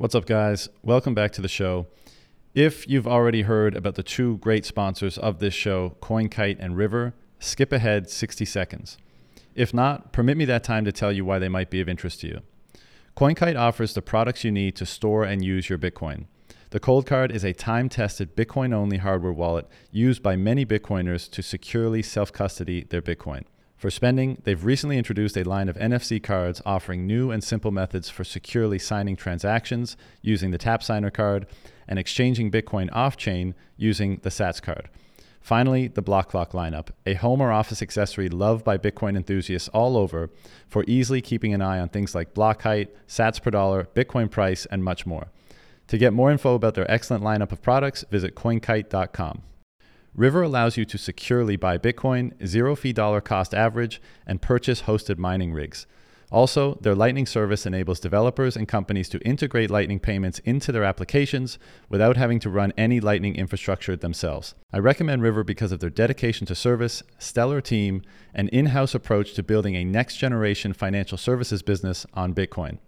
What's up, guys? Welcome back to the show. If you've already heard about the two great sponsors of this show, CoinKite and River, skip ahead 60 seconds. If not, permit me that time to tell you why they might be of interest to you. CoinKite offers the products you need to store and use your Bitcoin. The Cold Card is a time tested Bitcoin only hardware wallet used by many Bitcoiners to securely self custody their Bitcoin. For spending, they've recently introduced a line of NFC cards offering new and simple methods for securely signing transactions using the Tap Signer card and exchanging Bitcoin off chain using the Sats card. Finally, the Block Clock lineup, a home or office accessory loved by Bitcoin enthusiasts all over for easily keeping an eye on things like block height, sats per dollar, Bitcoin price, and much more. To get more info about their excellent lineup of products, visit coinkite.com. River allows you to securely buy Bitcoin, zero fee dollar cost average, and purchase hosted mining rigs. Also, their Lightning service enables developers and companies to integrate Lightning payments into their applications without having to run any Lightning infrastructure themselves. I recommend River because of their dedication to service, stellar team, and in house approach to building a next generation financial services business on Bitcoin.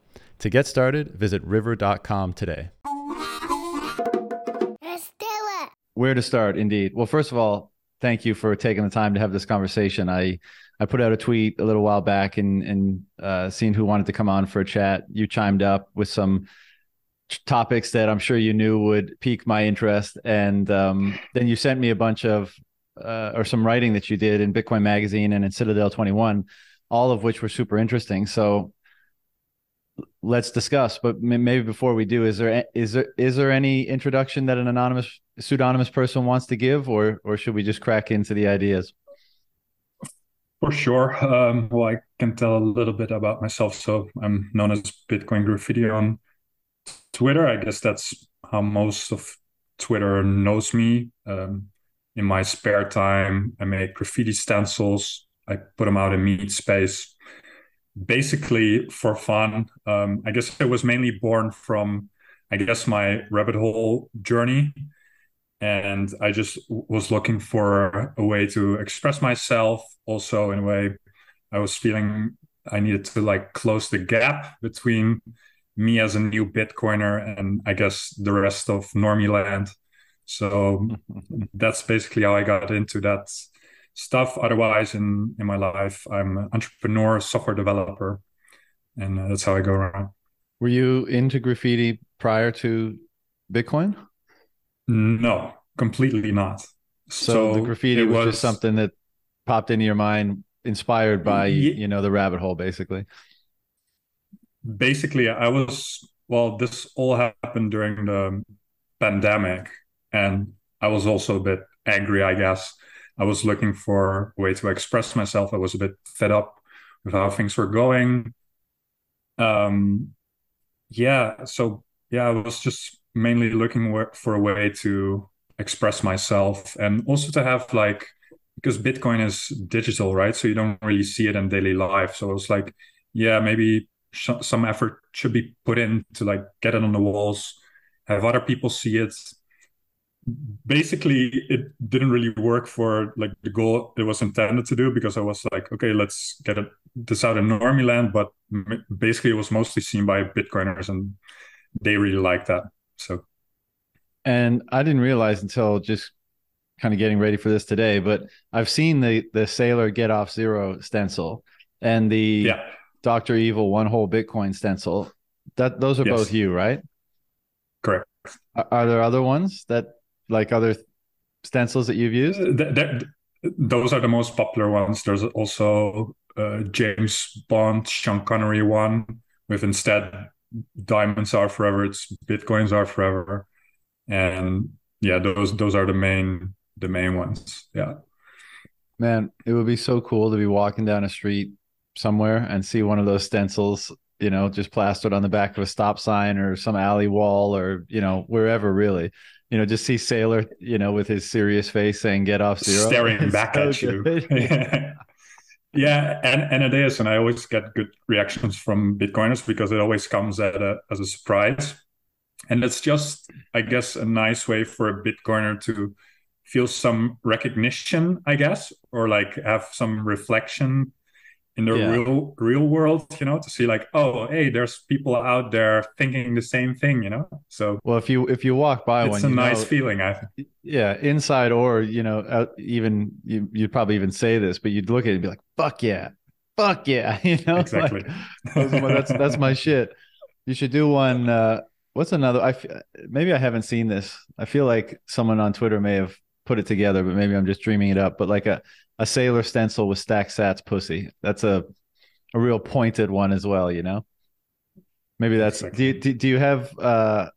To get started, visit river.com today. Where to start, indeed. Well, first of all, thank you for taking the time to have this conversation. I I put out a tweet a little while back and and uh, seeing who wanted to come on for a chat. You chimed up with some topics that I'm sure you knew would pique my interest, and um, then you sent me a bunch of uh, or some writing that you did in Bitcoin Magazine and in Citadel 21, all of which were super interesting. So let's discuss. But maybe before we do, is there is there is there any introduction that an anonymous pseudonymous person wants to give, or or should we just crack into the ideas? For sure. Um, well, I can tell a little bit about myself. So I'm known as Bitcoin Graffiti on Twitter. I guess that's how most of Twitter knows me. Um, in my spare time, I make graffiti stencils. I put them out in meat space, basically for fun. Um, I guess it was mainly born from, I guess, my rabbit hole journey and I just was looking for a way to express myself. Also, in a way, I was feeling I needed to like close the gap between me as a new Bitcoiner and I guess the rest of Normie land. So that's basically how I got into that stuff. Otherwise, in in my life, I'm an entrepreneur, software developer, and uh, that's how I go around. Were you into graffiti prior to Bitcoin? No, completely not. So, so the graffiti was, was, just something that popped into your mind, inspired by yeah, you know the rabbit hole, basically. Basically, I was well. This all happened during the pandemic, and I was also a bit angry. I guess I was looking for a way to express myself. I was a bit fed up with how things were going. Um, yeah. So yeah, I was just mainly looking for a way to express myself and also to have like because bitcoin is digital right so you don't really see it in daily life so it's like yeah maybe sh- some effort should be put in to like get it on the walls have other people see it basically it didn't really work for like the goal it was intended to do because i was like okay let's get it, this out in normie land but basically it was mostly seen by bitcoiners and they really liked that so, and I didn't realize until just kind of getting ready for this today, but I've seen the the Saylor Get Off Zero stencil and the yeah. Doctor Evil One Whole Bitcoin stencil. That those are yes. both you, right? Correct. Are, are, there other ones that like other stencils that you've used? Those are the most popular ones. There's also uh, James Bond, Sean Connery one with instead diamonds are forever it's bitcoins are forever and yeah those those are the main the main ones yeah man it would be so cool to be walking down a street somewhere and see one of those stencils you know just plastered on the back of a stop sign or some alley wall or you know wherever really you know just see saylor you know with his serious face saying get off zero. Staring back so at you. Yeah, and and it is, and I always get good reactions from Bitcoiners because it always comes at a, as a surprise, and it's just, I guess, a nice way for a Bitcoiner to feel some recognition, I guess, or like have some reflection in the Yeah. real real world, you know, to see like, oh, hey, there's people out there thinking the same thing, you know. So Well, if you if you walk by it's one, a you nice know, feeling. I think. yeah, inside or you know, out, even you you'd probably even say this, but you'd look at it and be like, "Fuck yeah, fuck yeah," you know, Exactly. Like, those my- that's that's my shit. You should do one. Uh, what's another? I f- maybe I haven't seen this. I feel like someone on Twitter may have put it together, but maybe I'm just dreaming it up. But like a a Saylor stencil with stack sats pussy. That's a a real pointed one as well. You know. Maybe that's. Do you do, do you have uh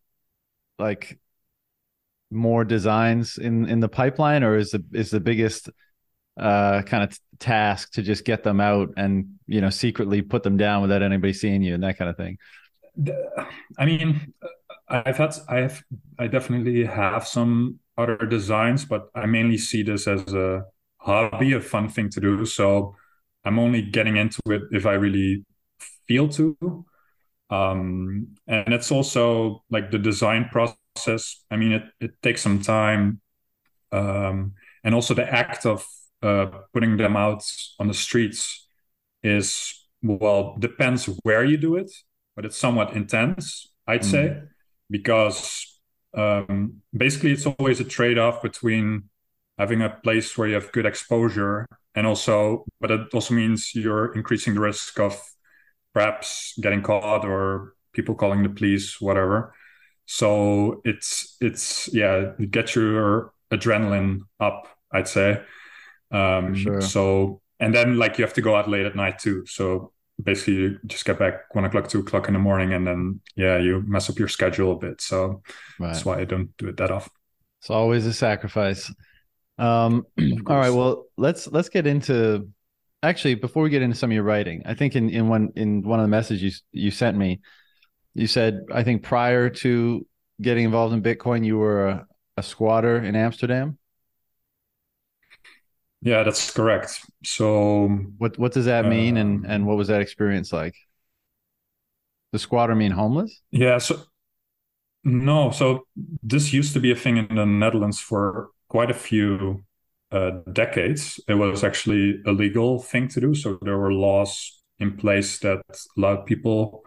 like more designs in in the pipeline, or is the is the biggest uh kind of task to just get them out and you know secretly put them down without anybody seeing you and that kind of thing? I mean, I've had, I've, I definitely have some other designs, but I mainly see this as a hobby, a fun thing to do. So I'm only getting into it if I really feel to. Um, and it's also like the design process. I mean, it, it takes some time. Um, and also the act of uh, putting them out on the streets is, well, depends where you do it, but it's somewhat intense, I'd say, because um, basically it's always a trade off between having a place where you have good exposure and also, but it also means you're increasing the risk of perhaps getting caught or people calling the police, whatever. So it's it's yeah, it gets your adrenaline up, I'd say. Um, sure. So and then like you have to go out late at night too. So basically, you just get back one o'clock, two o'clock in the morning, and then yeah, you mess up your schedule a bit. So Right. that's why I don't do it that often. It's always a sacrifice. Um, all right. Well, let's let's get into actually before we get into some of your writing. I think in in one in one of the messages you you sent me, you said I think prior to getting involved in Bitcoin, you were a, a squatter in Amsterdam. Yeah, that's correct. So What what does that mean, and Um, and what was that experience like? The squatter mean homeless? yeah, so no, so this used to be a thing in the Netherlands for quite a few uh, decades. It was actually a legal thing to do. So there were laws in place that allowed people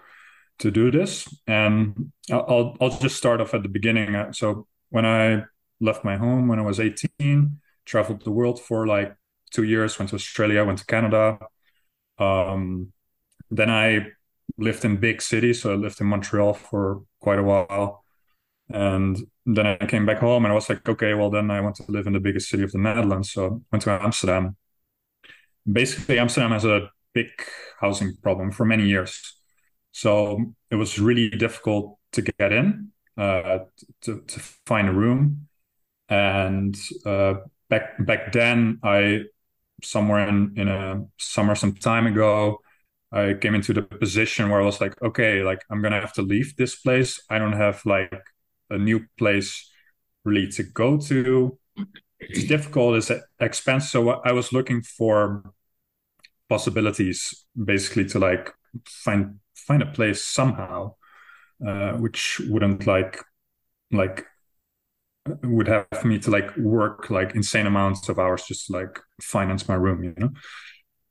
to do this. And I'll I'll just start off at the beginning. Uh, So when I left my home when I was 18, traveled the world for like two years, went to Australia, went to Canada. Um, then I lived in big cities. So I lived in Montreal for quite a while. And then I came back home and I was like, okay, well, then I want to live in the biggest city of the Netherlands. So I went to Amsterdam. Basically, Amsterdam has a big housing problem for many years. So it was really difficult to get in, uh, to, to find a room. And uh, back back then, I somewhere in, in a summer some time ago, I came into the position where I was like, okay, like I'm gonna have to leave this place. I don't have like a new place really to go to. It's difficult, it's expensive. So I was looking for possibilities basically to like find find a place somehow uh, which wouldn't like like would have me to like work like insane amounts of hours just to, like finance my room you know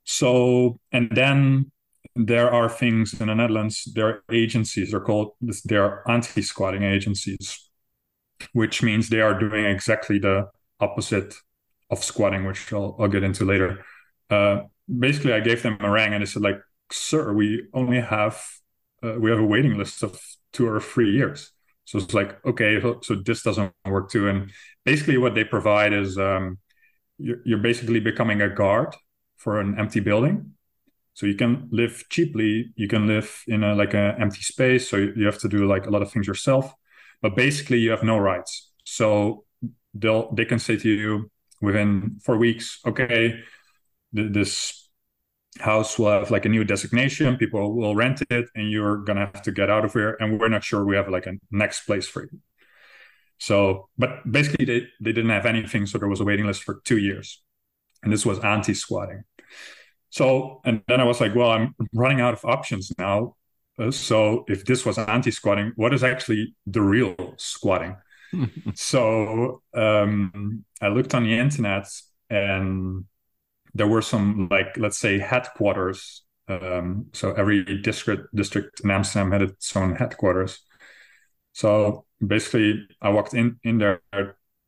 so and then there are things in the netherlands there are agencies they're called they're anti-squatting agencies which means they are doing exactly the opposite of squatting which i'll, I'll get into later. Uh, basically i gave them a rang and they said like sir we only have uh, we have a waiting list of two or three years. So it's like okay so, so this doesn't work too. And basically what they provide is um, you're, you're basically becoming a guard for an empty building so you can live cheaply you can live in a like an empty space so you have to do like a lot of things yourself but basically you have no rights. So they'll they can say to you within four weeks okay th- this house will have like a new designation people will rent it and you're gonna have to get out of here and we're not sure we have like a next place for you. So but basically they, they didn't have anything so there was a waiting list for two years and this was anti-squatting so and then i was like well i'm running out of options now uh, so if this was anti-squatting what is actually the real squatting so um, i looked on the internet and there were some like let's say headquarters. Um, so every district district in Amsterdam had its own headquarters. So basically, I walked in in there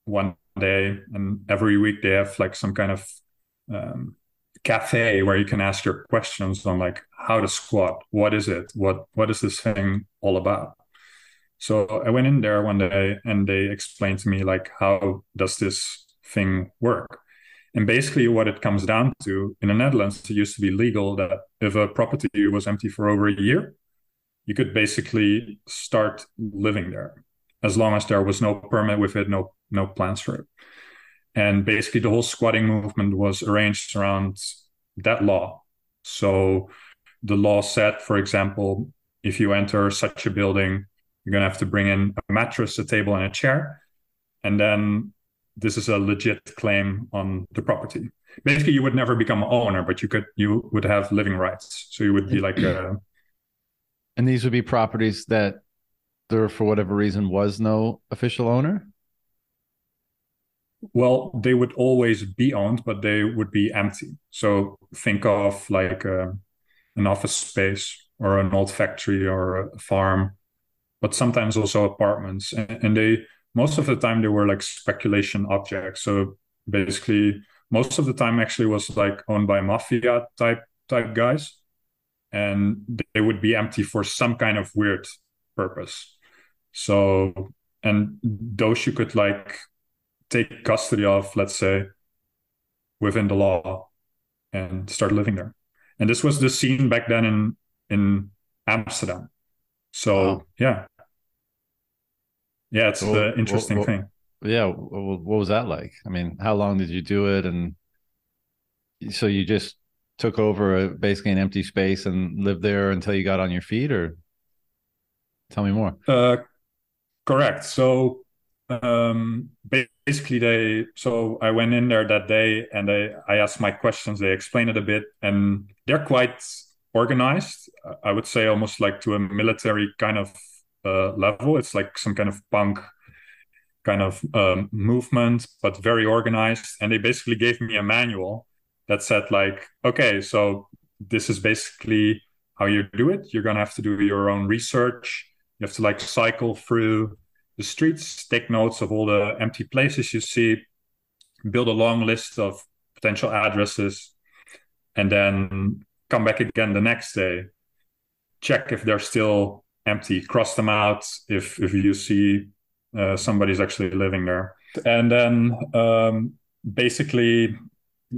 one day, and every week they have like some kind of um, cafe where you can ask your questions on like how to squat, what is it, what what is this thing all about. So I went in there one day, and they explained to me like how does this thing work. And basically, what it comes down to in the Netherlands, it used to be legal that if a property was empty for over a year, you could basically start living there as long as there was no permit with it, no no plans for it. And basically, the whole squatting movement was arranged around that law. So the law said, for example, if you enter such a building, you're going to have to bring in a mattress, a table, and a chair. And then this is a legit claim on the property. Basically, you would never become an owner, but you could you would have living rights. So you would be like a. And these would be properties that there, for whatever reason, was no official owner. Well, they would always be owned, but they would be empty. So think of like a, uh, an office space or an old factory or a farm, but sometimes also apartments. And, and they most of the time they were like speculation objects. So basically, most of the time actually was like owned by mafia type type guys, and they would be empty for some kind of weird purpose. So and those you could like take custody of, let's say, within the law, and start living there. And this was the scene back then in in Amsterdam. So wow. yeah, yeah, it's well, the interesting well, thing. Yeah, what was that like? I mean, how long did you do it? And so you just took over a, basically an empty space and lived there until you got on your feet, or tell me more. Uh, correct. So um, basically, they so I went in there that day and they I asked my questions. They explained it a bit, and they're quite organized. I would say almost like to a military kind of uh, level. It's like some kind of punk kind of um, movement, but very organized. And they basically gave me a manual that said like, okay, so this is basically how you do it. You're gonna have to do your own research. You have to like cycle through the streets, take notes of all the empty places you see, build a long list of potential addresses, and then come back again the next day, check if they're still empty, cross them out if if you see uh, somebody's actually living there, and then um, basically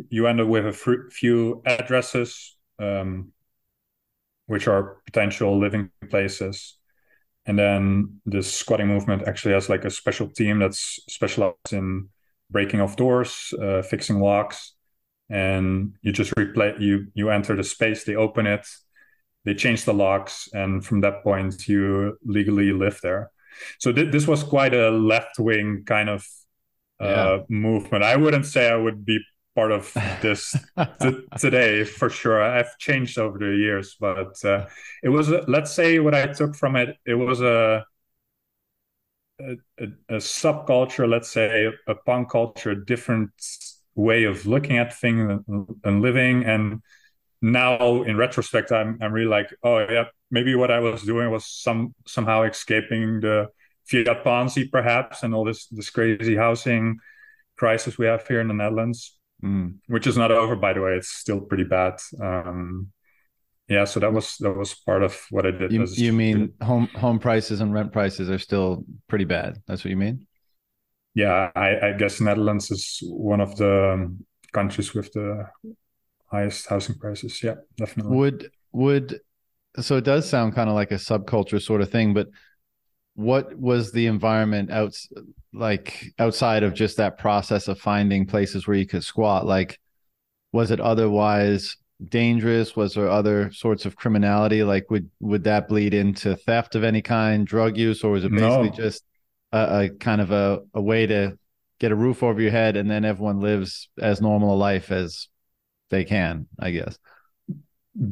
you end up with a few addresses, um, which are potential living places. And then the squatting movement actually has like a special team that's specialized in breaking off doors, uh, fixing locks, and you just replay. You you enter the space, they open it, they change the locks, and from that point, you legally live there. So th- this was quite a left wing kind of uh, yeah. movement. I wouldn't say I would be part of this t- today for sure. I've changed over the years, but uh, it was let's say what I took from it. It was a a, a, subculture, let's say a punk culture, a different way of looking at things and, and living and now in retrospect i'm i'm really like oh yeah maybe what i was doing was some somehow escaping the fiat ponzi perhaps and all this this crazy housing crisis we have here in the netherlands mm. which is not over by the way it's still pretty bad um, yeah so that was that was part of what i did you, you mean home home prices and rent prices are still pretty bad that's what you mean yeah i i guess netherlands is one of the countries with the highest housing prices. Yeah, definitely. Would would so it does sound kind of like a subculture sort of thing, but what was the environment out like outside of just that process of finding places where you could squat? Like, was it otherwise dangerous? Was there other sorts of criminality? Like, would would that bleed into theft of any kind, drug use, or was it basically no. just a, a kind of a, a way to get a roof over your head and then everyone lives as normal a life as they can, I guess.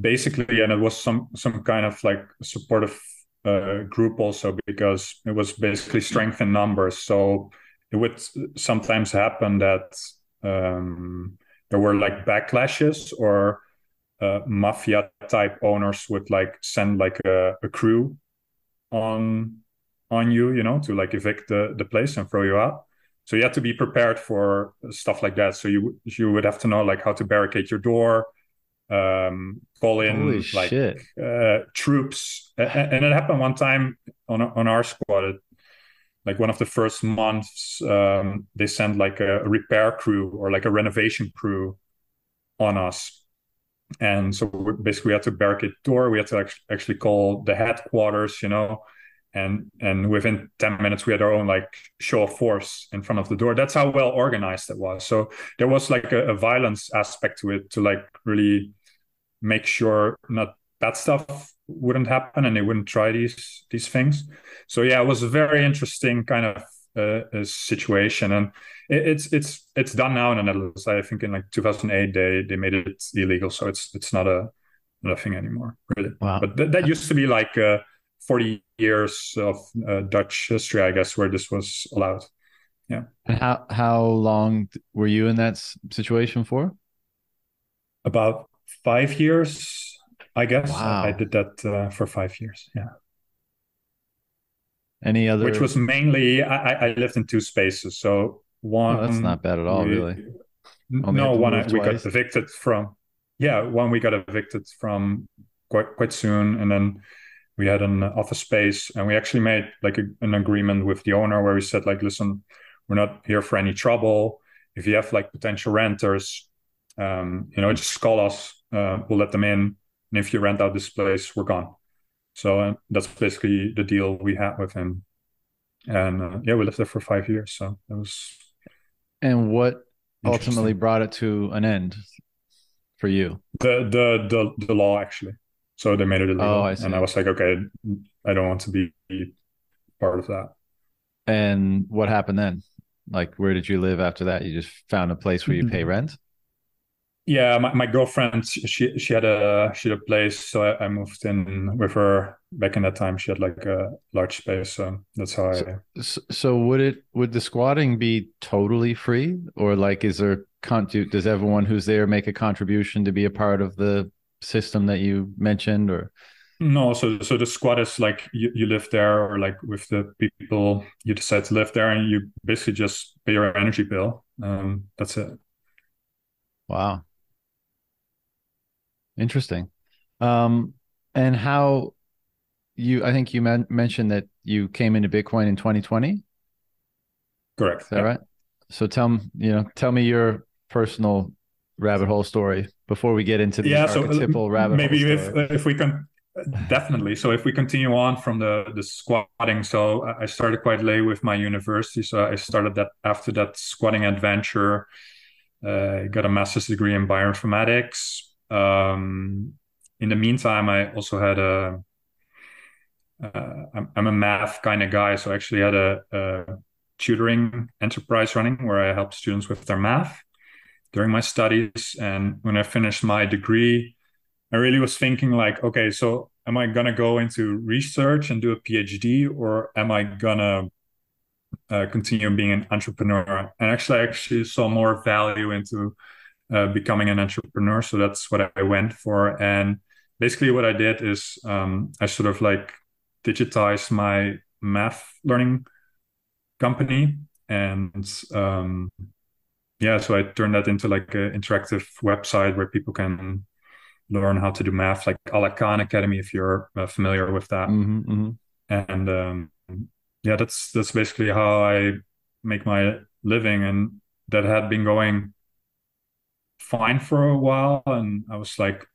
Basically, and it was some some kind of like supportive uh, group also because it was basically strength in numbers. So it would sometimes happen that um, there were like backlashes or uh, mafia type owners would like send like a, a crew on on you, you know, to like evict the, the place and throw you out. So you had to be prepared for stuff like that. So you you would have to know like how to barricade your door, um, call in Holy like uh, troops, and it happened one time on on our squad. It, like one of the first months, um, they sent like a, repair crew or like a renovation crew on us, and so we basically we had to barricade the door. We had to actually call the headquarters, you know, and and within 10 minutes we had our own like show of force in front of the door. That's how well organized it was. So there was like a, a violence aspect to it to like really make sure not bad stuff wouldn't happen and they wouldn't try these these things so yeah it was a very interesting kind of uh, situation and it, it's it's it's done now in the netherlands i think in like 2008 they they made it illegal so it's it's not a not a thing anymore really Wow. but th- that used to be like uh, 40 years of uh, Dutch history, I guess, where this was allowed. Yeah. And how how long were you in that situation for? About five years, I guess. Wow. I did that uh, for five years. Yeah. Any other? Which was mainly, I, I lived in two spaces. So one. Oh, that's not bad at all, we- really. Only No, one I, we got evicted from. Yeah, one we got evicted from quite quite soon, and then we had an office space, and we actually made like a, an agreement with the owner where we said like, listen, we're not here for any trouble. If you have like potential renters, um, you know, just call us. Uh, we'll let them in, and if you rent out this place, we're gone. So uh, that's basically the deal we had with him, and uh, yeah, we lived there for five years. So that was And what ultimately brought it to an end for you? the the the the law actually. So they made it illegal, Oh, I see. and I was like, okay, I don't want to be part of that. And what happened then? Like, where did you live after that? You just found a place where you pay rent? Yeah, my, my girlfriend, she she had a she had a place, so I, I moved in with her. Back in that time, she had like a large space, so that's how I. So, so would it would the squatting be totally free, or like is there con- does everyone who's there make a contribution to be a part of the system that you mentioned, or No, so so the squat is like you, you live there, or like with the people you decide to live there, and you basically just pay your energy bill. Um, that's it. wow, interesting. Um, and how you? I think you men- mentioned that you came into Bitcoin in 2020. Correct. Is that right? So tell you know, tell me your personal rabbit hole story before we get into the yeah so uh, archetypal rabbit maybe hole if if we can definitely so if we continue on from the the squatting so i started quite late with my university so i started that after that squatting adventure uh, got a master's degree in bioinformatics um, in the meantime i also had a uh, I'm, I'm a math kind of guy so i actually had a, a tutoring enterprise running where i help students with their math during my studies. And when i finished my degree i really was thinking like okay so am i gonna go into research and do a phd or am i gonna uh, continue being an entrepreneur? And actually i actually saw more value into uh, becoming an entrepreneur. So that's what i went for. And basically what i did is um, i sort of like digitized my math learning company and um, yeah so i turned that into like an interactive website where people can learn how to do math like a la khan academy if you're uh, familiar with that. Mhm, mhm. and um, yeah that's that's basically how i make my living. And that had been going fine for a while and i was like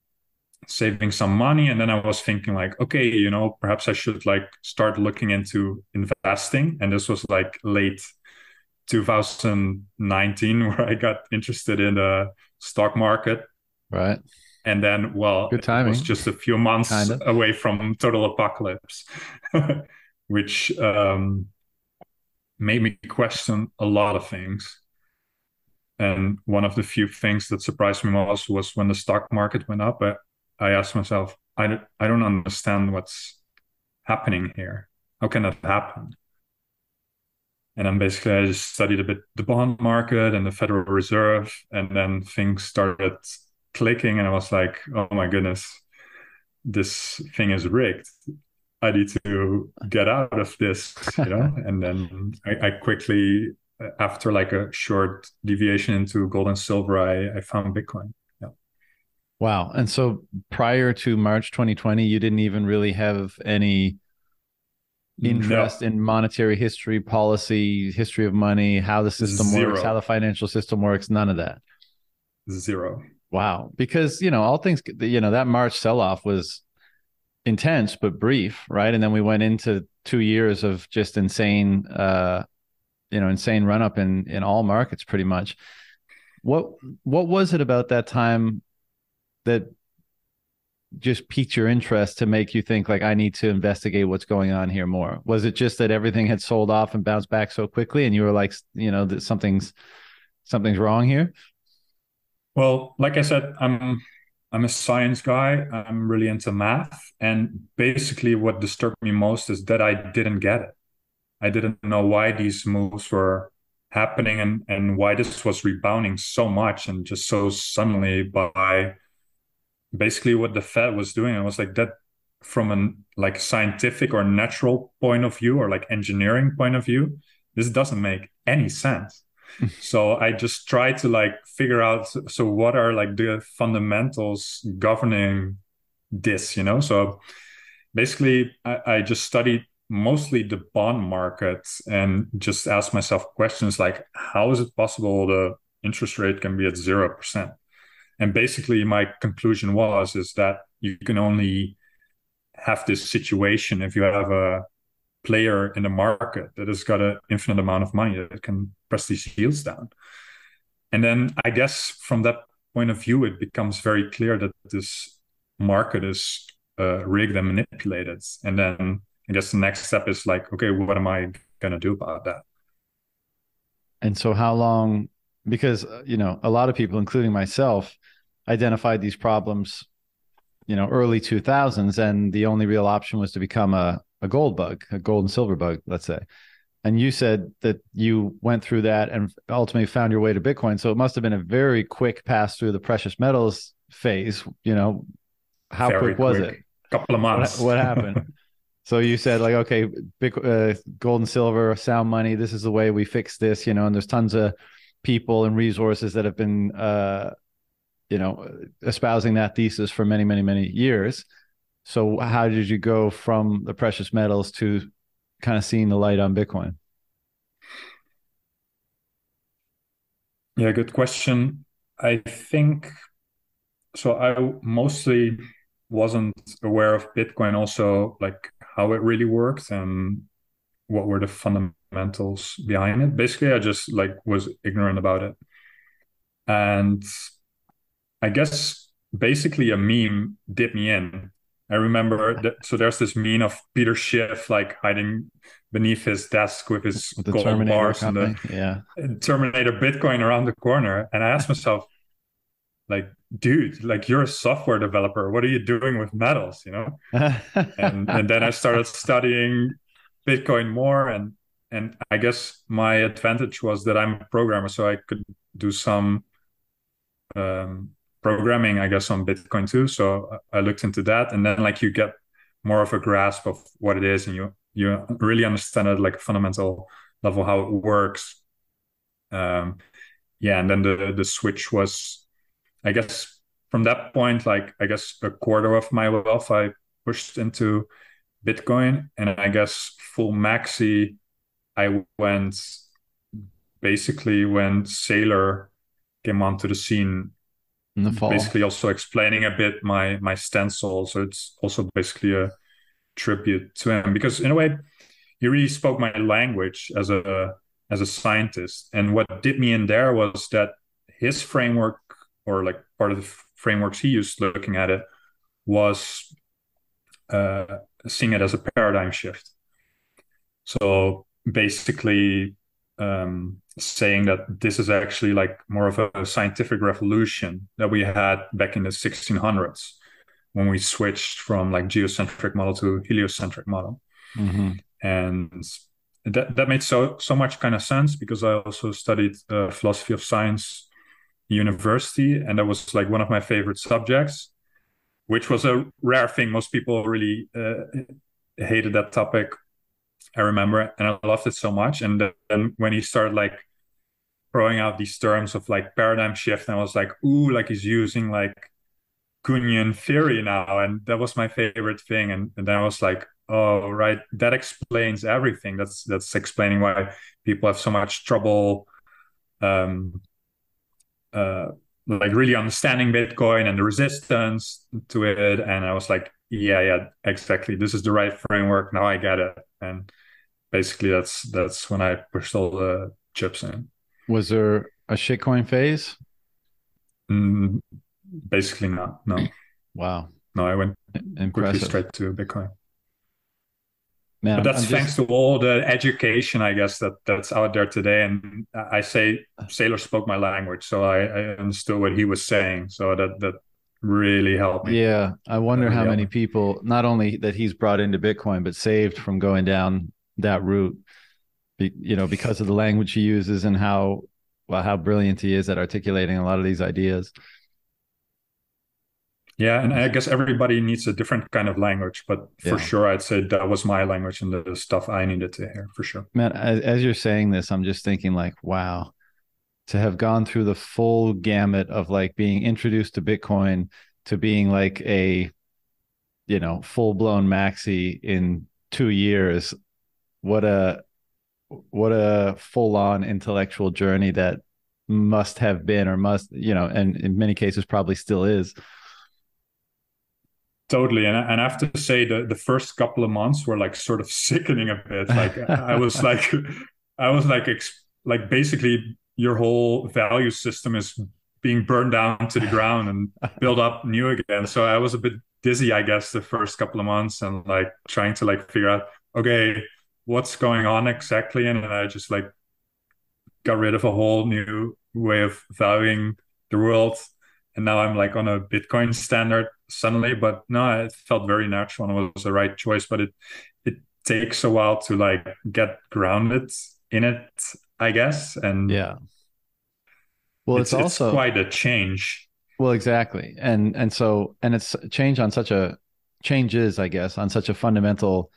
saving some money and then i was thinking like okay you know perhaps i should like start looking into investing and this was like late 2019 where I got interested in the stock market. Right. And then, well, Good it was just a few months Kind of. away from total apocalypse, which um, made me question a lot of things. And one of the few things that surprised me most was when the stock market went up. I, I asked myself, I don't, I don't understand what's happening here. How can that happen? and then basically I just studied a bit the bond market and the Federal Reserve, and then things started clicking, and I was like, oh my goodness, this thing is rigged. I need to get out of this, you know. and then I, I, quickly, after like a short deviation into gold and silver, I, I found Bitcoin. Yeah. Wow. And so prior to March 2020, you didn't even really have any interest no. in monetary history, policy, history of money, how the system Zero. works, how the financial system works, none of that. Zero. Wow. Because, you know, all things, you know, that March sell off was intense but brief, right? And then we went into two years of just insane, uh, you know, insane run up in in all markets, pretty much. What what was it about that time that just piqued your interest to make you think like I need to investigate what's going on here more? Was it just that everything had sold off and bounced back so quickly, and you were like, you know, that something's something's wrong here? Well, like I said, I'm I'm a science guy. I'm really into math, and basically, what disturbed me most is that I didn't get it. I didn't know why these moves were happening and and why this was rebounding so much and just so suddenly by basically what the Fed was doing. I was like that from an like scientific or natural point of view or like engineering point of view, this doesn't make any sense. so I just try to like figure out so what are like the fundamentals governing this, you know? So basically I, I just studied mostly the bond market and just ask myself questions like how is it possible the interest rate can be at zero percent? and basically my conclusion was is that you can only have this situation if you have a player in the market that has got an infinite amount of money that can press these yields down and then i guess from that point of view it becomes very clear that this market is uh, rigged and manipulated and then i just the next step is like okay what am i going to do about that and so how long because uh, you know a lot of people including myself identified these problems, you know, early 2000s, and the only real option was to become a, a gold bug, a gold and silver bug, let's say. And you said that you went through that and ultimately found your way to Bitcoin. So it must have been a very quick pass through the precious metals phase. You know, how very quick was quick. it? Couple of months. What, what happened? so you said like, okay, big, uh, gold and silver, sound money. This is the way we fix this. You know, and there's tons of people and resources that have been uh, you know, espousing that thesis for many, many, many years. So, how did you go from the precious metals to kind of seeing the light on Bitcoin? Yeah, good question. I think so. I mostly wasn't aware of Bitcoin, also like how it really worked and what were the fundamentals behind it. Basically, I just like was ignorant about it. And I guess basically a meme did me in. I remember that. So there's this meme of Peter Schiff like hiding beneath his desk with his with gold Terminator bars company. and the yeah. Terminator Bitcoin around the corner. And I asked myself, like, dude, like you're a software developer. What are you doing with metals? You know? and and then I started studying Bitcoin more and and I guess my advantage was that I'm a programmer, so I could do some um, programming, I guess, on Bitcoin too. So I looked into that, and then like you get more of a grasp of what it is, and you you really understand it like a fundamental level how it works. Um, yeah, and then the the switch was, I guess, from that point, like I guess a quarter of my wealth I pushed into Bitcoin, and I guess full maxi, I went basically when Saylor came onto the scene in the fall. Basically, also explaining a bit my my stencil. So it's also basically a tribute to him because in a way, he really spoke my language as a as a scientist. And what did me in there was that his framework or like part of the frameworks he used looking at it was uh, seeing it as a paradigm shift. So basically, um, saying that this is actually like more of a scientific revolution that we had back in the 1600s when we switched from like geocentric model to heliocentric model. Mm-hmm. And that that made so so much kind of sense because I also studied uh, philosophy of science university, and that was like one of my favorite subjects, which was a rare thing. Most people really uh, hated that topic. I remember, and I loved it so much. And then when he started like throwing out these terms of like paradigm shift, and I was like, ooh, like he's using like Kuhnian theory now, and that was my favorite thing. And, and then I was like, oh, right, that explains everything. That's that's explaining why people have so much trouble, um, uh, like really understanding Bitcoin and the resistance to it. And I was like, yeah, yeah, exactly. This is the right framework. Now I get it. And basically, that's that's when I pushed all the chips in. Was there a shitcoin phase? Mm, basically not. No. Wow. No, I went Impressive. quickly straight to Bitcoin. Man, but that's thanks to all the education, I guess that that's out there today. And I say uh. Saylor spoke my language, so I, I understood what he was saying. So that that really helped me. Yeah, I wonder really how many people, not only that he's brought into Bitcoin, but saved from going down that route. You know, because of the language he uses and how well how brilliant he is at articulating a lot of these ideas. Yeah, and I guess everybody needs a different kind of language, but for yeah. sure, I'd say that was my language and the stuff I needed to hear for sure. Man, as, as you're saying this, I'm just thinking like, wow, to have gone through the full gamut of like being introduced to Bitcoin to being like a, you know, full blown maxi in two years. What a, what a full on intellectual journey that must have been or must, you know, and in many cases probably still is Totally, and and I have to say the the first couple of months were like sort of sickening a bit. Like I was like, I was like like basically your whole value system is being burned down to the ground and build up new again. So I was a bit dizzy, I guess, the first couple of months and like trying to like figure out, okay, what's going on exactly, and then I just like got rid of a whole new way of valuing the world and now I'm like on a Bitcoin standard suddenly. But no, it felt very natural and it was the right choice. But it it takes a while to like get grounded in it, I guess. And yeah, well, it's, it's also it's quite a change. Well, exactly, and and so and it's change on such a changes, I guess, on such a fundamental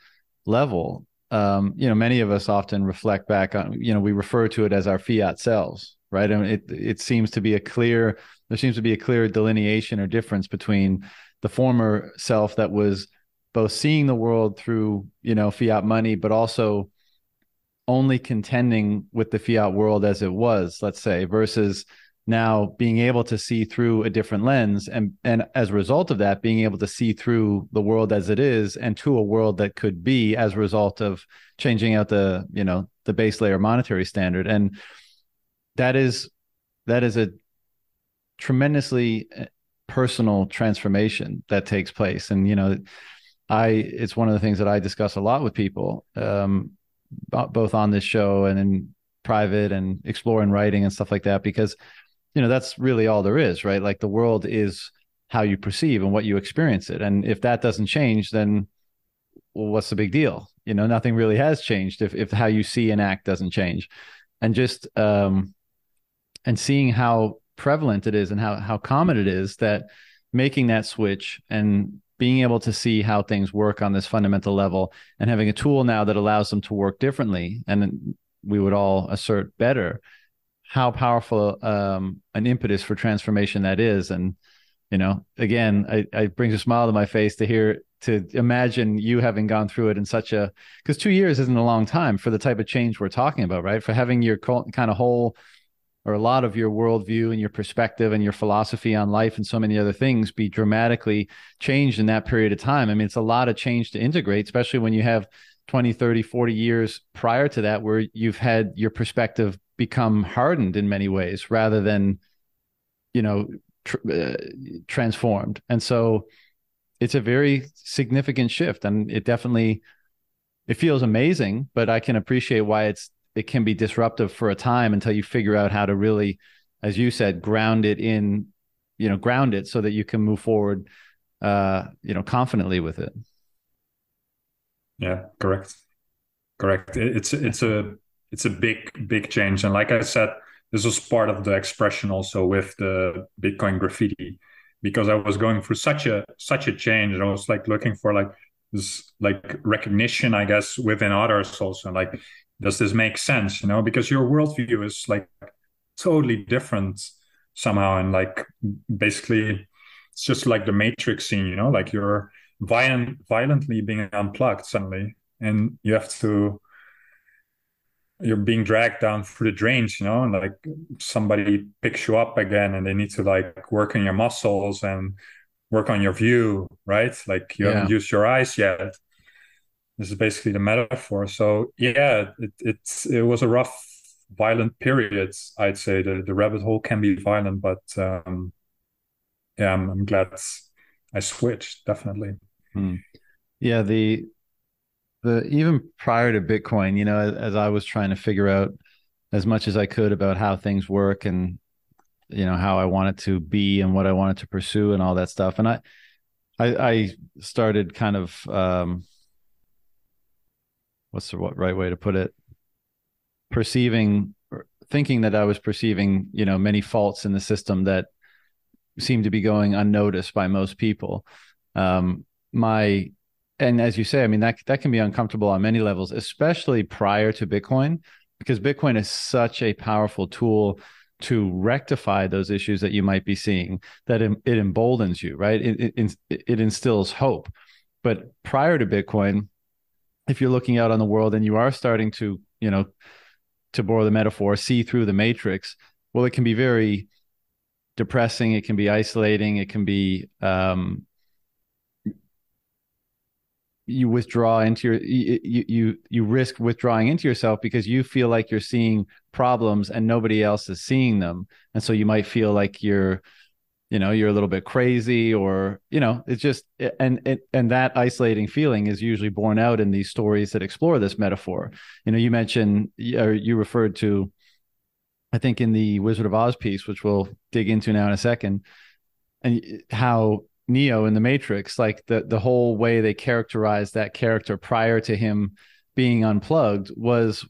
level. Um, you know, many of us often reflect back on, you know, we refer to it as our fiat selves, right? And it it seems to be a clear there seems to be a clear delineation or difference between the former self that was both seeing the world through you know fiat money but also only contending with the fiat world as it was let's say versus now being able to see through a different lens and and as a result of that being able to see through the world as it is and to a world that could be as a result of changing out the you know the base layer monetary standard. And that is that is a tremendously uh, personal transformation that takes place. And you know i it's one of the things that i discuss a lot with people um, both on this show and in private and exploring writing and stuff like that because you know that's really all there is right? Like the world is how you perceive and what you experience it. And if that doesn't change then well, what's the big deal? You know nothing really has changed if if how you see and act doesn't change. And just um and seeing how prevalent it is and how how common it is that making that switch and being able to see how things work on this fundamental level and having a tool now that allows them to work differently and we would all assert better how powerful um, an impetus for transformation that is. And you know again I, it brings a smile to my face to hear to imagine you having gone through it in such a because two years isn't a long time for the type of change we're talking about right? For having your kind of whole or a lot of your worldview and your perspective and your philosophy on life and so many other things be dramatically changed in that period of time. I mean, it's a lot of change to integrate, especially when you have 20, 30, 40 years prior to that where you've had your perspective become hardened in many ways rather than, you know, tr- uh, transformed. And so it's a very significant shift and it definitely it feels amazing, but I can appreciate why it's it can be disruptive for a time until you figure out how to really, as you said, ground it in, you know, ground it so that you can move forward, uh, you know, confidently with it. Yeah, correct. correct. It's it's a it's a big big change, and like I said, this was part of the expression also with the Bitcoin graffiti, because I was going through such a such a change, and I was like looking for like this like recognition, I guess, within others also. Like, does this make sense? You know, because your worldview is like totally different somehow, and like basically, it's just like the Matrix scene. You know, like you're violent, violently being unplugged suddenly, and you have to you're being dragged down through the drains, you know, and like somebody picks you up again and they need to like work on your muscles and work on your view, right? Like you yeah. haven't used your eyes yet. This is basically the metaphor. So yeah, it it's it was a rough, violent period. I'd say the the rabbit hole can be violent, but um, yeah, I'm, I'm glad I switched definitely. Hmm. Yeah, the the even prior to Bitcoin, you know, as, as I was trying to figure out as much as I could about how things work and you know how I wanted to be and what I wanted to pursue and all that stuff. And I I, I started kind of um, what's the right way to put it? Perceiving, thinking that I was perceiving, you know, many faults in the system that seemed to be going unnoticed by most people. Um, my and as you say, I mean that that can be uncomfortable on many levels, especially prior to Bitcoin, because Bitcoin is such a powerful tool to rectify those issues that you might be seeing. That it, it emboldens you, right? It, it it instills hope. But prior to Bitcoin, if you're looking out on the world and you are starting to, you know, to borrow the metaphor, see through the matrix, well, it can be very depressing. It can be isolating. It can be um, you withdraw into your you you you risk withdrawing into yourself because you feel like you're seeing problems and nobody else is seeing them and so you might feel like you're you know you're a little bit crazy or you know it's just and and, and that isolating feeling is usually borne out in these stories that explore this metaphor. You know you mentioned or you referred to i think in the wizard of oz piece which we'll dig into now in a second and how Neo in the Matrix, like the the whole way they characterized that character prior to him being unplugged was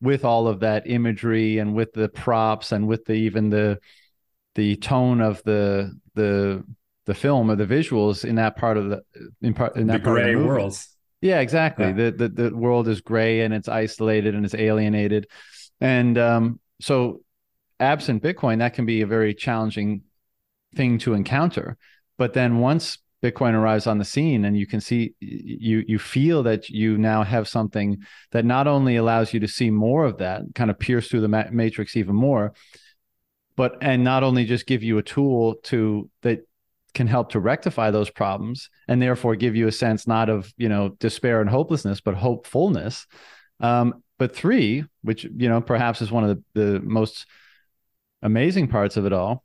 with all of that imagery and with the props and with the even the the tone of the the the film or the visuals in that part of the in part in that the gray worlds. Yeah, exactly. Yeah. The, the the world is gray and it's isolated and it's alienated, and um, so absent Bitcoin, that can be a very challenging thing to encounter. But then once Bitcoin arrives on the scene and you can see you you feel that you now have something that not only allows you to see more of that, kind of pierce through the ma- matrix even more, but and not only just give you a tool to that can help to rectify those problems and therefore give you a sense not of you know despair and hopelessness but hopefulness. Um, but three which you know perhaps is one of the, the most amazing parts of it all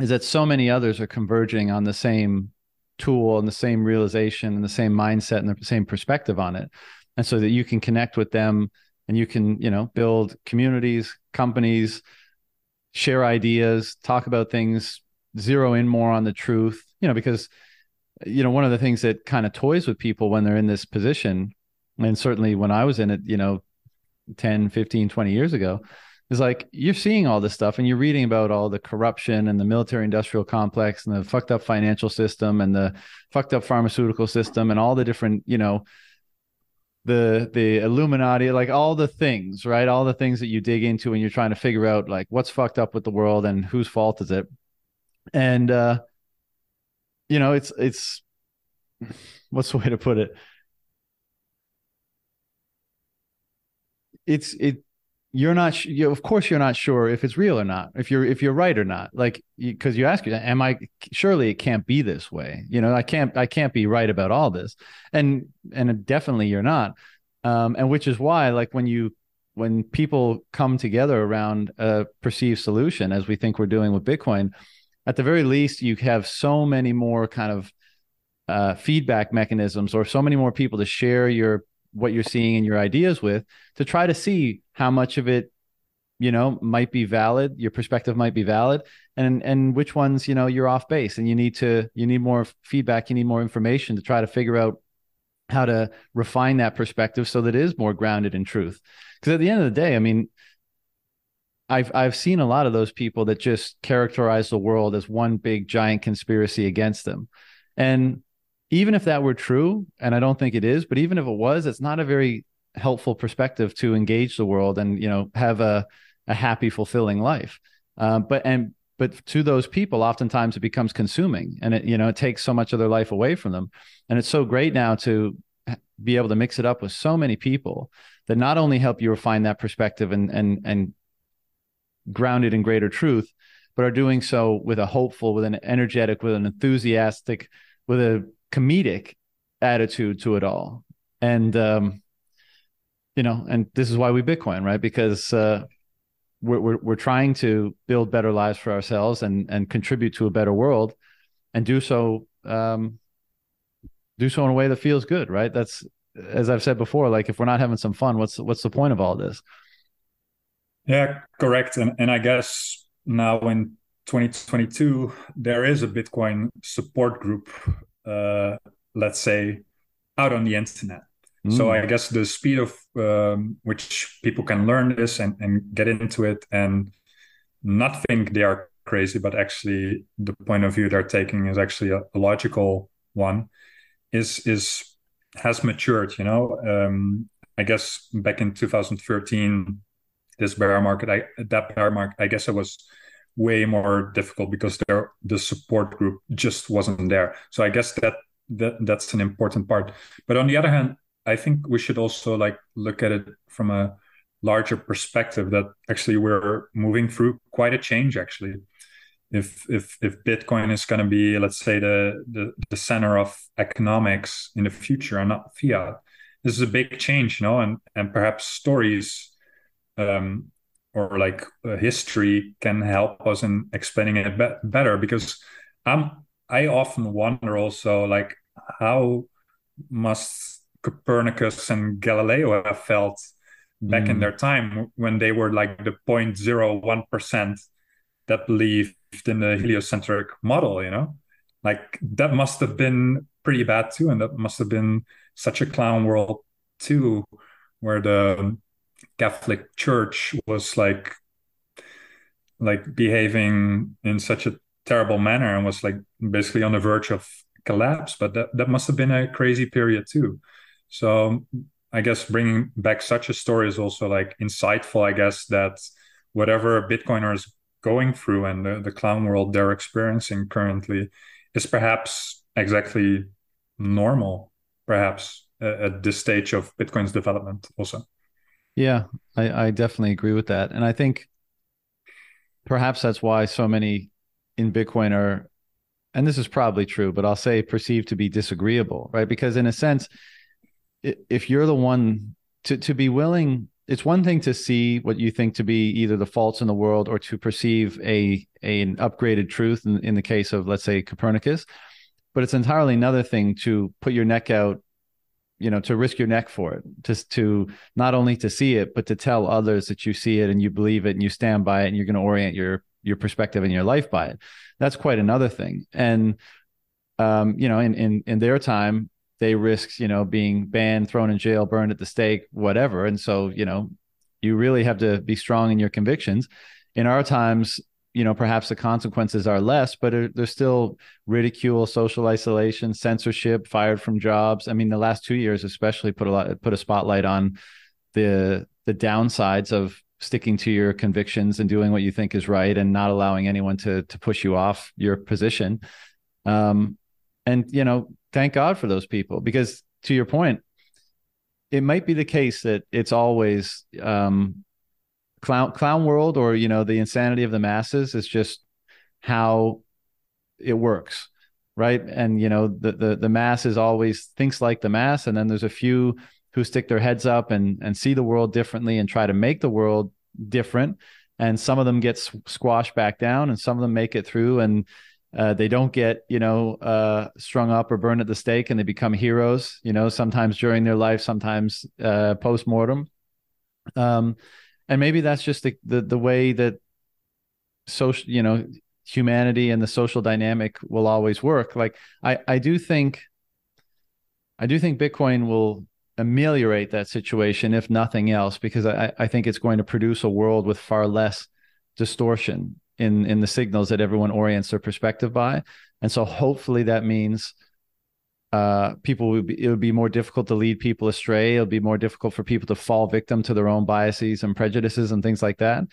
is that so many others are converging on the same tool and the same realization and the same mindset and the same perspective on it. And so that you can connect with them and you can you know build communities companies share ideas talk about things zero in more on the truth you know because you know one of the things that kind of toys with people when they're in this position and certainly when i was in it you know 10 15 20 years ago is like you're seeing all this stuff and you're reading about all the corruption and the military industrial complex and the fucked up financial system and the fucked up pharmaceutical system and all the different, you know, the the Illuminati, like all the things, right? All the things that you dig into when you're trying to figure out like what's fucked up with the world and whose fault is it. And uh you know, it's it's what's the way to put it? It's it you're not you, of course you're not sure if it's real or not if you're if you're right or not. Like because you, you ask you am i surely it can't be this way. You know i can't i can't be right about all this. And and definitely you're not. Um and which is why like when you when people come together around a perceived solution as we think we're doing with bitcoin at the very least you have so many more kind of uh, feedback mechanisms or so many more people to share your what you're seeing and your ideas with to try to see how much of it you know might be valid your perspective might be valid and and which ones you know you're off base and you need to you need more feedback you need more information to try to figure out how to refine that perspective so that it is more grounded in truth. Because at the end of the day, I mean, I've I've seen a lot of those people that just characterize the world as one big giant conspiracy against them. And even if that were true, and I don't think it is, but even if it was, it's not a very helpful perspective to engage the world and you know have a a happy, fulfilling life. Uh, but and but to those people, oftentimes it becomes consuming, and it you know it takes so much of their life away from them. And it's so great now to be able to mix it up with so many people that not only help you refine that perspective and and and grounded in greater truth, but are doing so with a hopeful, with an energetic, with an enthusiastic, with a comedic attitude to it all. And um, you know, and this is why we Bitcoin, right? Because uh, we're, we're we're trying to build better lives for ourselves and and contribute to a better world, and do so um, do so in a way that feels good, right? That's as I've said before, like if we're not having some fun, what's what's the point of all this? Yeah, correct. And and I guess now in 2022 there is a Bitcoin support group, uh, let's say, out on the internet. Mm. So I guess the speed of um, which people can learn this and, and get into it and not think they are crazy, but actually the point of view they're taking is actually a, a logical one, is is has matured. You know, um, I guess back in 2013 this bear market, I that bear market, I guess it was way more difficult because there the support group just wasn't there. So I guess that that that's an important part. But on the other hand, I think we should also like look at it from a larger perspective that actually we're moving through quite a change actually. If if if Bitcoin is going to be let's say the, the the center of economics in the future and not fiat, this is a big change, you know, and and perhaps stories um, or like history can help us in explaining it be- better because I'm I often wonder also like how must Copernicus and Galileo have felt back mm. in their time when they were like the 0.01% that believed in the heliocentric model, you know? Like that must have been pretty bad too. And that must have been such a clown world too, where the Catholic Church was like like behaving in such a terrible manner and was like basically on the verge of collapse. But that, that must have been a crazy period too. So I guess bringing back such a story is also like insightful. I guess that whatever Bitcoiners going through and the, the clown world they're experiencing currently is perhaps exactly normal, perhaps at this stage of Bitcoin's development also. Yeah, I, I definitely agree with that. And I think perhaps that's why so many in Bitcoin are, and this is probably true, but I'll say perceived to be disagreeable, right? Because in a sense, if you're the one to, to be willing, it's one thing to see what you think to be either the faults in the world or to perceive a, a an upgraded truth in, in the case of, let's say, Copernicus. But it's entirely another thing to put your neck out you know to risk your neck for it just to not only to see it but to tell others that you see it and you believe it and you stand by it and you're going to orient your your perspective and your life by it. That's quite another thing. And um you know in in in their time they risked you know being banned thrown in jail burned at the stake whatever. And so you know you really have to be strong in your convictions. In our times you know perhaps the consequences are less but there's still ridicule social isolation censorship fired from jobs. I mean the last two years especially put a lot put a spotlight on the the downsides of sticking to your convictions and doing what you think is right and not allowing anyone to to push you off your position. Um and you know thank god for those people because to your point it might be the case that it's always um clown clown world or you know the insanity of the masses is just how it works right? And you know the the the mass is always thinks like the mass and then there's a few who stick their heads up and and see the world differently and try to make the world different. And some of them get squashed back down and some of them make it through and uh, they don't get you know uh, strung up or burned at the stake and they become heroes you know sometimes during their life sometimes uh, post-mortem. Um, and maybe that's just the, the the way that social you know humanity and the social dynamic will always work like i i do think I do think Bitcoin will ameliorate that situation, if nothing else, because I, I think it's going to produce a world with far less distortion in in the signals that everyone orients their perspective by. And so hopefully that means uh, people would be, it would be more difficult to lead people astray. It'll be more difficult for people to fall victim to their own biases and prejudices and things like that.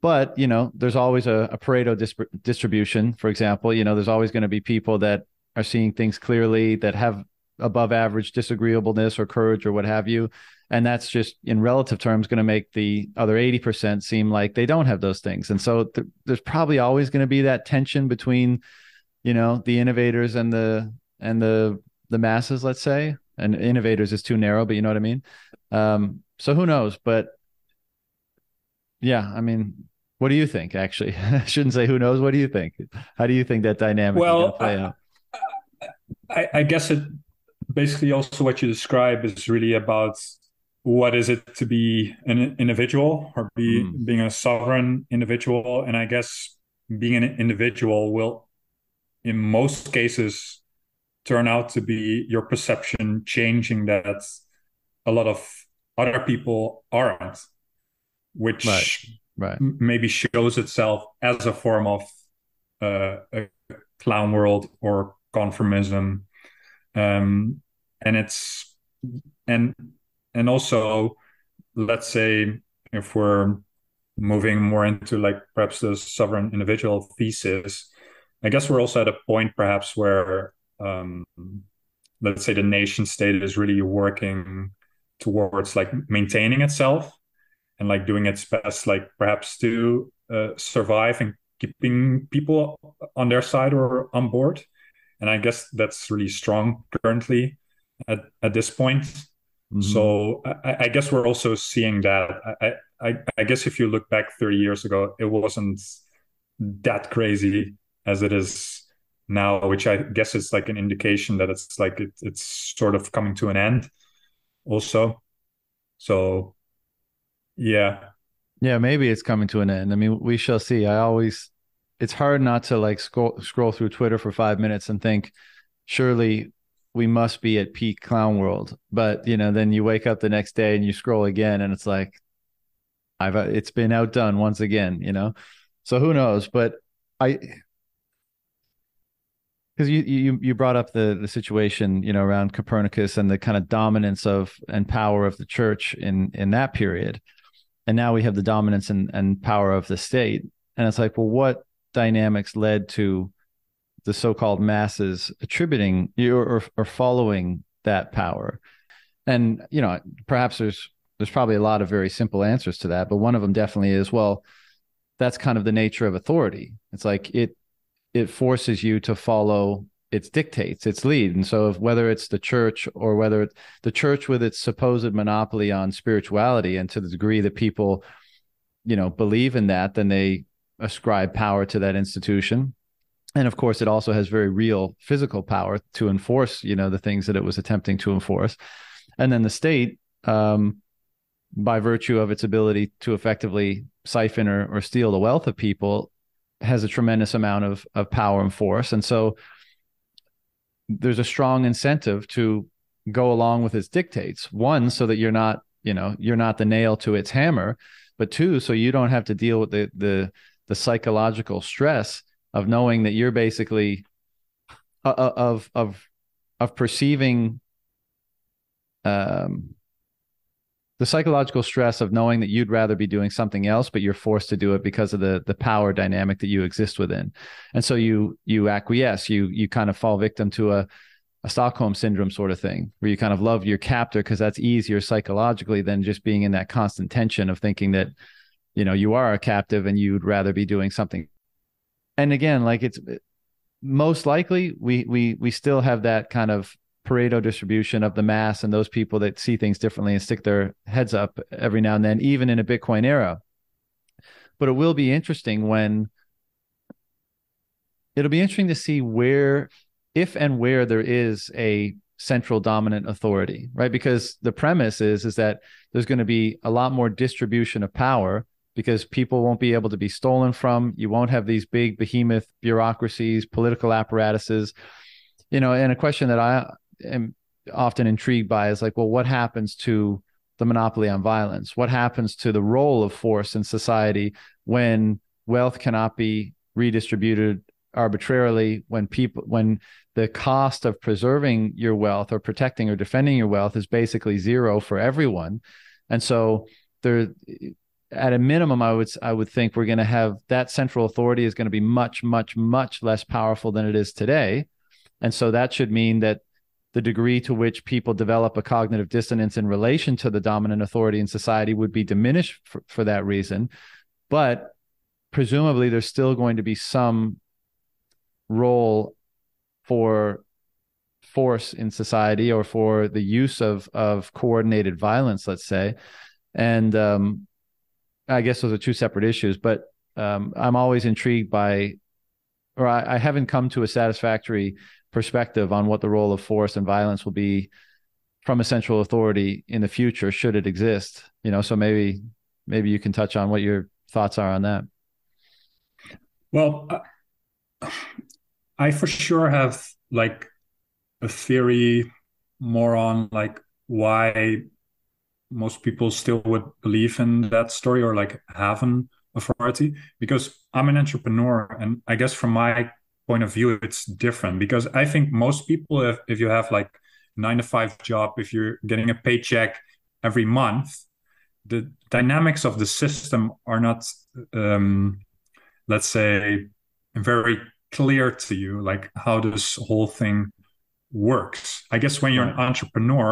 But you know, there's always a, a Pareto distribution. For example, you know, there's always going to be people that are seeing things clearly that have above average disagreeableness or courage or what have you. And that's just in relative terms going to make the other 80% seem like they don't have those things. And so th- there's probably always going to be that tension between, you know, the innovators and the, and the, the masses, let's say, and innovators is too narrow, but you know what I mean? Um, so who knows? But yeah, I mean, what do you think? Actually, I shouldn't say who knows. What do you think? How do you think that dynamic well, play I, out? I, I guess it basically also what you describe is really about what is it to be an individual or be mm. being a sovereign individual and i guess being an individual will in most cases turn out to be your perception changing that a lot of other people aren't which right. Right. maybe shows itself as a form of uh, a clown world or conformism um, and it's and and also let's say if we're moving more into like perhaps the sovereign individual thesis i guess we're also at a point perhaps where um, let's say the nation state is really working towards like maintaining itself and like doing its best like perhaps to uh, survive and keeping people on their side or on board and I guess that's really strong currently at, at this point. Mm-hmm. So I, I, guess we're also seeing that. I, I, I guess if you look back 30 years ago, it wasn't that crazy as it is now, which I guess is like an indication that it's like it, it's sort of coming to an end also. So yeah. Yeah, maybe it's coming to an end. I mean, we shall see. I always it's hard not to like scroll scroll through Twitter for five minutes and think, surely we must be at peak clown world. But you know, then you wake up the next day and you scroll again, and it's like, I've it's been outdone once again. You know, so who knows? But I because you you you brought up the the situation you know around Copernicus and the kind of dominance of and power of the church in in that period, and now we have the dominance and and power of the state, and it's like, well, what dynamics led to the so-called masses attributing or, or following that power? And you know perhaps there's there's probably a lot of very simple answers to that but one of them definitely is well that's kind of the nature of authority. It's like it it forces you to follow its dictates its lead. And so if, whether it's the church or whether it's the church with its supposed monopoly on spirituality and to the degree that people you know believe in that then they ascribe power to that institution. And of course it also has very real physical power to enforce you know the things that it was attempting to enforce. And then the state um, by virtue of its ability to effectively siphon or, or steal the wealth of people has a tremendous amount of, of power and force. And so there's a strong incentive to go along with its dictates. One so that you're not you know you're not the nail to its hammer but two so you don't have to deal with the the the psychological stress of knowing that you're basically uh, uh, of of of perceiving um the psychological stress of knowing that you'd rather be doing something else but you're forced to do it because of the the power dynamic that you exist within. And so you you acquiesce you you kind of fall victim to a a Stockholm syndrome sort of thing, where you kind of love your captor because that's easier psychologically than just being in that constant tension of thinking that you know you are a captive and you'd rather be doing something. And again like it's most likely we we we still have that kind of pareto distribution of the mass and those people that see things differently and stick their heads up every now and then even in a bitcoin era but it will be interesting when it'll be interesting to see where if and where there is a central dominant authority right because the premise is is that there's going to be a lot more distribution of power because people won't be able to be stolen from. You won't have these big behemoth bureaucracies, political apparatuses. You know, and a question that I am often intrigued by is like, well, what happens to the monopoly on violence? What happens to the role of force in society when wealth cannot be redistributed arbitrarily when people when the cost of preserving your wealth or protecting or defending your wealth is basically zero for everyone and so there at a minimum i would i would think we're going to have that central authority is going to be much much much less powerful than it is today and so that should mean that the degree to which people develop a cognitive dissonance in relation to the dominant authority in society would be diminished for, for that reason. But presumably there's still going to be some role for force in society or for the use of of coordinated violence let's say. And um, i guess those are two separate issues but um, i'm always intrigued by or I, I, haven't come to a satisfactory perspective on what the role of force and violence will be from a central authority in the future should it exist you know? So maybe maybe you can touch on what your thoughts are on that. Well I for sure have like a theory more on like why most people still would believe in that story or like have an authority because I'm an entrepreneur and I guess from my point of view it's different because I think most people if, if you have like nine to five job if you're getting a paycheck every month the dynamics of the system are not um, let's say very clear to you like how this whole thing works. I guess when you're an entrepreneur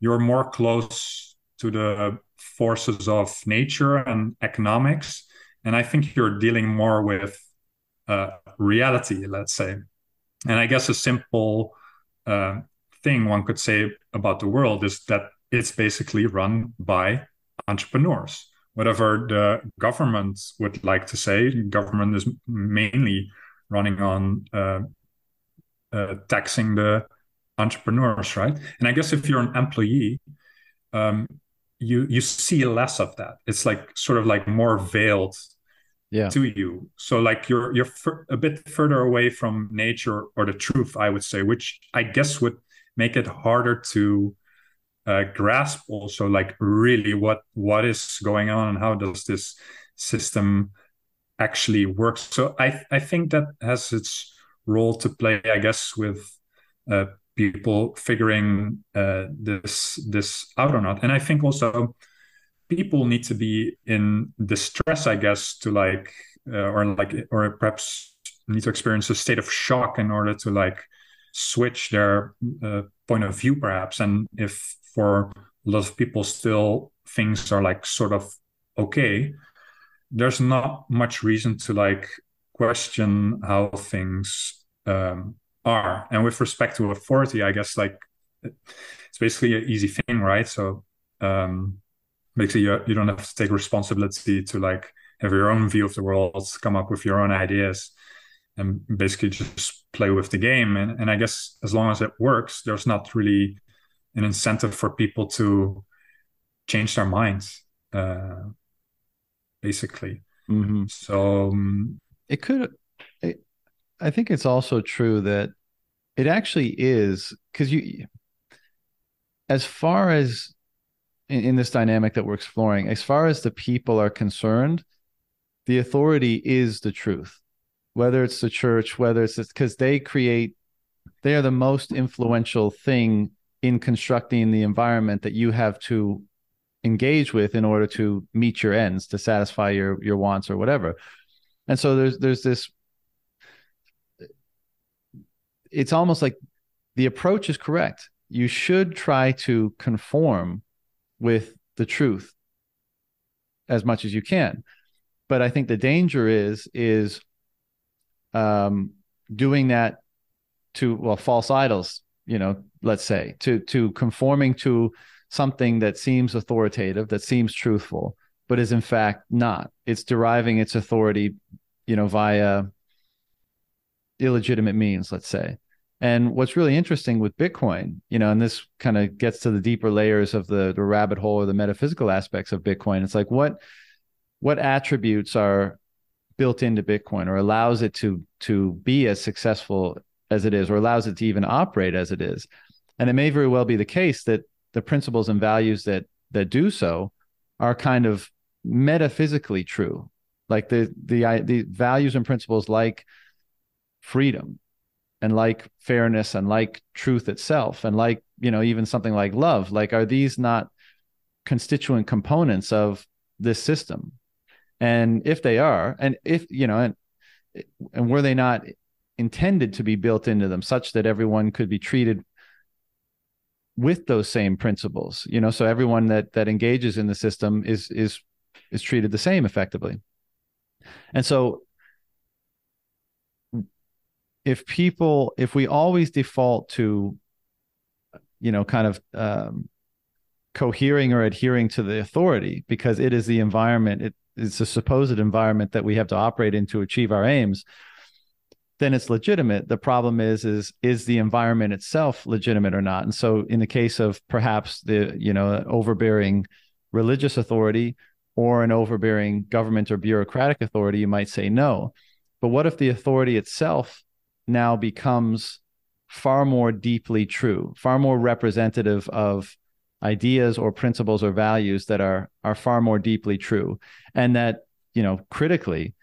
you're more close to the forces of nature and economics and i think you're dealing more with uh, reality let's say and i guess a simple uh, thing one could say about the world is that it's basically run by entrepreneurs whatever the government would like to say government is mainly running on uh, uh, taxing the entrepreneurs, right? And I guess if you're an employee, um, you you see less of that. It's like sort of like more veiled yeah. to you. So like you're you're a bit further away from nature or the truth, I would say, which I guess would make it harder to uh, grasp also like really what what is going on and how does this system actually work. So I I think that has its role to play, I guess, with uh, people figuring uh, this this out or not. And I think also people need to be in distress, I guess, to like uh, or like or perhaps need to experience a state of shock in order to like switch their uh, point of view, perhaps. And if for a lot of people still things are like sort of okay there's not much reason to like question how things um, are. And with respect to authority, I guess like it's basically an easy thing, right? So um, basically, you, you don't have to take responsibility to like have your own view of the world, come up with your own ideas, and basically just play with the game. And, and I guess as long as it works, there's not really an incentive for people to change their minds. Uh, basically. Mm-hmm. So um, it could. It, I think it's also true that it actually is because you, as far as in, in this dynamic that we're exploring, as far as the people are concerned, the authority is the truth. Whether it's the church, whether it's because they create, they are the most influential thing in constructing the environment that you have to engage with in order to meet your ends to satisfy your your wants or whatever and so there's there's this it's almost like the approach is correct you should try to conform with the truth as much as you can but i think the danger is is um doing that to well false idols you know let's say to to conforming to something that seems authoritative, that seems truthful, but is in fact not. It's deriving its authority, you know, via illegitimate means, let's say. And what's really interesting with Bitcoin, you know, and this kind of gets to the deeper layers of the the rabbit hole or the metaphysical aspects of Bitcoin. It's like what what attributes are built into Bitcoin or allows it to to be as successful as it is, or allows it to even operate as it is. and it may very well be the case that the principles and values that that do so are kind of metaphysically true like the the the values and principles like freedom and like fairness and like truth itself and like you know even something like love like are these not constituent components of this system? And if they are and if you know and and were they not intended to be built into them such that everyone could be treated with those same principles you know so everyone that that engages in the system is is is treated the same effectively. And so if people if we always default to you know kind of um, cohering or adhering to the authority because it is the environment it is a supposed environment that we have to operate in to achieve our aims then it's legitimate. The problem is is is the environment itself legitimate or not? And so in the case of perhaps the you know overbearing religious authority or an overbearing government or bureaucratic authority you might say no. But what if the authority itself now becomes far more deeply true far more representative of ideas or principles or values that are are far more deeply true and that you know critically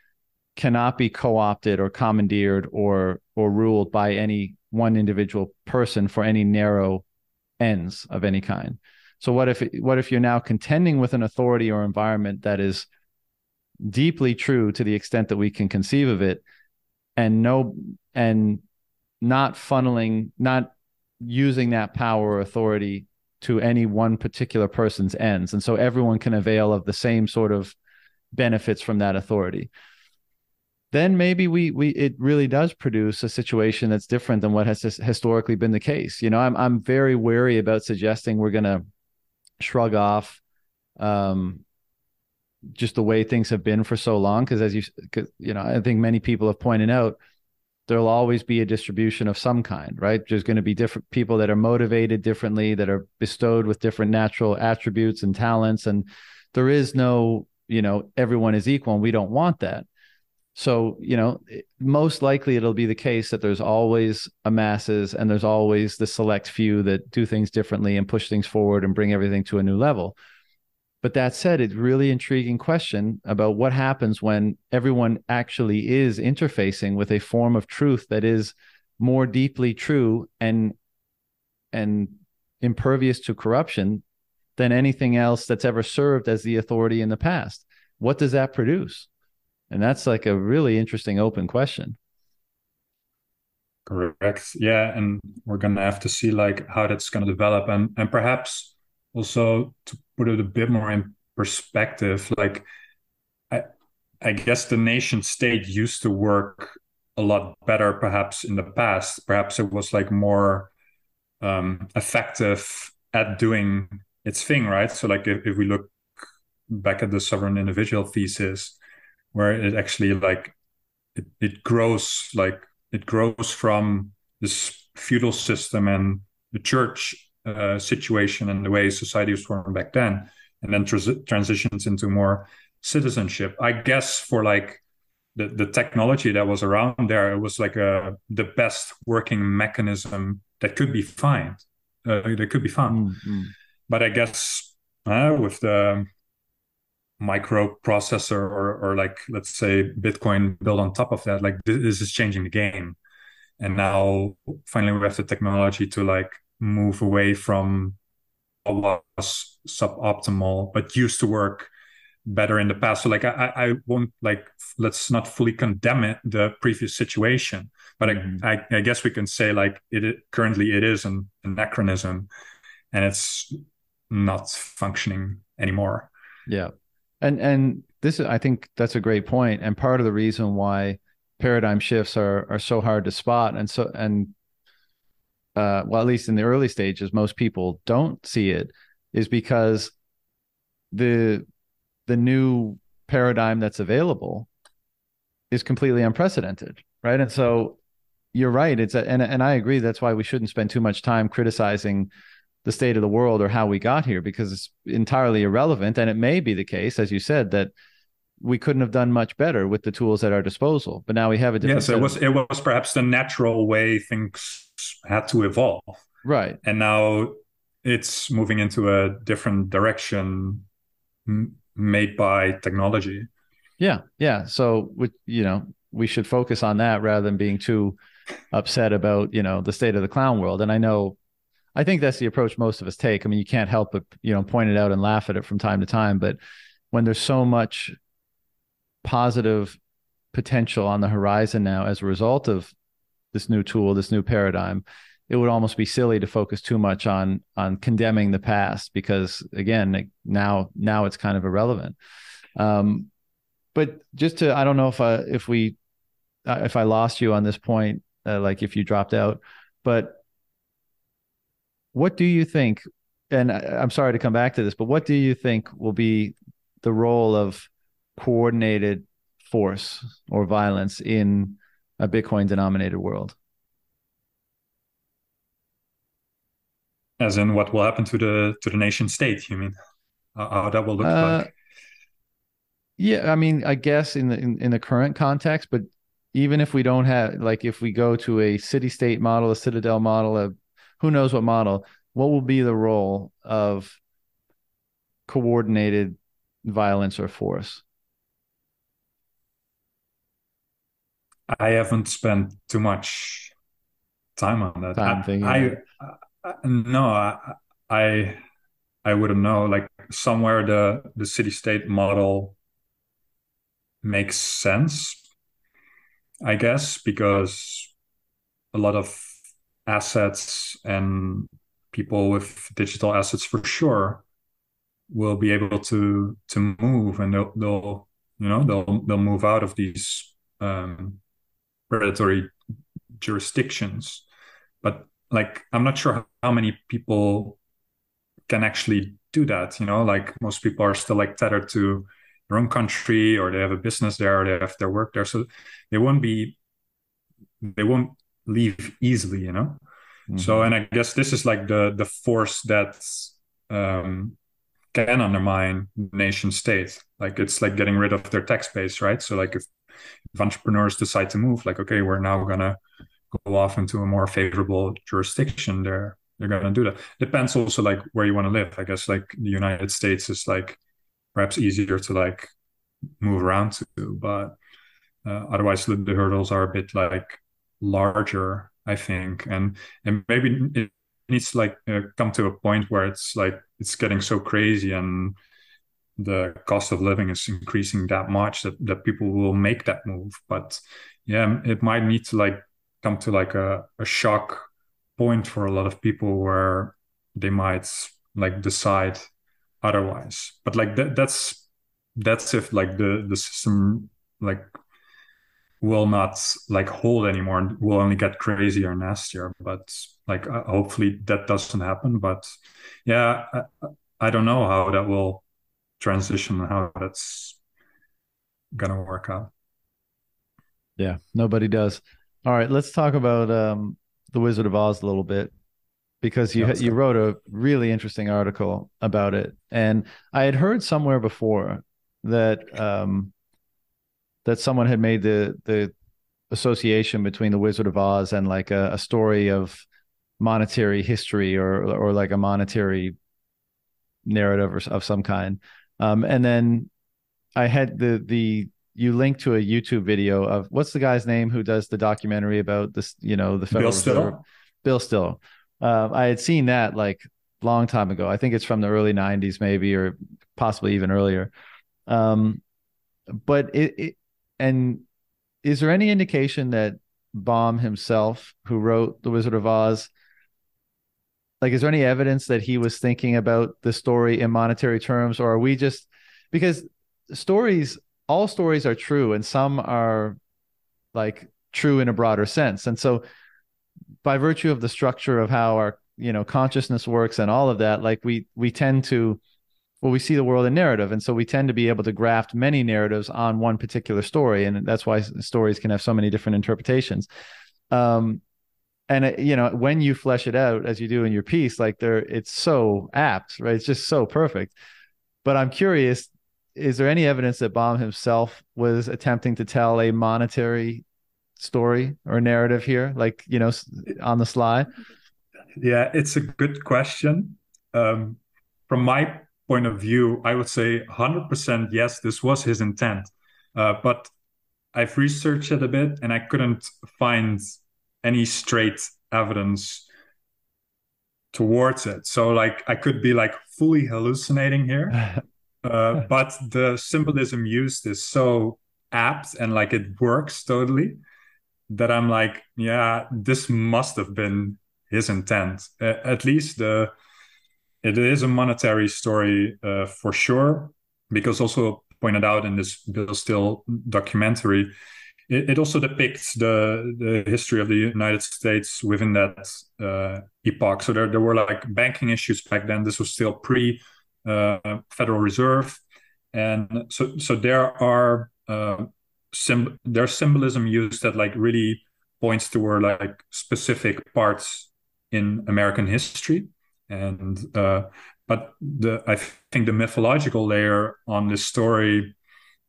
cannot be co-opted or commandeered or or ruled by any one individual person for any narrow ends of any kind. So what if what if you're now contending with an authority or environment that is deeply true to the extent that we can conceive of it and no and not funneling not using that power or authority to any one particular person's ends and so everyone can avail of the same sort of benefits from that authority then maybe we we it really does produce a situation that's different than what has historically been the case. You know, I'm I'm very wary about suggesting we're going to shrug off um, just the way things have been for so long because as you you know, I think many people have pointed out there'll always be a distribution of some kind, right? There's going to be different people that are motivated differently, that are bestowed with different natural attributes and talents and there is no, you know, everyone is equal and we don't want that so, you know, eh, most likely it'll be the case that there's always a masses and there's always the select few that do things differently and push things forward and bring everything to a new level. But that said, it's really intriguing question about what happens when everyone actually is interfacing with a form of truth that is more deeply true and and impervious to corruption than anything else that's ever served as the authority in the past. What does that produce? And that's like a really interesting open question. Correct. Yeah, and we're gonna have to see like how that's gonna develop, and and perhaps also to put it a bit more in perspective, like I I guess the nation state used to work a lot better, perhaps in the past. Perhaps it was like more um, effective at doing its thing, right? So like if, if we look back at the sovereign individual thesis, where it actually like it, it grows like it grows from this feudal system and the church uh, situation and the way society was formed back then and then transitions into more citizenship. I guess for like the, the technology that was around there it was like a the best working mechanism that could be found uh, that could be found. Mm-hmm. but i guess uh, with the microprocessor or, or like let's say bitcoin built on top of that like this is changing the game. And now finally we have the technology to like move away from what was suboptimal but used to work better in the past. So like i i won't like let's not fully condemn it the previous situation but mm-hmm. I, I, I guess we can say like it currently it is an anachronism and it's not functioning anymore. Yeah. And and this is I think that's a great point, and part of the reason why paradigm shifts are are so hard to spot, and so and uh, well, at least in the early stages, most people don't see it, is because the the new paradigm that's available is completely unprecedented, right? And so you're right. It's a, and and I agree. That's why we shouldn't spend too much time criticizing the state of the world or how we got here because it's entirely irrelevant. And it may be the case, as you said, that we couldn't have done much better with the tools at our disposal. But now we have a different. Yes, it was it was perhaps the natural way things had to evolve. right. And now it's moving into a different direction m- made by technology. Yeah yeah. So we, you know we should focus on that rather than being too upset about you know the state of the clown world. And i know i think that's the approach most of us take. I mean you can't help but you know point it out and laugh at it from time to time but when there's so much positive potential on the horizon now as a result of this new tool this new paradigm it would almost be silly to focus too much on on condemning the past because again now now it's kind of irrelevant. Um, but just to i don't know if I, if we uh, if i lost you on this point uh, like if you dropped out but what do you think and i'm sorry to come back to this but what do you think will be the role of coordinated force or violence in a bitcoin denominated world. As in what will happen to the to the nation state you mean? How that will look uh, like? yeah i mean i guess in the in, in the current context but even if we don't have like if we go to a city state model a citadel model a who knows what model what will be the role of coordinated violence or force i haven't spent too much time on that. Time I, I, I, no I, I i wouldn't know. Like somewhere the the city state model makes sense I guess, because a lot of assets and people with digital assets for sure will be able to to move and they'll, they'll you know they'll they'll move out of these um, predatory jurisdictions. But like i'm not sure how many people can actually do that you know? Like most people are still like tethered to their own country or they have a business there or they have their work there. So they won't be they won't leave easily you know? Mm-hmm. so and i guess this is like the the force that um, can undermine nation state like it's like getting rid of their tax base right? So like if, if entrepreneurs decide to move like okay we're now gonna go off into a more favorable jurisdiction they're they're gonna do that. Depends also like where you want to live. I guess like the united states is like perhaps easier to like move around to but uh, otherwise the, the, hurdles are a bit like larger i think. And and maybe it needs to like uh, come to a point where it's like it's getting so crazy and the cost of living is increasing that much that, that people will make that move. But yeah it might need to like come to like a, a shock point for a lot of people where they might like decide otherwise. But like that that's that's if like the the system like will not like hold anymore and will only get crazier and nastier but like uh, hopefully that doesn't happen. But yeah I, I don't know how that will transition and how that's gonna work out. Yeah nobody does. All right let's talk about um the wizard of oz a little bit because you you wrote a really interesting article about it, and I had heard somewhere before that um, that someone had made the the association between the Wizard of Oz and like a, a story of monetary history or or like a monetary narrative or, of some kind. Um, and then I had the the you linked to a YouTube video of what's the guy's name who does the documentary about this, you know, the Federal Bill Still. Bill Still. Uh, I had seen that like long time ago. I think it's from the early '90s, maybe, or possibly even earlier. Um, but it, it, and is there any indication that Baum himself, who wrote The Wizard of Oz, like, is there any evidence that he was thinking about the story in monetary terms, or are we just because stories, all stories are true, and some are like true in a broader sense, and so by virtue of the structure of how our you know consciousness works and all of that like we we tend to well we see the world in narrative. And so we tend to be able to graft many narratives on one particular story. And that's why stories can have so many different interpretations. Um and it, you know when you flesh it out as you do in your piece like there it's so apt right it's just so perfect but i'm curious is there any evidence that Baum himself was attempting to tell a monetary story or narrative here, like you know, on the sly? Yeah, it's a good question. Um, from my point of view, I would say 100% yes, this was his intent. Uh, but I've researched it a bit and I couldn't find any straight evidence towards it. So, like, I could be like fully hallucinating here, uh, but the symbolism used is so apt and like it works totally that I'm like, yeah, this must have been his intent. Uh, at least the it is a monetary story uh, for sure, because also pointed out in this Bill Still documentary, it, it, also depicts the the history of the United States within that uh, epoch. So there there were like banking issues back then. This was still pre uh, Federal Reserve, and so so there are uh, sim- there's symbolism used that like really points toward like specific parts in American history, and uh, but the I think the mythological layer on this story,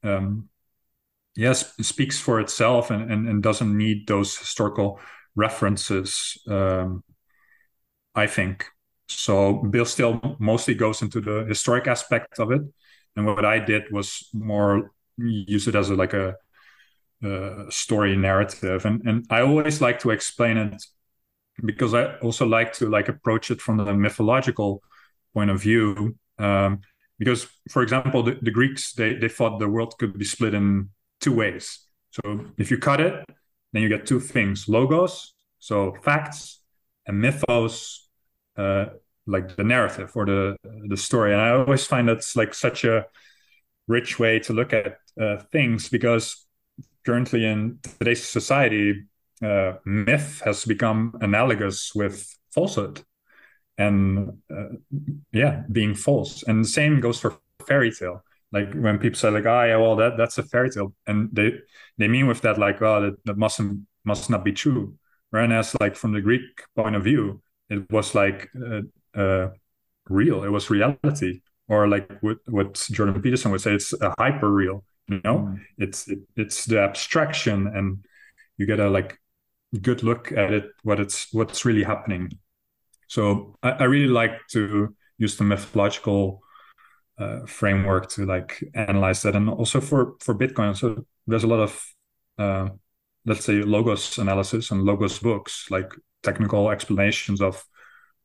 um, yes, speaks for itself and, and, and doesn't need those historical references. Um, I think so. Bill still mostly goes into the historic aspect of it, and what I did was more use it as a, like a uh, story narrative and and i always like to explain it because i also like to like approach it from the mythological point of view um, because for example the, the, greeks they, they thought the world could be split in two ways so if you cut it then you get two things logos so facts and mythos uh, like the narrative or the the story and i always find that's like such a rich way to look at uh, things because currently in today's society, uh, myth has become analogous with falsehood and uh, yeah, being false. And the same goes for fairy tale. Like when people say like, "Ah, oh, yeah, well, that that's a fairy tale," and they they mean with that like, "Oh, that, that mustn't must not be true." Whereas, like from the Greek point of view, it was like uh, uh, real. It was reality, or like what, what Jordan Peterson would say, it's a hyper real you know mm. it's it, it's the abstraction and you get a like good look at it what it's what's really happening so i, I really like to use the methodological uh, framework to like analyze that and also for for bitcoin so there's a lot of uh, let's say logos analysis and logos books like technical explanations of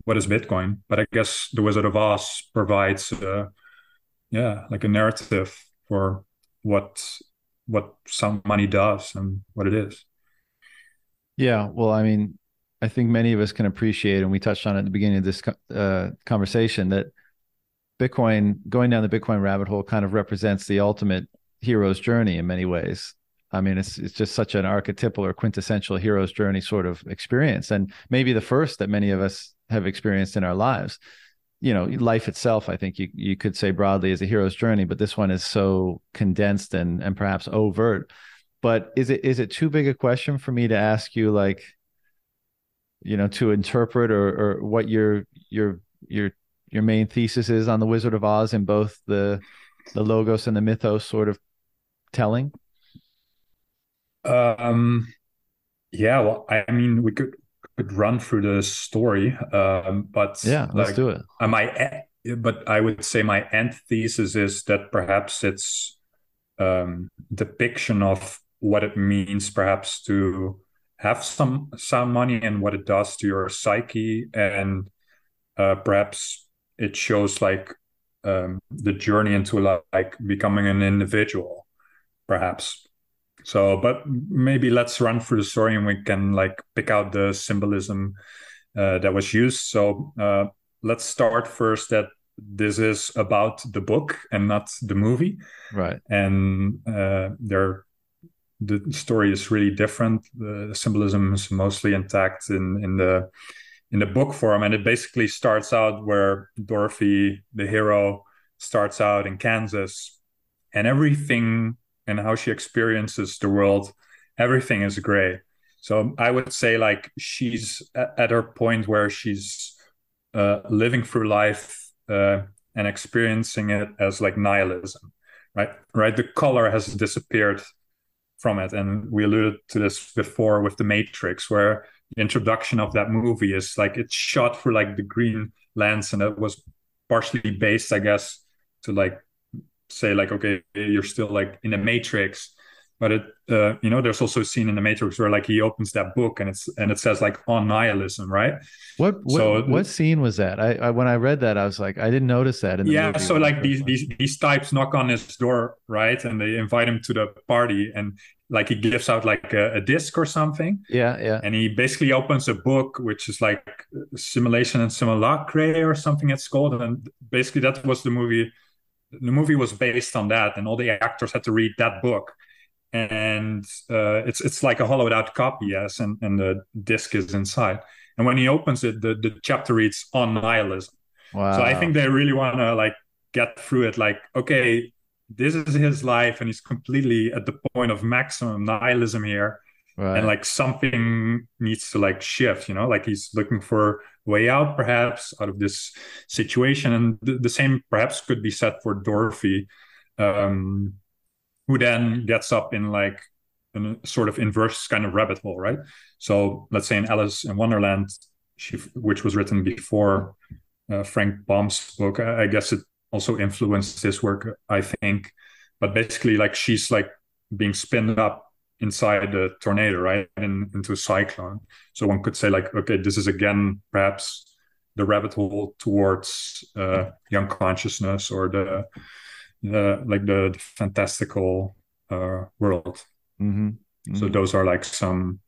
what is bitcoin but i guess the wizard of oz provides uh, yeah like a narrative for what what some money does and what it is. Yeah, well, I mean, I think many of us can appreciate, and we touched on it at the beginning of this uh, conversation, that Bitcoin, going down the Bitcoin rabbit hole, kind of represents the ultimate hero's journey in many ways. I mean, it's it's just such an archetypal or quintessential hero's journey sort of experience, and maybe the first that many of us have experienced in our lives you know life itself i think you you could say broadly is a hero's journey but this one is so condensed and and perhaps overt but is it is it too big a question for me to ask you like you know to interpret or or what your your your your main thesis is on the wizard of oz in both the the logos and the mythos sort of telling um yeah well i mean we could could run through the story, um, but yeah, like, let's do it. Uh, my but I would say my end thesis is that perhaps it's um, depiction of what it means, perhaps to have some some money and what it does to your psyche, and uh, perhaps it shows like um, the journey into like becoming an individual, perhaps so, but maybe let's run through the story and we can like pick out the symbolism uh, that was used. So, uh, let's start first that this is about the book and not the movie. Right. And uh, there, the story is really different. The symbolism is mostly intact in in the in the book form, and it basically starts out where Dorothy, the hero, starts out in Kansas, and everything and how she experiences the world, everything is gray. So I would say like she's at her point where she's uh, living through life uh, and experiencing it as like nihilism, right? Right. The color has disappeared from it, and we alluded to this before with the Matrix, where introduction of that movie is like it's shot for like the green lens and it was partially based i guess to like say like okay you're still like in the matrix but it uh, you know there's also a scene in the matrix where like he opens that book and it's and it says like on nihilism right? What what, so, what scene was that? I, I, when i read that i was like i didn't notice that in the yeah so like these, these these types knock on his door right? And they invite him to the party and like he gives out like a, a disc or something yeah yeah and he basically opens a book which is like simulation and simulacra or something it's called and basically that was the movie the movie was based on that and all the actors had to read that book and uh, it's it's like a hollowed out copy, yes, and, and the disc is inside. And when he opens it, the, the chapter reads on nihilism. Wow. So I think they really want to like get through it. Like, okay, this is his life, and he's completely at the point of maximum nihilism here. Right. And like something needs to like shift, you know, like he's looking for way out, perhaps, out of this situation. And th- the same perhaps could be said for Dorothy. Um, who then gets up in like a sort of inverse kind of rabbit hole, right? So let's say in Alice in Wonderland, she, which was written before uh, Frank Baum's book, I, I guess it also influenced this work, I think. But basically, like she's like being spinned up inside the tornado, right, in, into a cyclone. So one could say like, okay, this is again perhaps the rabbit hole towards uh, young consciousness or the the like the, the fantastical uh, world. Mm-hmm. Mm-hmm. So those are like some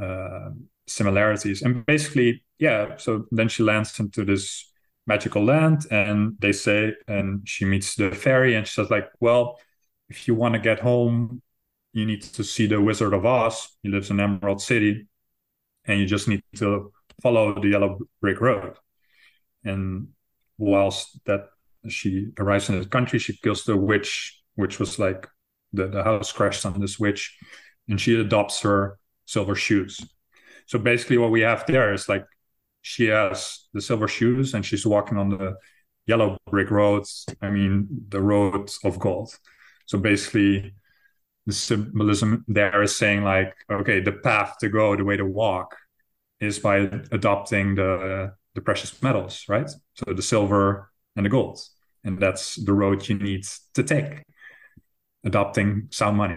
uh, similarities, and basically, yeah. So then she lands into this magical land, and they say, and she meets the fairy, and she says like, well, if you want to get home, you need to see the Wizard of Oz. He lives in Emerald City, and you just need to follow the yellow brick road. And whilst that she arrives in the country. She kills the witch, which was like the, the house crashed on this witch, and she adopts her silver shoes. So basically, what we have there is like she has the silver shoes and she's walking on the yellow brick roads. I mean, the roads of gold. So basically, the symbolism there is saying like, okay, the path to go, the way to walk, is by adopting the the precious metals, right? So the silver and the gold and that's the road you need to take adopting sound money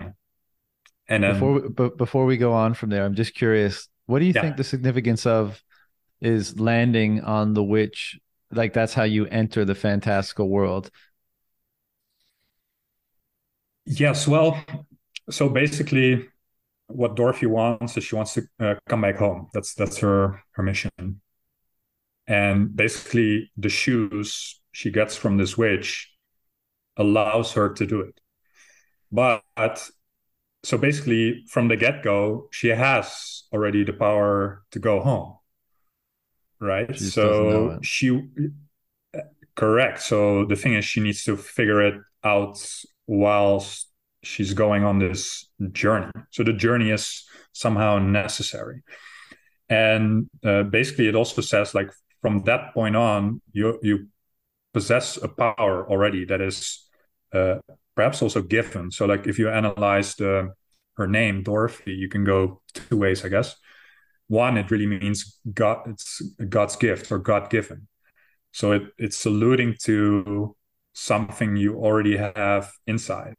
and then, before we, but before we go on from there i'm just curious what do you yeah. think the significance of is landing on the witch like that's how you enter the fantastical world yes well so basically what dorothy wants is she wants to uh, come back home that's that's her her mission and basically the shoes she gets from this witch allows her to do it. But so basically, from the get go, she has already the power to go home. Right. She so she, correct. So the thing is, she needs to figure it out whilst she's going on this journey. So the journey is somehow necessary. And uh, basically, it also says like from that point on, you you possess a power already that is uh, perhaps also given. So, like if you analyze the, her name Dorothy, you can go two ways, I guess. One, it really means God. It's God's gift or God given. So it it's alluding to something you already have inside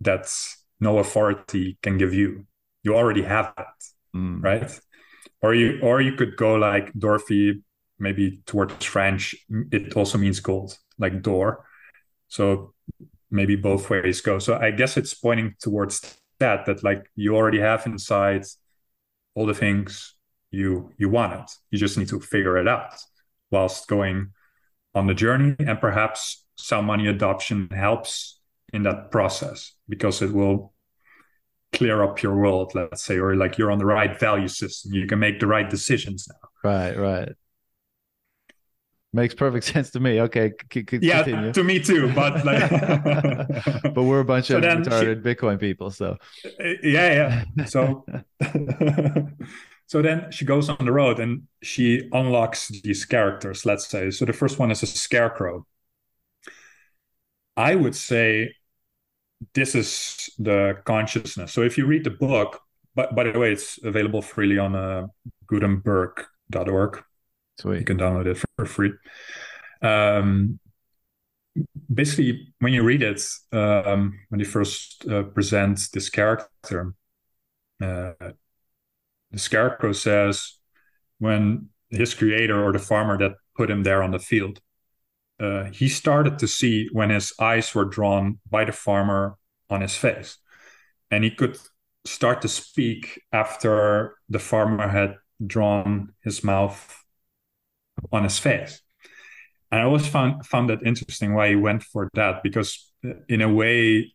that's no authority can give you. You already have that, mm. right? Or you or you could go like Dorothy maybe towards French, it also means gold, like door. So maybe both ways go. So I guess it's pointing towards that, that like you already have inside all the things you you wanted. You just need to figure it out whilst going on the journey. And perhaps some money adoption helps in that process because it will clear up your world, let's say, or like you're on the right value system. You can make the right decisions now. Right, right. Makes perfect sense to me. Okay, c- c- yeah, continue. to me too. But like, but we're a bunch so of retarded she, Bitcoin people. So yeah, yeah. So so then she goes on the road and she unlocks these characters. Let's say so. The first one is a scarecrow. I would say this is the consciousness. So if you read the book, but by the way, it's available freely on uh, Gutenberg.org. Sweet. You can download it for free. Um, basically, when you read it, um, when you first uh, present this character, uh, the scarecrow says, when his creator or the farmer that put him there on the field, uh, he started to see when his eyes were drawn by the farmer on his face. And he could start to speak after the farmer had drawn his mouth on his face. And I always found found that interesting why he went for that because in a way,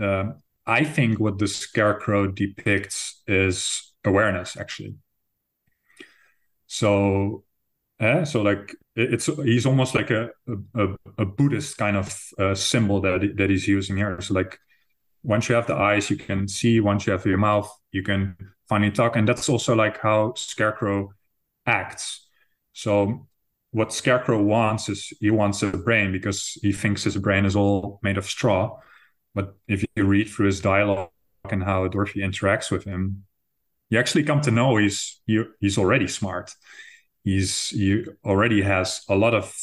uh, I think what the scarecrow depicts is awareness actually. So, yeah, so like it's he's almost like a a, a Buddhist kind of uh, symbol that that he's using here. So like once you have the eyes, you can see. Once you have your mouth, you can finally talk. And that's also like how Scarecrow acts. So what Scarecrow wants is he wants a brain because he thinks his brain is all made of straw. But if you read through his dialogue and how Dorothy interacts with him, you actually come to know he's he, he's already smart. He's he already has a lot of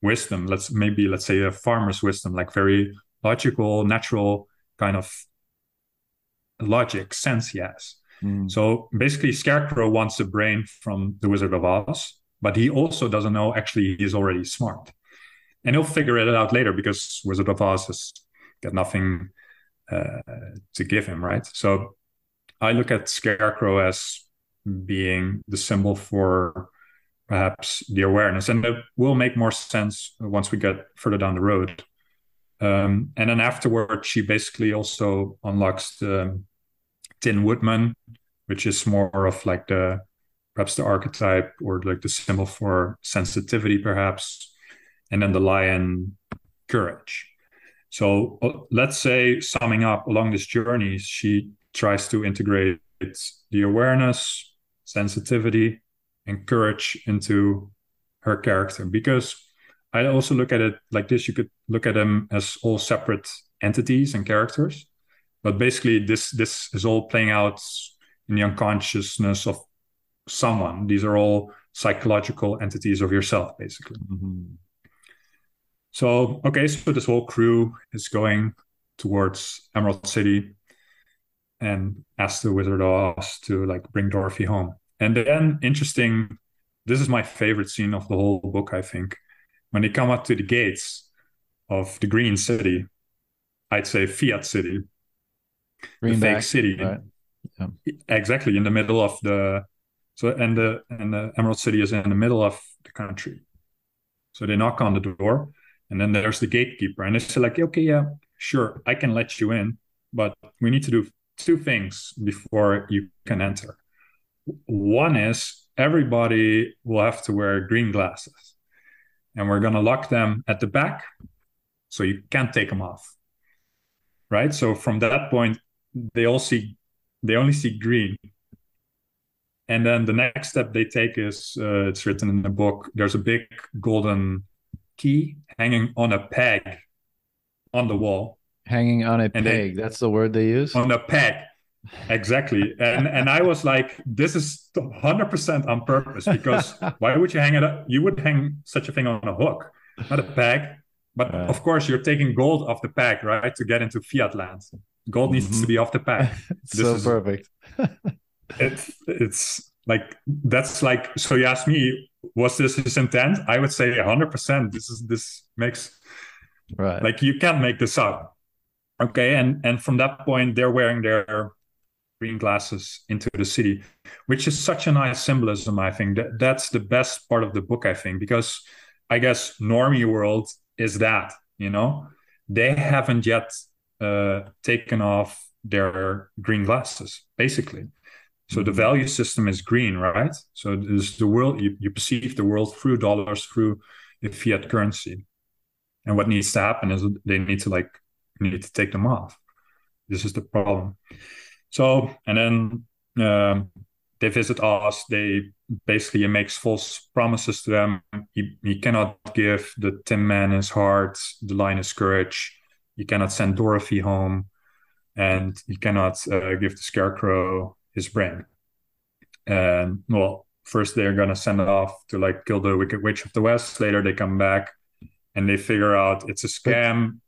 wisdom. Let's maybe let's say a farmer's wisdom, like very logical, natural kind of logic sense he has. Mm. So basically, Scarecrow wants a brain from the Wizard of Oz, but he also doesn't know actually he's already smart. And he'll figure it out later because Wizard of Oz has got nothing uh, to give him, right? So I look at Scarecrow as being the symbol for perhaps the awareness, and it will make more sense once we get further down the road. Um, and then afterward, she basically also unlocks the Tin Woodman, which is more of like the perhaps the archetype or like the symbol for sensitivity, perhaps, and then the lion, courage. So uh, let's say, summing up along this journey, she tries to integrate the awareness, sensitivity, and courage into her character because I also look at it like this. You could look at them as all separate entities and characters, but basically this this is all playing out in the unconsciousness of someone. These are all psychological entities of yourself, basically. Mm-hmm. So okay, so this whole crew is going towards Emerald City and asks the Wizard of Oz to like bring Dorothy home. And then interesting, this is my favorite scene of the whole book, I think when they come up to the gates of the green city, I'd say Fiat City, green the fake city, right. yeah. exactly in the middle of the so and the and the Emerald City is in the middle of the country. So they knock on the door, and then there's the gatekeeper, and they say like, okay, yeah, sure, I can let you in, but we need to do two things before you can enter. One is everybody will have to wear green glasses and we're to lock them at the back so you can't take them off right so from that point they all see they only see green and then the next step they take is uh, it's written in the book there's a big golden key hanging on a peg on the wall. Hanging on a and peg they, that's the word they use? On a peg exactly. And and i was like this is 100% on purpose because why would you hang it up? You would hang such a thing on a hook not a peg. But right. of course you're taking gold off the peg right to get into fiat land. Gold mm-hmm. needs to be off the peg. So is, perfect it's it's like that's like so you ask me was this his intent i would say 100% this is this makes right like you can't make this up okay and and from that point they're wearing their green glasses into the city, which is such a nice symbolism. I think that that's the best part of the book. I think because I guess normie world is that you know they haven't yet uh, taken off their green glasses basically. So the value system is green, right? So there's the world you, you perceive the world through dollars, through the fiat currency. And what needs to happen is they need to like need to take them off. This is the problem. So, and then um, they visit Oz. They basically makes false promises to them. He, he cannot give the Tin Man his heart, the lion's courage. He cannot send Dorothy home, and he cannot uh, give the Scarecrow his brain. And well, first they're gonna send it off to like kill the Wicked Witch of the West. Later they come back and they figure out it's a scam.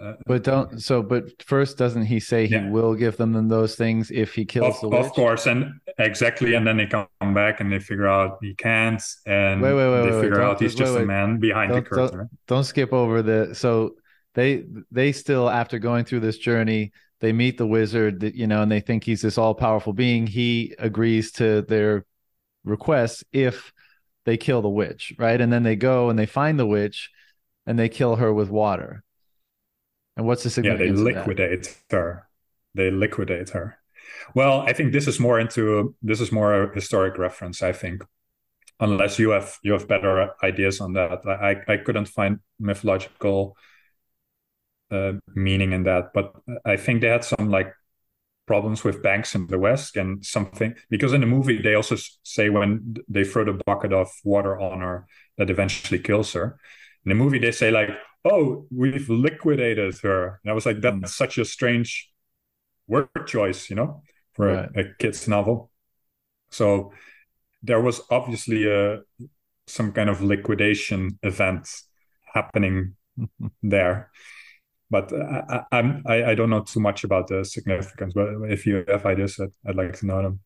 Uh, but don't so. But first, doesn't he say he yeah. will give them those things if he kills of, the witch? Of course, and exactly, and then they come back and they figure out he can't, and wait, wait, wait, they wait, figure out he's just a man behind the curtain. Don't, don't skip over the so they they still after going through this journey they meet the wizard you know and they think he's this all-powerful being. He agrees to their requests if they kill the witch right? And then they go and they find the witch and they kill her with water. And what's the significance yeah they liquidate her. They liquidate her. Well i think this is more into this is more a historic reference i think. Unless you have you have better ideas on that. I i couldn't find mythological uh, meaning in that. But I think they had some like problems with banks in the West and something because in the movie they also say when they throw the bucket of water on her that eventually kills her. In the movie they say like, "Oh, we've liquidated her," and I was like, "That's mm. such a strange word choice," you know, for right. a, a kid's novel. So there was obviously a some kind of liquidation event happening there but I, I'm I, I don't know too much about the significance. But if you have ideas, I'd, I'd like to know them.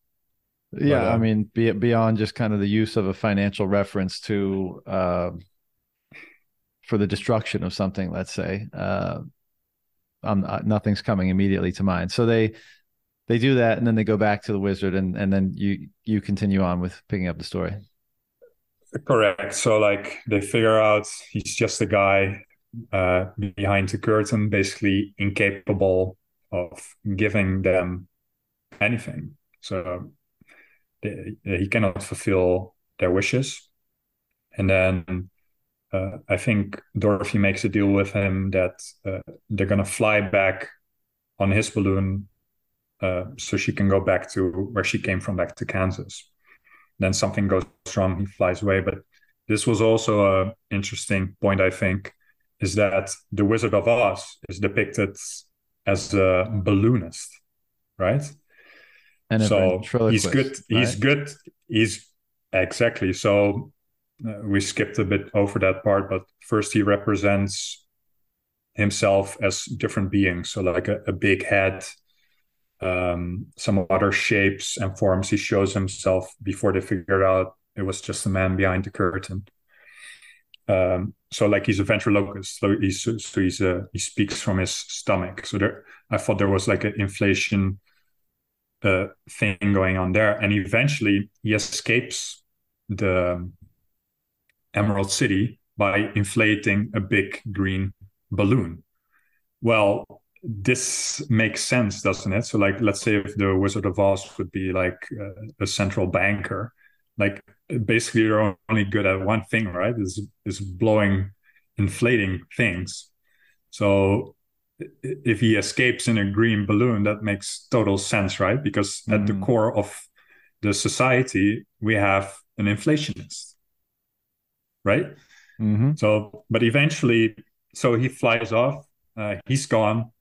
Yeah, but, I mean, be, beyond just kind of the use of a financial reference to uh, for the destruction of something, let's say, uh, um, nothing's coming immediately to mind. So they they do that, and then they go back to the wizard, and and then you you continue on with picking up the story. Correct. So like they figure out he's just a guy uh, behind the curtain, basically incapable of giving them anything. So they, he cannot fulfill their wishes. And then uh, I think Dorothy makes a deal with him that uh, they're going to fly back on his balloon uh, so she can go back to where she came from, back to Kansas. Then something goes wrong, he flies away. But this was also an interesting point, I think, is that the Wizard of Oz is depicted as a balloonist, right? And so he's good. Right? He's good. He's exactly. So uh, we skipped a bit over that part, but first he represents himself as different beings. So like a, a big head, um, some other shapes and forms. He shows himself before they figured out it was just a man behind the curtain. Um, so like he's a ventriloquist, so he's so he's uh, he speaks from his stomach. So there, I thought there was like an inflation uh, thing going on there, and eventually he escapes the Emerald City by inflating a big green balloon. Well, this makes sense, doesn't it? So, like, let's say if the Wizard of Oz would be like uh, a central banker, like basically you're only good at one thing right is is blowing inflating things so if he escapes in a green balloon that makes total sense right because mm-hmm. at the mm. core of the society we have an inflationist right mm-hmm. so but eventually so he flies off uh, he's gone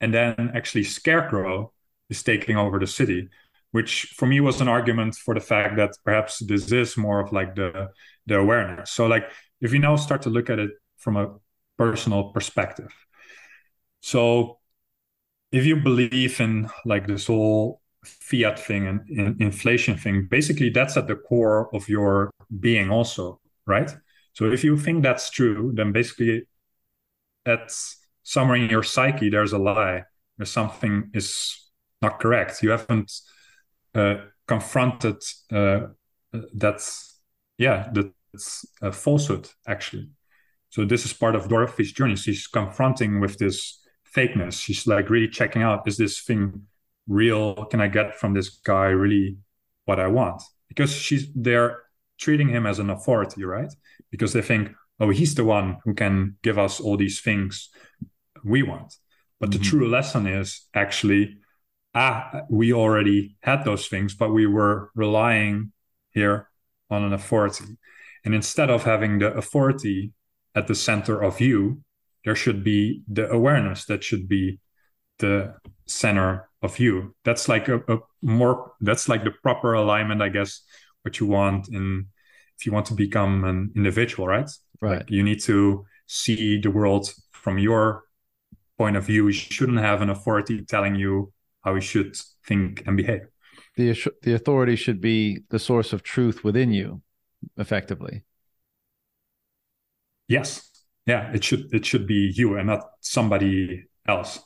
and then actually scarecrow is taking over the city which for me was an argument for the fact that perhaps this is more of like the the awareness. So like if you now start to look at it from a personal perspective so if you believe in like this whole fiat thing and in, inflation thing basically that's at the core of your being also right? So if you think that's true then basically that's somewhere in your psyche there's a lie there's something is not correct. You haven't confronted uh, that's yeah that's a falsehood actually. So this is part of dorothy's journey. She's confronting with this fakeness. She's like really checking out is this thing real? Can i get from this guy really what i want? Because she's they're treating him as an authority right? Because they think oh he's the one who can give us all these things we want. But mm-hmm. the true lesson is actually ah, we already had those things, but we were relying here on an authority. And instead of having the authority at the center of you, there should be the awareness that should be the center of you. That's like a, a more that's like the proper alignment, I guess, what you want in if you want to become an individual, right? Right. Like you need to see the world from your point of view. You shouldn't have an authority telling you how we should think and behave. The the authority should be the source of truth within you, effectively. Yes. Yeah, it should it should be you and not somebody else.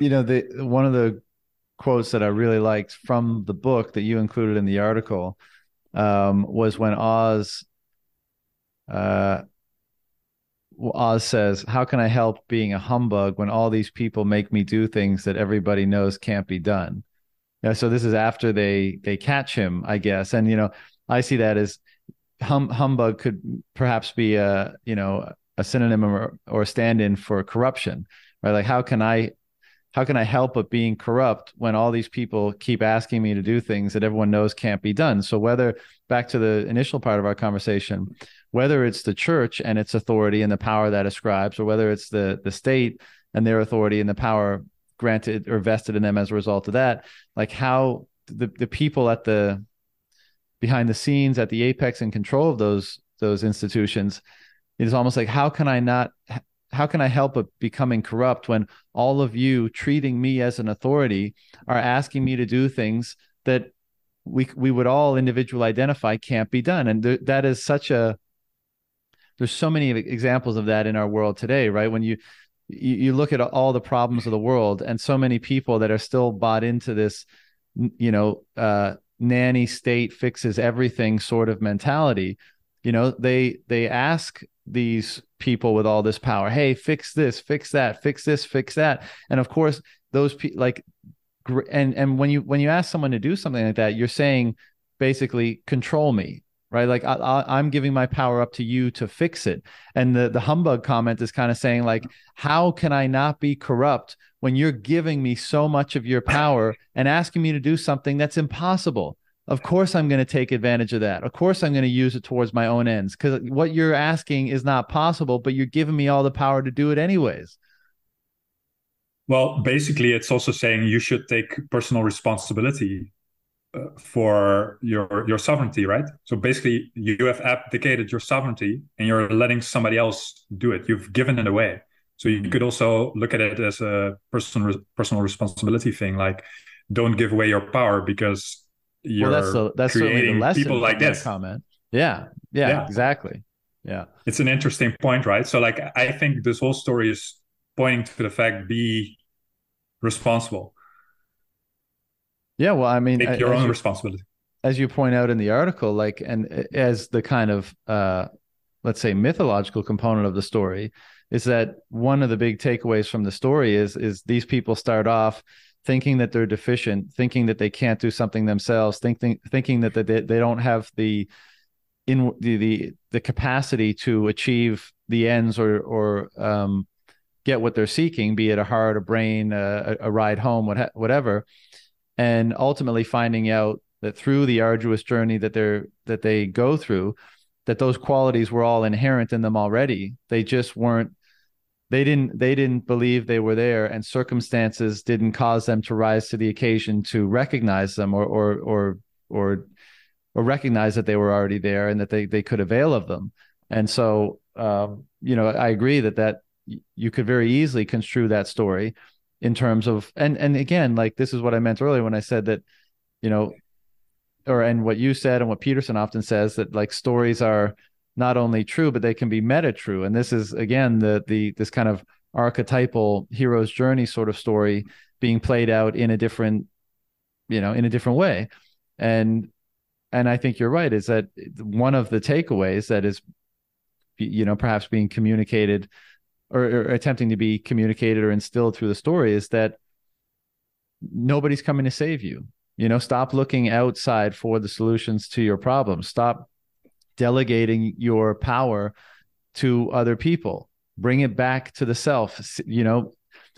You know, the one of the quotes that I really liked from the book that you included in the article um, was when Oz uh, Oz says, How can I help being a humbug when all these people make me do things that everybody knows can't be done? Yeah, so this is after they they catch him, I guess. And you know, I see that as hum, humbug could perhaps be a you know a synonym or, or stand-in for corruption, right? Like how can I how can I help but being corrupt when all these people keep asking me to do things that everyone knows can't be done? So whether back to the initial part of our conversation, whether it's the church and its authority and the power that ascribes, or whether it's the the state and their authority and the power granted or vested in them as a result of that, like how the, the people at the behind the scenes at the apex and control of those those institutions it is almost like how can i not how can i help but becoming corrupt when all of you treating me as an authority are asking me to do things that we we would all individual identify can't be done? And th- that is such a there's so many examples of that in our world today right? When you you, you look at all the problems of the world and so many people that are still bought into this you know uh, nanny state fixes everything sort of mentality you know they they ask these people with all this power. Hey fix this fix that fix this fix that. And of course those people like and and when you when you ask someone to do something like that you're saying basically control me right? Like I, am giving my power up to you to fix it. And the the humbug comment is kind of saying like how can i not be corrupt when you're giving me so much of your power and asking me to do something that's impossible of course i'm going to take advantage of that. Of course i'm going to use it towards my own ends because what you're asking is not possible but you're giving me all the power to do it anyways. Well basically it's also saying you should take personal responsibility uh, for your your sovereignty right? So basically you have abdicated your sovereignty and you're letting somebody else do it. You've given it away. So you could also look at it as a personal personal responsibility thing like don't give away your power because you're well, that's the, that's creating the people like this. comment. Yeah, yeah yeah. exactly. Yeah. It's an interesting point right? So like i think this whole story is pointing to the fact be responsible. Yeah, well, I mean, take your own you, responsibility. As you point out in the article, like, and as the kind of, uh, let's say, mythological component of the story, is that one of the big takeaways from the story is is these people start off thinking that they're deficient, thinking that they can't do something themselves, thinking thinking that they, they don't have the in the, the the capacity to achieve the ends or or um, get what they're seeking, be it a heart, a brain, a, a ride home, what, whatever. And ultimately finding out that through the arduous journey that they're that they go through that those qualities were all inherent in them already. They just weren't they didn't they didn't believe they were there and circumstances didn't cause them to rise to the occasion to recognize them or or or or, or recognize that they were already there and that they they could avail of them. And so um, you know i agree that that you could very easily construe that story in terms of and and again like this is what i meant earlier when i said that you know or and what you said and what peterson often says that like stories are not only true but they can be meta true and this is again the the this kind of archetypal hero's journey sort of story being played out in a different you know in a different way and and i think you're right is that one of the takeaways that is you know perhaps being communicated or, or attempting to be communicated or instilled through the story is that nobody's coming to save you. You know, stop looking outside for the solutions to your problems. Stop delegating your power to other people. Bring it back to the self. You know,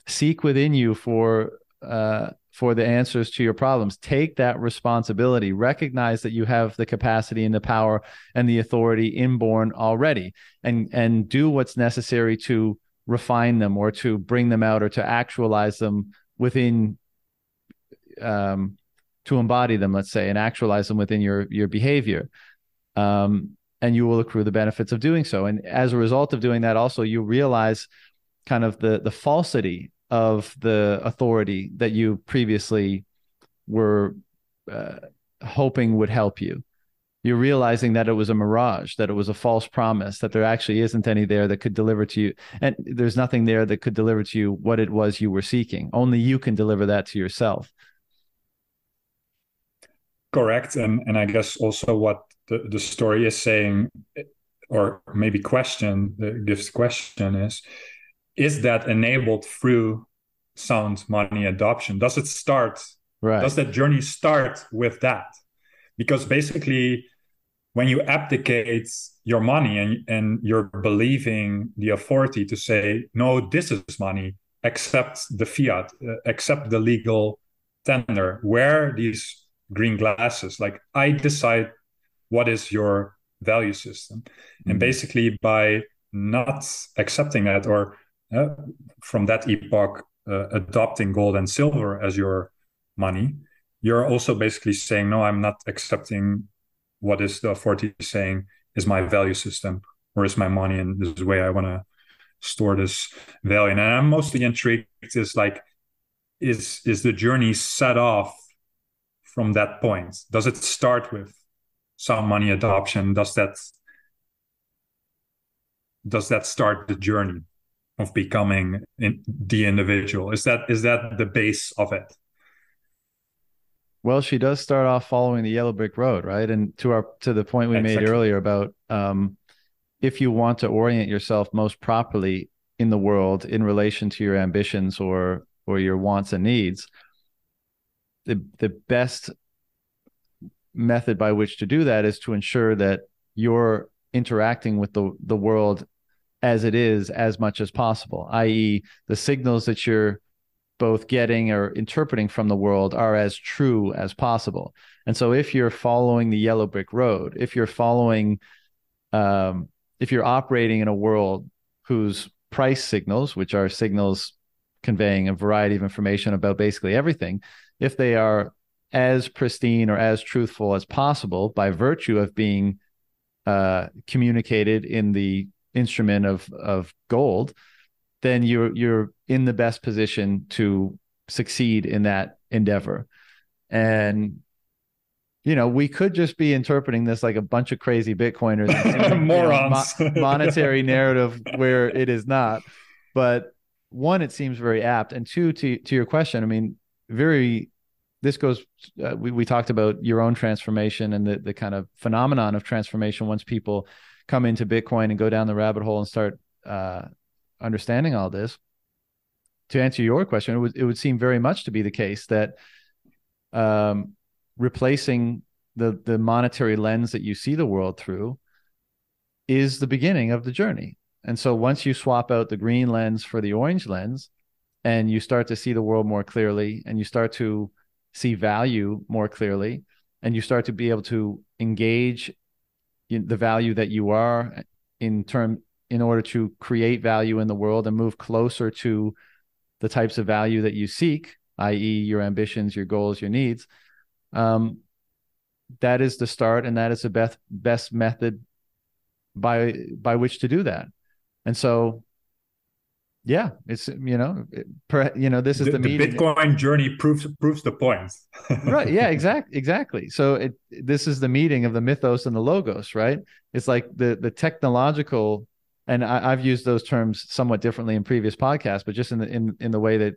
seek within you for uh, for the answers to your problems. Take that responsibility. Recognize that you have the capacity and the power and the authority inborn already, and and do what's necessary to refine them or to bring them out or to actualize them within um, to embody them, let's say, and actualize them within your your behavior. Um, and you will accrue the benefits of doing so. And as a result of doing that, also you realize kind of the the falsity of the authority that you previously were uh, hoping would help you. You're realizing that it was a mirage, that it was a false promise, that there actually isn't any there that could deliver to you. And there's nothing there that could deliver to you what it was you were seeking. Only you can deliver that to yourself. Correct. And, and I guess also what the, the story is saying, or maybe question, the gives question is, is that enabled through sound money adoption? Does it start? Right. Does that journey start with that? Because basically, when you abdicate your money and, and you're believing the authority to say, no, this is money, accept the fiat, uh, accept the legal tender, wear these green glasses. Like, I decide what is your value system. Mm-hmm. And basically, by not accepting that or uh, from that epoch, uh, adopting gold and silver as your money, you're also basically saying, no, I'm not accepting what is the authority saying is my value system or is my money and this is the way I want to store this value. And I'm mostly intrigued is like, is is the journey set off from that point? Does it start with sound money adoption? Does that does that start the journey of becoming in, the individual? Is that is that the base of it? Well, she does start off following the yellow brick road, right? And to our to the point we exactly. made earlier about um, if you want to orient yourself most properly in the world in relation to your ambitions or or your wants and needs, the the best method by which to do that is to ensure that you're interacting with the the world as it is as much as possible, i.e., the signals that you're both getting or interpreting from the world are as true as possible. And so, if you're following the yellow brick road, if you're following, um, if you're operating in a world whose price signals, which are signals conveying a variety of information about basically everything, if they are as pristine or as truthful as possible by virtue of being uh, communicated in the instrument of of gold, then you're you're in the best position to succeed in that endeavor. And you know, we could just be interpreting this like a bunch of crazy Bitcoiners, morons, you know, mo- monetary narrative where it is not. But one, it seems very apt, and two, to to your question, I mean, very. This goes. Uh, we we talked about your own transformation and the the kind of phenomenon of transformation once people come into Bitcoin and go down the rabbit hole and start uh, understanding all this, to answer your question, it would it would seem very much to be the case that um, replacing the the monetary lens that you see the world through is the beginning of the journey. And so once you swap out the green lens for the orange lens, and you start to see the world more clearly, and you start to see value more clearly, and you start to be able to engage the value that you are in term in order to create value in the world and move closer to the types of value that you seek, i.e., your ambitions, your goals, your needs. Um, that is the start, and that is the best best method by by which to do that. And so, yeah, it's you know, per, you know, this is the, the, the Bitcoin journey proves proves the point. right? Yeah, exactly, exactly. So it this is the meeting of the mythos and the logos, right? It's like the the technological and I, have used those terms somewhat differently in previous podcasts, but just in the in in the way that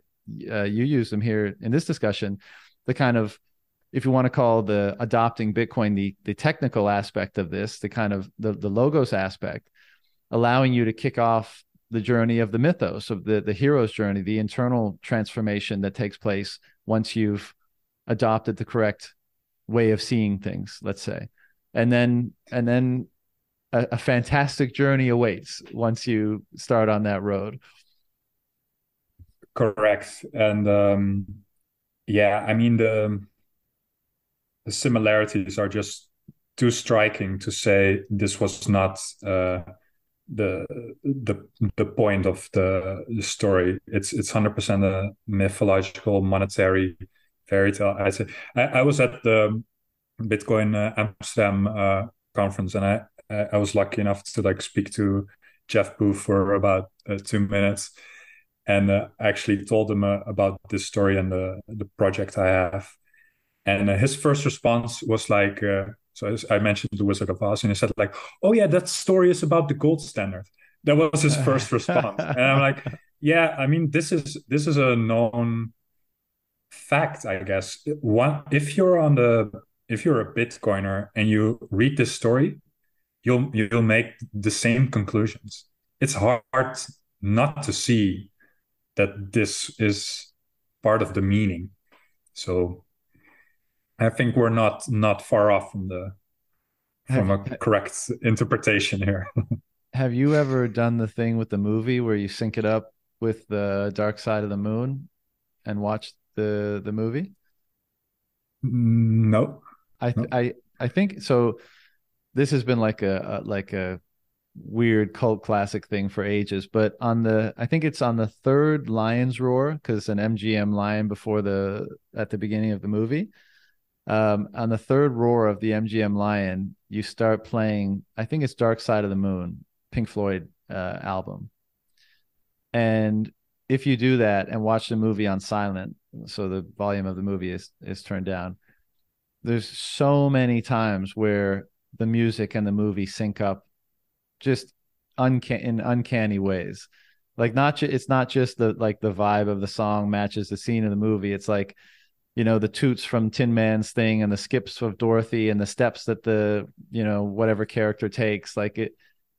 uh, you use them here in this discussion, the kind of if you want to call the adopting Bitcoin the the technical aspect of this, the kind of the the logos aspect, allowing you to kick off the journey of the mythos of the the hero's journey, the internal transformation that takes place once you've adopted the correct way of seeing things, let's say, and then and then a, a fantastic journey awaits once you start on that road. Correct, and um, yeah, I mean the the similarities are just too striking to say this was not uh, the the the point of the, story. It's it's hundred percent a mythological monetary fairy tale. I say I, I was at the Bitcoin uh, Amsterdam uh, conference, and I I was lucky enough to like speak to Jeff Booth for about uh, two minutes, and uh, actually told him uh, about this story and the the project I have. And uh, his first response was like, uh, so I mentioned the Wizard of Oz, and he said like, "Oh yeah, that story is about the gold standard." That was his first response, and I'm like, "Yeah, I mean, this is this is a known fact, I guess. One, if you're on the if you're a Bitcoiner and you read this story, you'll you'll make the same conclusions. It's hard not to see that this is part of the meaning. So I think we're not not far off from the from a correct interpretation here. have you ever done the thing with the movie where you sync it up with the Dark Side of the Moon and watch the the movie? Mm, no. I th- no. I I think so. This has been like a, a like a weird cult classic thing for ages. But on the, I think it's on the third Lion's Roar because an MGM lion before the at the beginning of the movie. Um, on the third roar of the MGM lion, you start playing. I think it's Dark Side of the Moon, Pink Floyd uh, album. And if you do that and watch the movie on silent, so the volume of the movie is is turned down, there's so many times where the music and the movie sync up just uncan- in uncanny ways. Like not ju- it's not just the like the vibe of the song matches the scene of the movie. It's like you know the toots from Tin Man's thing and the skips of Dorothy and the steps that the you know whatever character takes. Like it,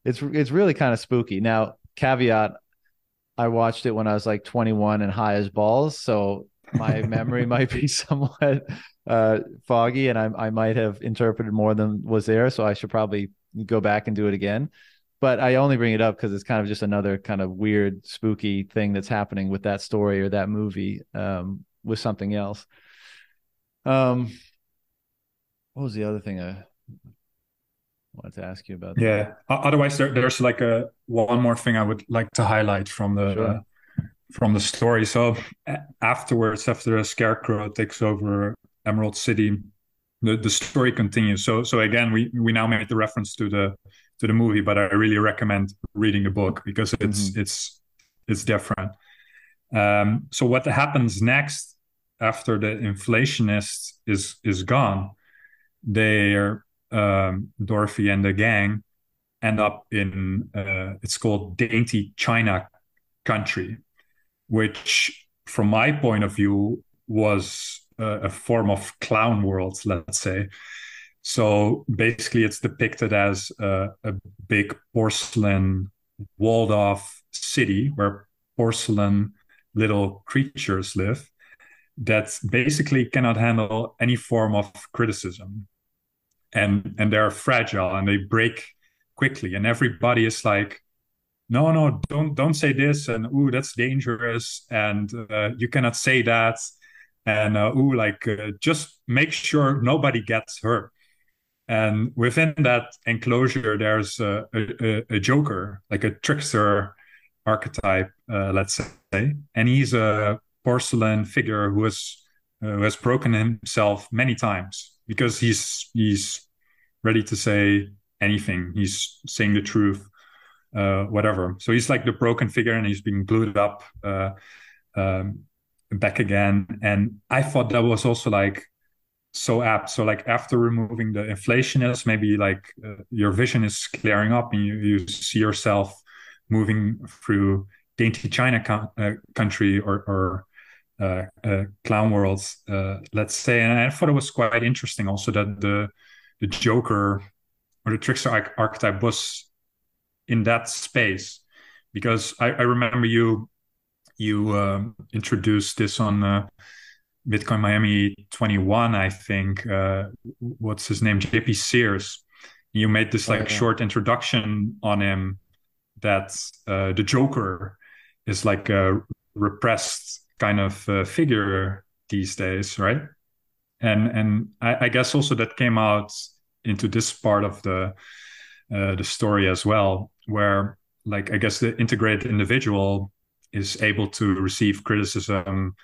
it's it's really kind of spooky. Now caveat, I watched it when I was like 21 and high as balls, so my memory might be somewhat uh, foggy, and I I might have interpreted more than was there. So I should probably go back and do it again but I only bring it up because it's kind of just another kind of weird, spooky thing that's happening with that story or that movie um, with something else. Um, what was the other thing I wanted to ask you about? Yeah. That? Otherwise, there, there's like a one more thing I would like to highlight from the sure. uh, from the story. So afterwards, after the Scarecrow takes over Emerald City, the, the story continues. So so again, we we now made the reference to the to the movie, but I really recommend reading the book because it's mm-hmm. it's it's different. Um, so what happens next after the inflationist is is gone? They're um, Dorothy and the gang end up in uh, it's called Dainty China country, which from my point of view was uh, a form of clown world, let's say. So basically, it's depicted as a, a big porcelain walled off city where porcelain little creatures live that basically cannot handle any form of criticism. And and they're fragile and they break quickly. And everybody is like no no don't don't say this. And ooh that's dangerous. And uh, you cannot say that. And uh, ooh like uh, just make sure nobody gets hurt. And within that enclosure there's a, a, a joker like a trickster archetype uh, let's say. And he's a porcelain figure who has uh, who has broken himself many times because he's he's ready to say anything. He's saying the truth uh, whatever. So he's like the broken figure and he's being glued up uh, um, back again. And i thought that was also like so apt. So like after removing the inflationist, maybe like uh, your vision is clearing up and you, you see yourself moving through dainty China co- uh, country or, or clown worlds, uh, let's say. And I thought it was quite interesting also that the the Joker or the trickster archetype was in that space because I, I remember you you um, introduced this on uh, Bitcoin Miami 21, I think. Uh, what's his name? JP Sears. You made this like oh, yeah. short introduction on him that uh, the Joker is like a repressed kind of uh, figure these days, right? And and I, I, guess also that came out into this part of the uh, the story as well. where like I guess the integrated individual is able to receive criticism,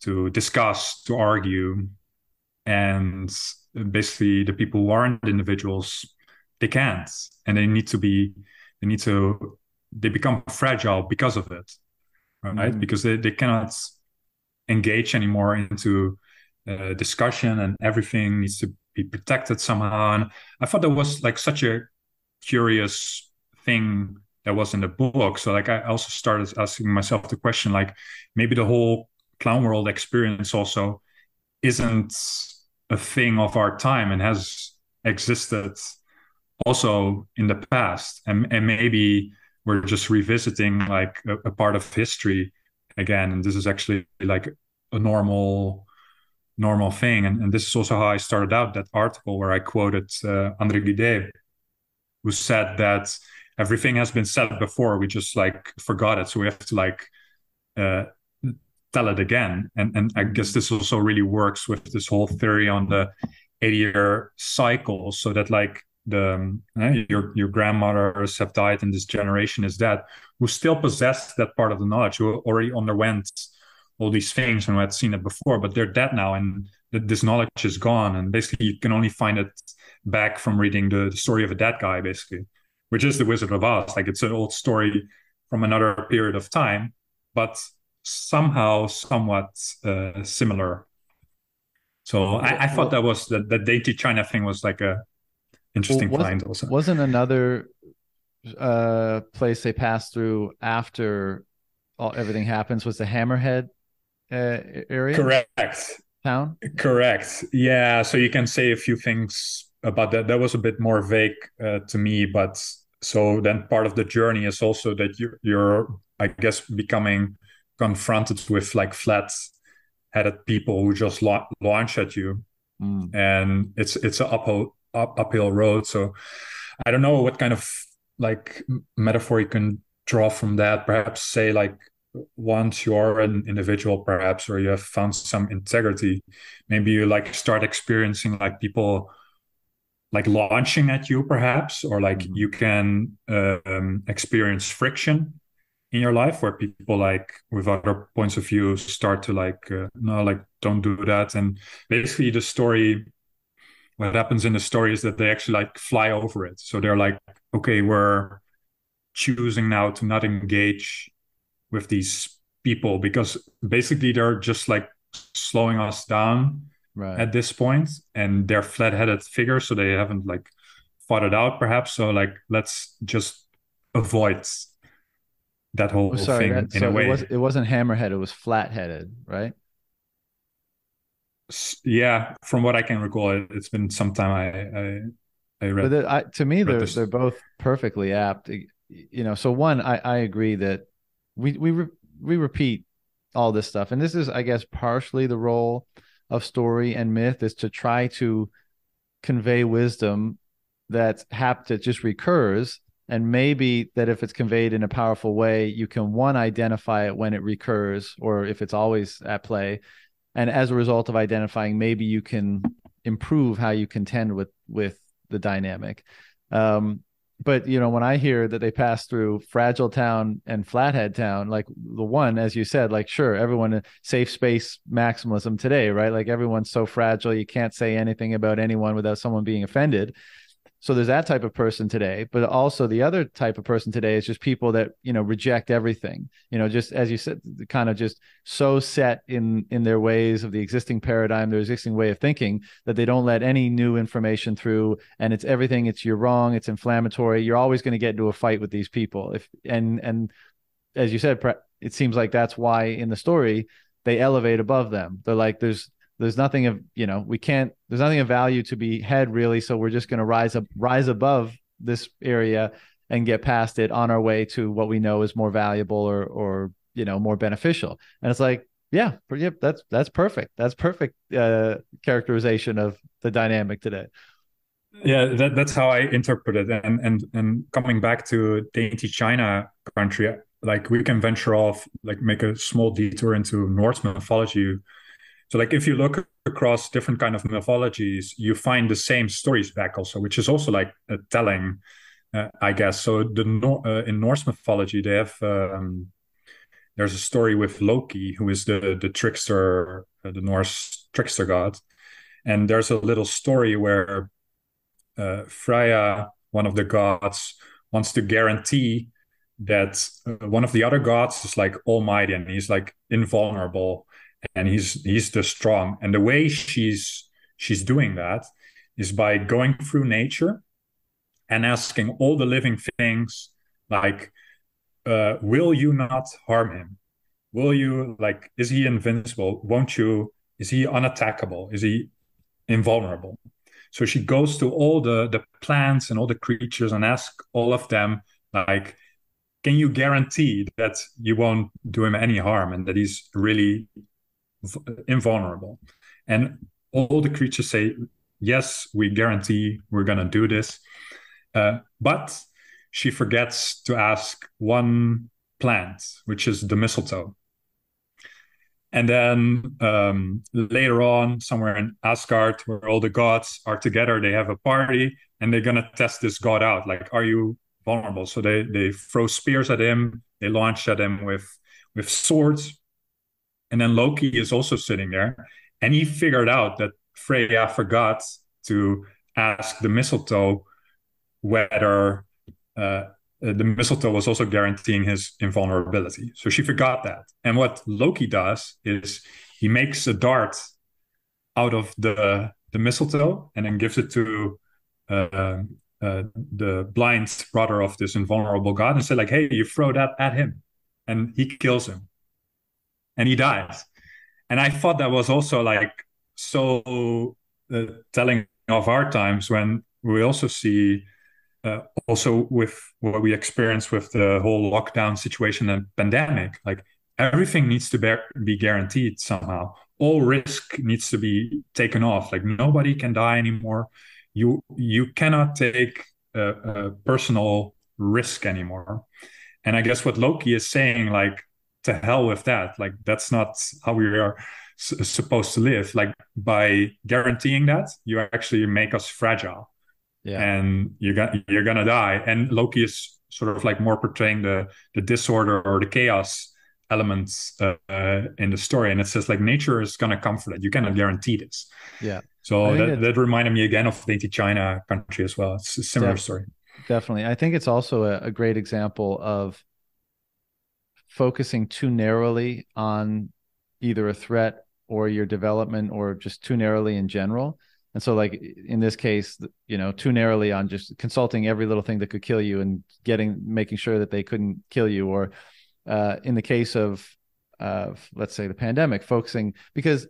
to discuss, to argue, and basically the people who aren't individuals they can't, and they need to be they need to they become fragile because of it, right? Mm. Because they, they cannot engage anymore into uh, discussion, and everything needs to be protected somehow. And I thought that was like such a curious thing that was in the book. So like I also started asking myself the question, like maybe the whole clown world experience also isn't a thing of our time and has existed also in the past. And, and maybe we're just revisiting like a, a part of history again. And this is actually like a normal normal thing. And, and this is also how I started out that article where I quoted uh, André Gide, who said that everything has been said before we just like forgot it so we have to like uh, tell it again and and i guess this also really works with this whole theory on the 80 year cycle so that like the uh, your your grandmothers have died and this generation is dead who still possess that part of the knowledge who already underwent all these things and who had seen it before but they're dead now and this knowledge is gone and basically you can only find it back from reading the, the story of a dead guy basically which is the Wizard of Oz. Like it's an old story from another period of time, but somehow somewhat uh, similar. So I, I, thought that was that, the dainty China thing was like a interesting well, find. Also, wasn't another uh, place they passed through after all, everything happens was the Hammerhead uh, area. Correct. Town. Correct. Yeah. So you can say a few things about that. That was a bit more vague uh, to me, but so then part of the journey is also that you're, you're I guess, becoming confronted with like flat headed people who just la- launch at you, mm. and it's it's an uphill up, uphill road. So I don't know what kind of like metaphor you can draw from that. Perhaps say like once you're an individual perhaps or you have found some integrity maybe you like start experiencing like people like launching at you perhaps or like mm-hmm. you can uh, um, experience friction in your life where people like with other points of view start to like uh, no like don't do that and basically the story what happens in the story is that they actually like fly over it so they're like okay we're choosing now to not engage with these people because basically they're just like slowing us down right. at this point, and they're flat-headed figures, so they haven't like fought it out, perhaps. So like, let's just avoid that whole oh, sorry, thing that, in so a way. It, was, it wasn't hammerhead; it was flat-headed, right? Yeah, from what I can recall, it, has been some time I I, I read. But I, to me, they're this. they're both perfectly apt. You know, so one, I I agree that we we re, we repeat all this stuff, and this is, I guess, partially the role of story and myth is to try to convey wisdom that hap that just recurs and maybe that if it's conveyed in a powerful way you can one identify it when it recurs or if it's always at play and as a result of identifying maybe you can improve how you contend with with the dynamic. Um, but you know when i hear that they pass through fragile town and flathead town like the one as you said like sure everyone safe space maximalism today right? Like everyone's so fragile you can't say anything about anyone without someone being offended so there's that type of person today but also the other type of person today is just people that you know reject everything. You know just as you said kind of just so set in in their ways of the existing paradigm their existing way of thinking that they don't let any new information through and it's everything it's you're wrong it's inflammatory. You're always going to get into a fight with these people. If and and as you said it seems like that's why in the story they elevate above them. They're like there's there's nothing of you know we can't there's nothing of value to be had really. So we're just going to rise up rise above this area and get past it on our way to what we know is more valuable or or you know more beneficial. And it's like yeah yep that's that's perfect. That's perfect uh characterization of the dynamic today. Yeah that, that's how i interpret it. And and and coming back to dainty china country like we can venture off like make a small detour into norse mythology so like if you look across different kind of mythologies, you find the same stories back also, which is also like telling uh, I guess. So the uh, in Norse mythology, they have um, there's a story with Loki, who is the the trickster, uh, the Norse trickster god, and there's a little story where uh, Freya, one of the gods, wants to guarantee that uh, one of the other gods is like almighty and he's like invulnerable and he's he's the strong. And the way she's she's doing that is by going through nature and asking all the living things like uh, will you not harm him? Will you like is he invincible? Won't you is he unattackable? Is he invulnerable? So she goes to all the the plants and all the creatures and ask all of them like can you guarantee that you won't do him any harm and that he's really invulnerable and all the creatures say yes we guarantee we're going to do this uh, but she forgets to ask one plant, which is the mistletoe. And then um, later on, somewhere in Asgard, where all the gods are together, they have a party and they're gonna test this god out. Like, are you vulnerable? So they they throw spears at him, they launch at him with with swords. And then Loki is also sitting there, and he figured out that Freya forgot to ask the mistletoe whether uh, the mistletoe was also guaranteeing his invulnerability. So she forgot that. And what Loki does is he makes a dart out of the the mistletoe and then gives it to uh, uh, the blind brother of this invulnerable god and said like, "Hey, you throw that at him," and he kills him, and he dies. And I thought that was also like so uh, telling of our times when we also see uh, also with what we experience with the whole lockdown situation and pandemic, like everything needs to be, be guaranteed somehow. All risk needs to be taken off. Like nobody can die anymore. You you cannot take a, a personal risk anymore. And I guess what Loki is saying, like, to hell with that. Like that's not how we are s- supposed to live. Like by guaranteeing that, you actually make us fragile yeah. and you're gonna you're gonna die. And Loki is sort of like more portraying the the disorder or the chaos elements uh, uh, in the story, and it says like nature is gonna come for that. You cannot guarantee this. Yeah. So that, that reminded me again of Dainty China country as well. It's a similar def- story. Definitely, I think it's also a, a great example of focusing too narrowly on either a threat or your development or just too narrowly in general. And so, like in this case, you know, too narrowly on just consulting every little thing that could kill you and getting making sure that they couldn't kill you, or uh, in the case of, uh, let's say, the pandemic, focusing because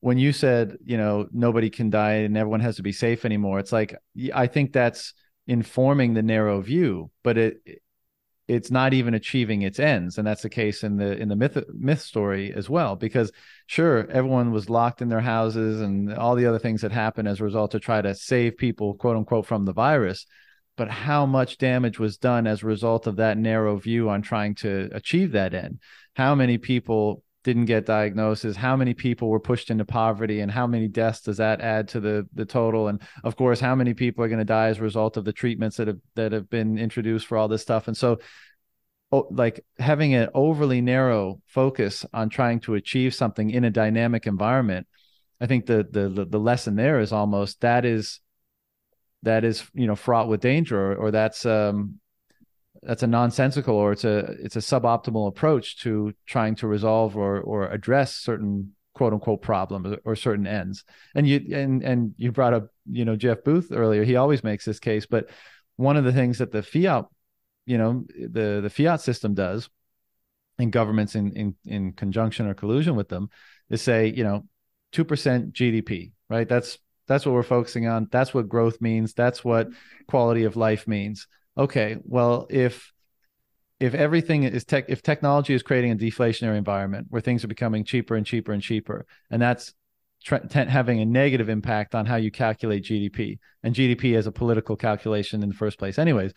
when you said, you know, nobody can die and everyone has to be safe anymore, it's like I think that's informing the narrow view, but it it's not even achieving its ends. And that's the case in the in the myth myth story as well because sure everyone was locked in their houses and all the other things that happened as a result to try to save people quote unquote from the virus. But how much damage was done as a result of that narrow view on trying to achieve that end? How many people didn't get diagnosis how many people were pushed into poverty and how many deaths does that add to the the total? And of course how many people are going to die as a result of the treatments that have that have been introduced for all this stuff? And so oh, like having an overly narrow focus on trying to achieve something in a dynamic environment i think the the the lesson there is almost that is that is you know fraught with danger or, or that's um that's a nonsensical or it's a it's a suboptimal approach to trying to resolve or or address certain quote unquote problems or certain ends. And you and and you brought up you know Jeff Booth earlier. He always makes this case, but one of the things that the fiat you know the the fiat system does, and governments in in in conjunction or collusion with them, is say you know two percent GDP, right? That's that's what we're focusing on. That's what growth means. That's what quality of life means okay, well, if if everything is tech, if technology is creating a deflationary environment where things are becoming cheaper and cheaper and cheaper, and that's having a negative impact on how you calculate GDP, and GDP as a political calculation in the first place, anyways.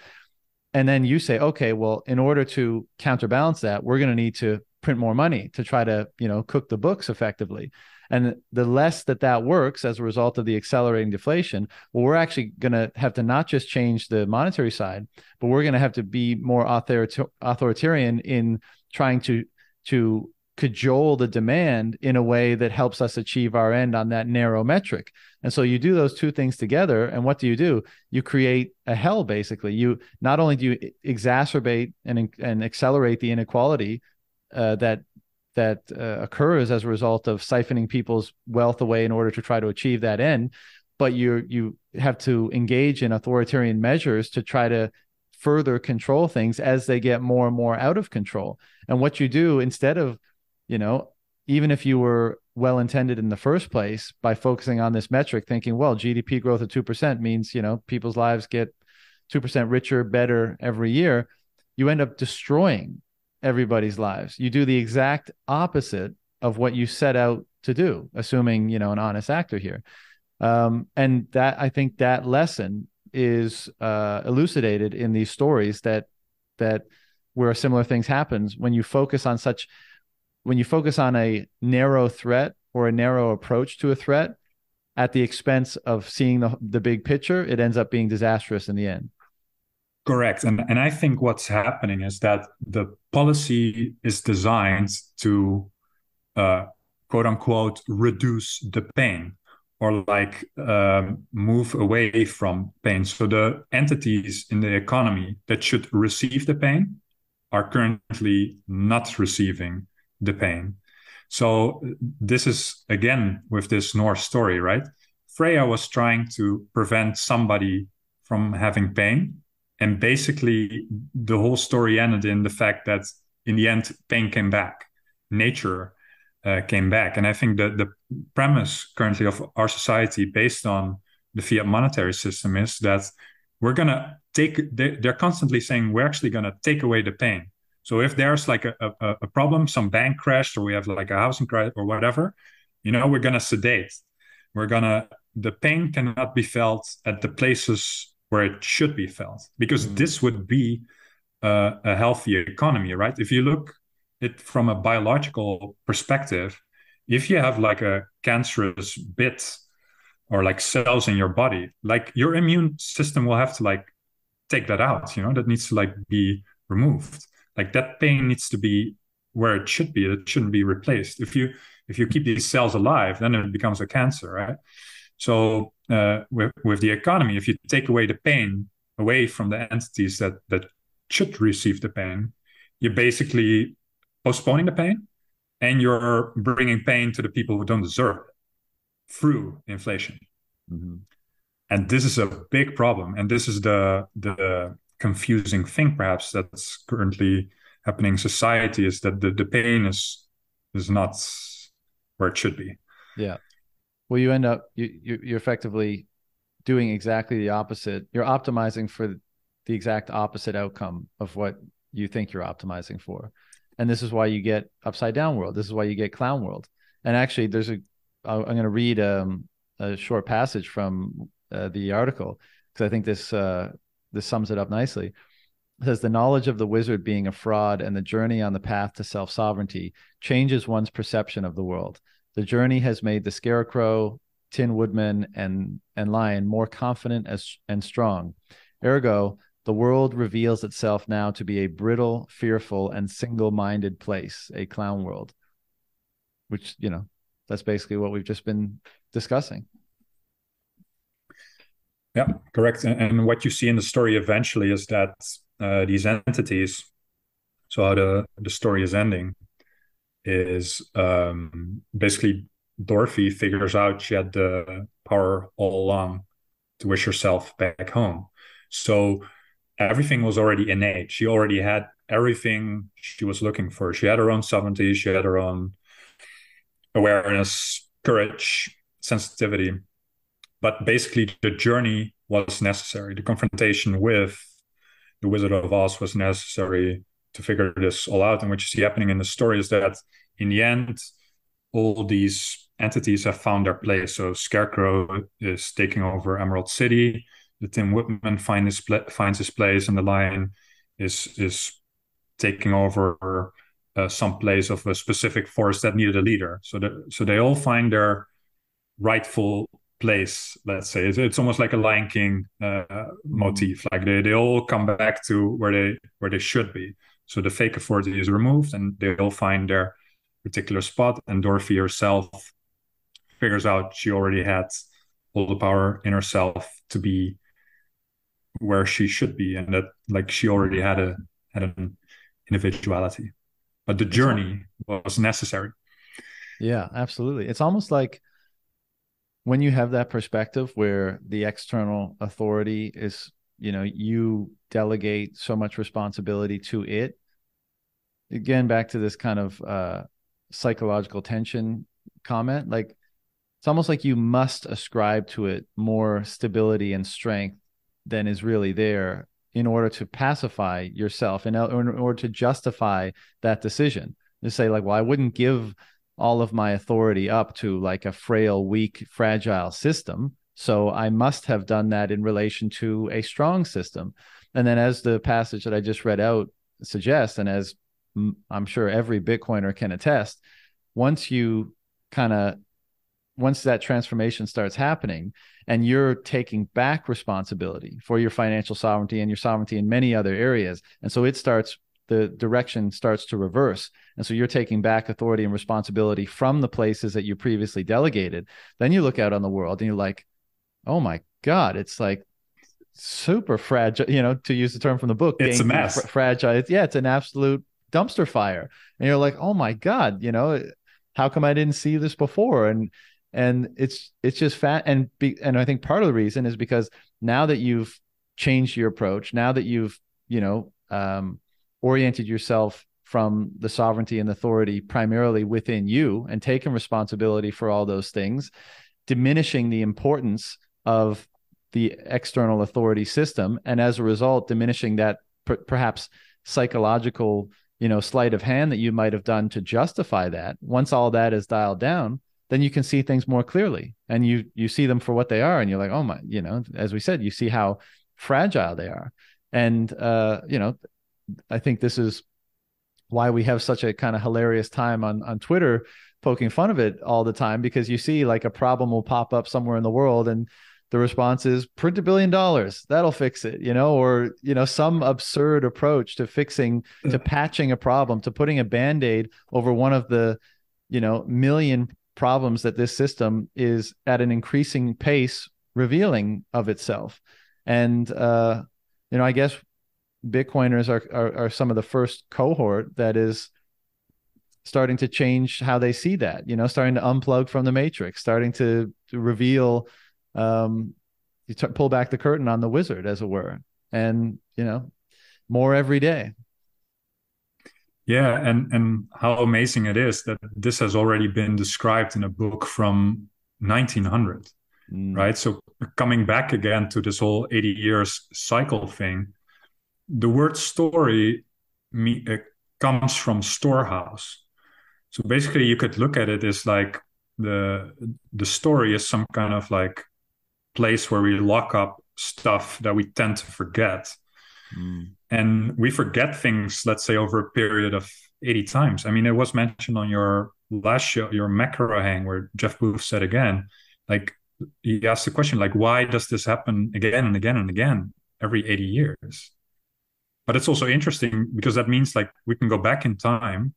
And then you say, okay, well, in order to counterbalance that, we're going to need to print more money to try to, you know, cook the books effectively. And the less that that works as a result of the accelerating deflation, well, we're actually going to have to not just change the monetary side, but we're going to have to be more authoritarian in trying to to cajole the demand in a way that helps us achieve our end on that narrow metric. And so you do those two things together, and what do you do? You create a hell basically. You not only do you exacerbate and and accelerate the inequality uh, that that uh, occurs as a result of siphoning people's wealth away in order to try to achieve that end, but you you have to engage in authoritarian measures to try to further control things as they get more and more out of control. And what you do instead of you know, even if you were well intended in the first place by focusing on this metric, thinking, well, GDP growth of 2% means, you know, people's lives get 2% richer, better every year, you end up destroying everybody's lives. You do the exact opposite of what you set out to do, assuming, you know, an honest actor here. Um, and that I think that lesson is uh, elucidated in these stories that that where similar things happens when you focus on such when you focus on a narrow threat or a narrow approach to a threat at the expense of seeing the, the big picture, it ends up being disastrous in the end. Correct. And, and I think what's happening is that the policy is designed to uh, quote unquote reduce the pain or like um, move away from pain. So the entities in the economy that should receive the pain are currently not receiving the pain. So this is again with this Norse story, right? Freya was trying to prevent somebody from having pain. And basically, the whole story ended in the fact that in the end, pain came back, nature uh, came back. And I think that the premise currently of our society, based on the fiat monetary system, is that we're going to take, they're constantly saying, we're actually going to take away the pain. So if there's like a, a, a problem, some bank crashed, or we have like a housing crisis or whatever, you know, we're gonna sedate. We're gonna the pain cannot be felt at the places where it should be felt because mm. this would be uh, a healthy economy, right? If you look it from a biological perspective, if you have like a cancerous bit or like cells in your body, like your immune system will have to like take that out, you know, that needs to like be removed. Like that pain needs to be where it should be. It shouldn't be replaced. If you if you keep these cells alive then it becomes a cancer right so uh, with, with the economy if you take away the pain away from the entities that that should receive the pain you're basically postponing the pain and you're bringing pain to the people who don't deserve it through inflation. Mm-hmm. and this is a big problem. And this is the the confusing thing perhaps that's currently happening in society is that the, the pain is is not where it should be. Yeah well you end up you, you you're effectively doing exactly the opposite you're optimizing for the exact opposite outcome of what you think you're optimizing for and this is why you get upside down world this is why you get clown world and actually there's a i'm going to read um, a short passage from uh, the article because i think this uh, this sums it up nicely. It says the knowledge of the wizard being a fraud and the journey on the path to self sovereignty changes one's perception of the world. The journey has made the scarecrow, tin woodman, and and lion more confident as and strong. Ergo, the world reveals itself now to be a brittle, fearful, and single-minded place, a clown world. Which you know, that's basically what we've just been discussing. Yeah, correct. And, and, what you see in the story eventually is that uh, these entities, so how the, the story is ending, is um, basically Dorothy figures out she had the power all along to wish herself back home. So everything was already innate. She already had everything she was looking for. She had her own sovereignty, she had her own awareness, courage, sensitivity but basically the journey was necessary. The confrontation with the Wizard of Oz was necessary to figure this all out. And what you see happening in the story is that in the end, all these entities have found their place. So Scarecrow is taking over Emerald City. The Tin Woodman find his pl- finds his place, and the Lion is is taking over uh, some place of a specific force that needed a leader. So the, so they all find their rightful place. Let's say it's, it's almost like a Lion King uh, motif. Like they, they all come back to where they where they should be. So the fake authority is removed, and they all find their particular spot. And Dorothy herself figures out she already had all the power in herself to be where she should be, and that like she already had a had an individuality but the journey was necessary. Yeah, absolutely. It's almost like when you have that perspective where the external authority is, you know, you delegate so much responsibility to it. Again, back to this kind of uh, psychological tension comment, like it's almost like you must ascribe to it more stability and strength than is really there in order to pacify yourself and in order to justify that decision. To say like well i wouldn't give all of my authority up to like a frail weak fragile system so i must have done that in relation to a strong system. And then as the passage that i just read out suggests and as i'm sure every bitcoiner can attest once you kind of once that transformation starts happening and you're taking back responsibility for your financial sovereignty and your sovereignty in many other areas and so it starts the direction starts to reverse and so you're taking back authority and responsibility from the places that you previously delegated then you look out on the world and you're like oh my god it's like super fragile you know to use the term from the book it's a mess. fr- fragile yeah it's an absolute dumpster fire. And you're like oh my god you know how come i didn't see this before? And and it's it's just fat and be, and I think part of the reason is because now that you've changed your approach, now that you've you know um, oriented yourself from the sovereignty and authority primarily within you and taken responsibility for all those things, diminishing the importance of the external authority system, and as a result, diminishing that per- perhaps psychological you know sleight of hand that you might have done to justify that. Once all that is dialed down then you can see things more clearly and you you see them for what they are and you're like oh my you know as we said you see how fragile they are and uh you know i think this is why we have such a kind of hilarious time on on twitter poking fun of it all the time because you see like a problem will pop up somewhere in the world and the response is print a billion dollars that'll fix it you know or you know some absurd approach to fixing to patching a problem to putting a band-aid over one of the you know million problems that this system is at an increasing pace revealing of itself. And uh, you know, I guess Bitcoiners are, are, are some of the first cohort that is starting to change how they see that. You know, starting to unplug from the matrix, starting to, to reveal, um, you t- pull back the curtain on the wizard, as it were, and you know, more every day. Yeah, and and how amazing it is that this has already been described in a book from 1900, mm. right? So coming back again to this whole 80 years cycle thing, the word story me, uh, comes from storehouse. So basically, you could look at it as like the the story is some kind of like place where we lock up stuff that we tend to forget. Mm. And we forget things let's say over a period of 80 times. I mean it was mentioned on your last show your macro hang where jeff booth said again like he asked the question like why does this happen again and again and again every 80 years? But it's also interesting because that means like we can go back in time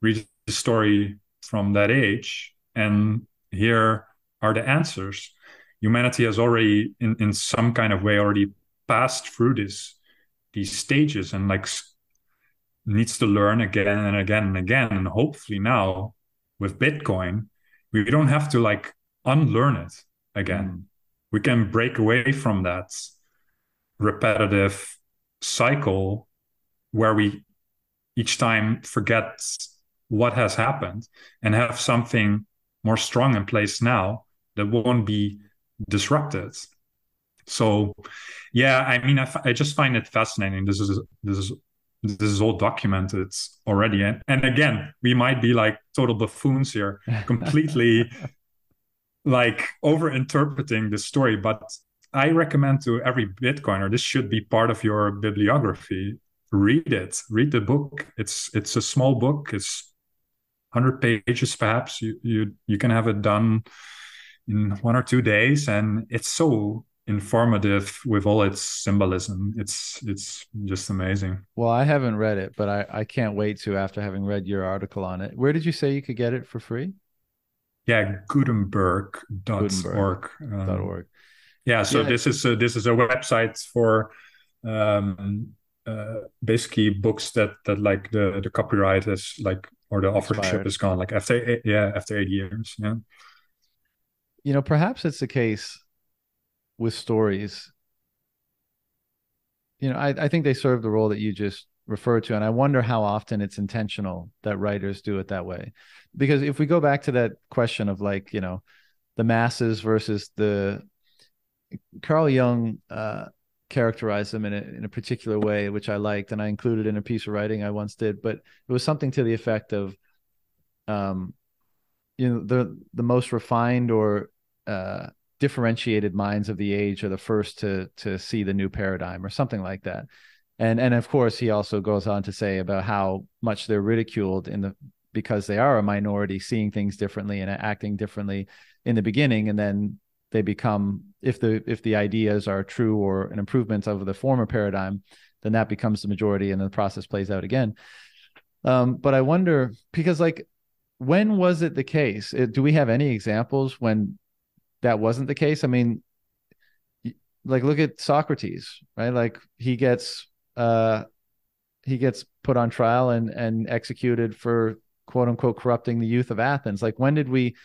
read the story from that age and here are the answers humanity has already in, in some kind of way already passed through this these stages and like needs to learn again and again and again and hopefully now with bitcoin we don't have to like unlearn it again mm. we can break away from that repetitive cycle where we each time forget what has happened and have something more strong in place now that won't be disrupted so, yeah, I mean, I, f- I just find it fascinating. This is this is this is all documented already, and and again, we might be like total buffoons here, completely like over interpreting the story. But I recommend to every Bitcoiner this should be part of your bibliography read it. Read the book. It's it's a small book. It's hundred pages, perhaps. You you you can have it done in one or two days, and it's so informative with all its symbolism. It's it's just amazing. Well, I haven't read it, but I I can't wait to after having read your article on it. Where did you say you could get it for free? Yeah, Gutenberg.org. Gutenberg. Um, .org. Yeah, so yeah. this is a, this is a website for um, uh, basically books that that like the the copyright is like or the authorship Expired. is gone like after yeah after eight years yeah you know perhaps it's the case with stories you know I, I think they serve the role that you just referred to and i wonder how often it's intentional that writers do it that way because if we go back to that question of like you know the masses versus the carl jung uh, characterized them in a, in a particular way, which I liked, and I included in a piece of writing I once did. But it was something to the effect of, um, you know, the the most refined or uh, differentiated minds of the age are the first to to see the new paradigm, or something like that. And and of course, he also goes on to say about how much they're ridiculed in the because they are a minority, seeing things differently and acting differently in the beginning, and then they become if the if the ideas are true or an improvement of the former paradigm then that becomes the majority and the process plays out again. Um, but i wonder because like when was it the case? Do we have any examples when that wasn't the case i mean like look at socrates right? Like he gets uh he gets put on trial and and executed for quote unquote corrupting the youth of athens. Like when did we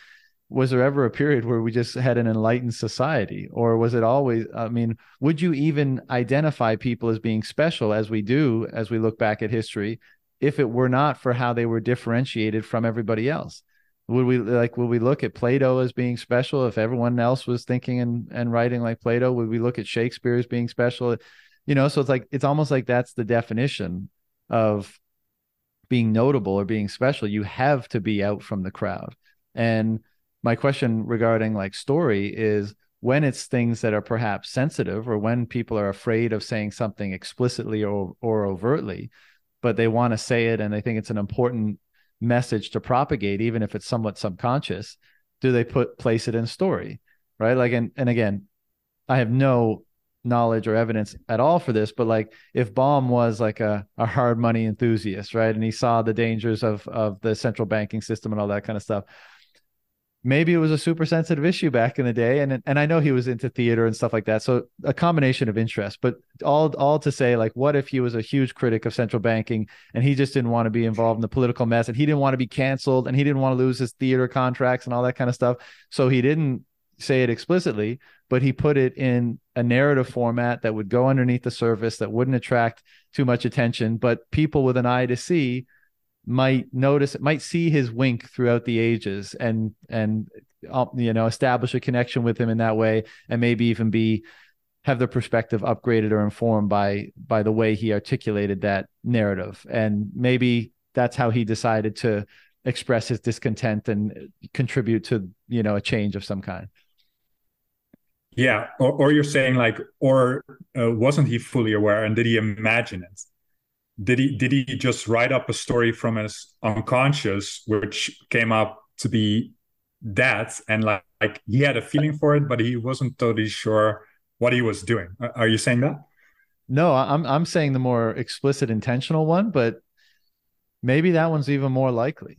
was there ever a period where we just had an enlightened society? Or was it always i mean would you even identify people as being special as we do as we look back at history if it were not for how they were differentiated from everybody else would we like would we look at plato as being special? If everyone else was thinking and, and writing like plato would we look at shakespeare as being special? You know so it's like it's almost like that's the definition of being notable or being special. You have to be out from the crowd. And my question regarding like story is when it's things that are perhaps sensitive or when people are afraid of saying something explicitly or or overtly but they want to say it and they think it's an important message to propagate even if it's somewhat subconscious do they put place it in story right? Like and and again i have no knowledge or evidence at all for this but like if Baum was like a, a hard money enthusiast right and he saw the dangers of of the central banking system and all that kind of stuff maybe it was a super sensitive issue back in the day and and I know he was into theater and stuff like that so a combination of interest but all all to say like what if he was a huge critic of central banking and he just didn't want to be involved in the political mess and he didn't want to be canceled and he didn't want to lose his theater contracts and all that kind of stuff? So he didn't say it explicitly but he put it in a narrative format that would go underneath the surface that wouldn't attract too much attention but people with an eye to see might notice might see his wink throughout the ages and and uh, you know establish a connection with him in that way and maybe even be have their perspective upgraded or informed by by the way he articulated that narrative. And maybe that's how he decided to express his discontent and contribute to you know a change of some kind. Yeah. Or, or you're saying like or uh, wasn't he fully aware and did he imagine it did he did he just write up a story from his unconscious which came up to be that and like, like he had a feeling for it but he wasn't totally sure what he was doing? Are you saying that? No i'm i'm saying the more explicit intentional one but maybe that one's even more likely.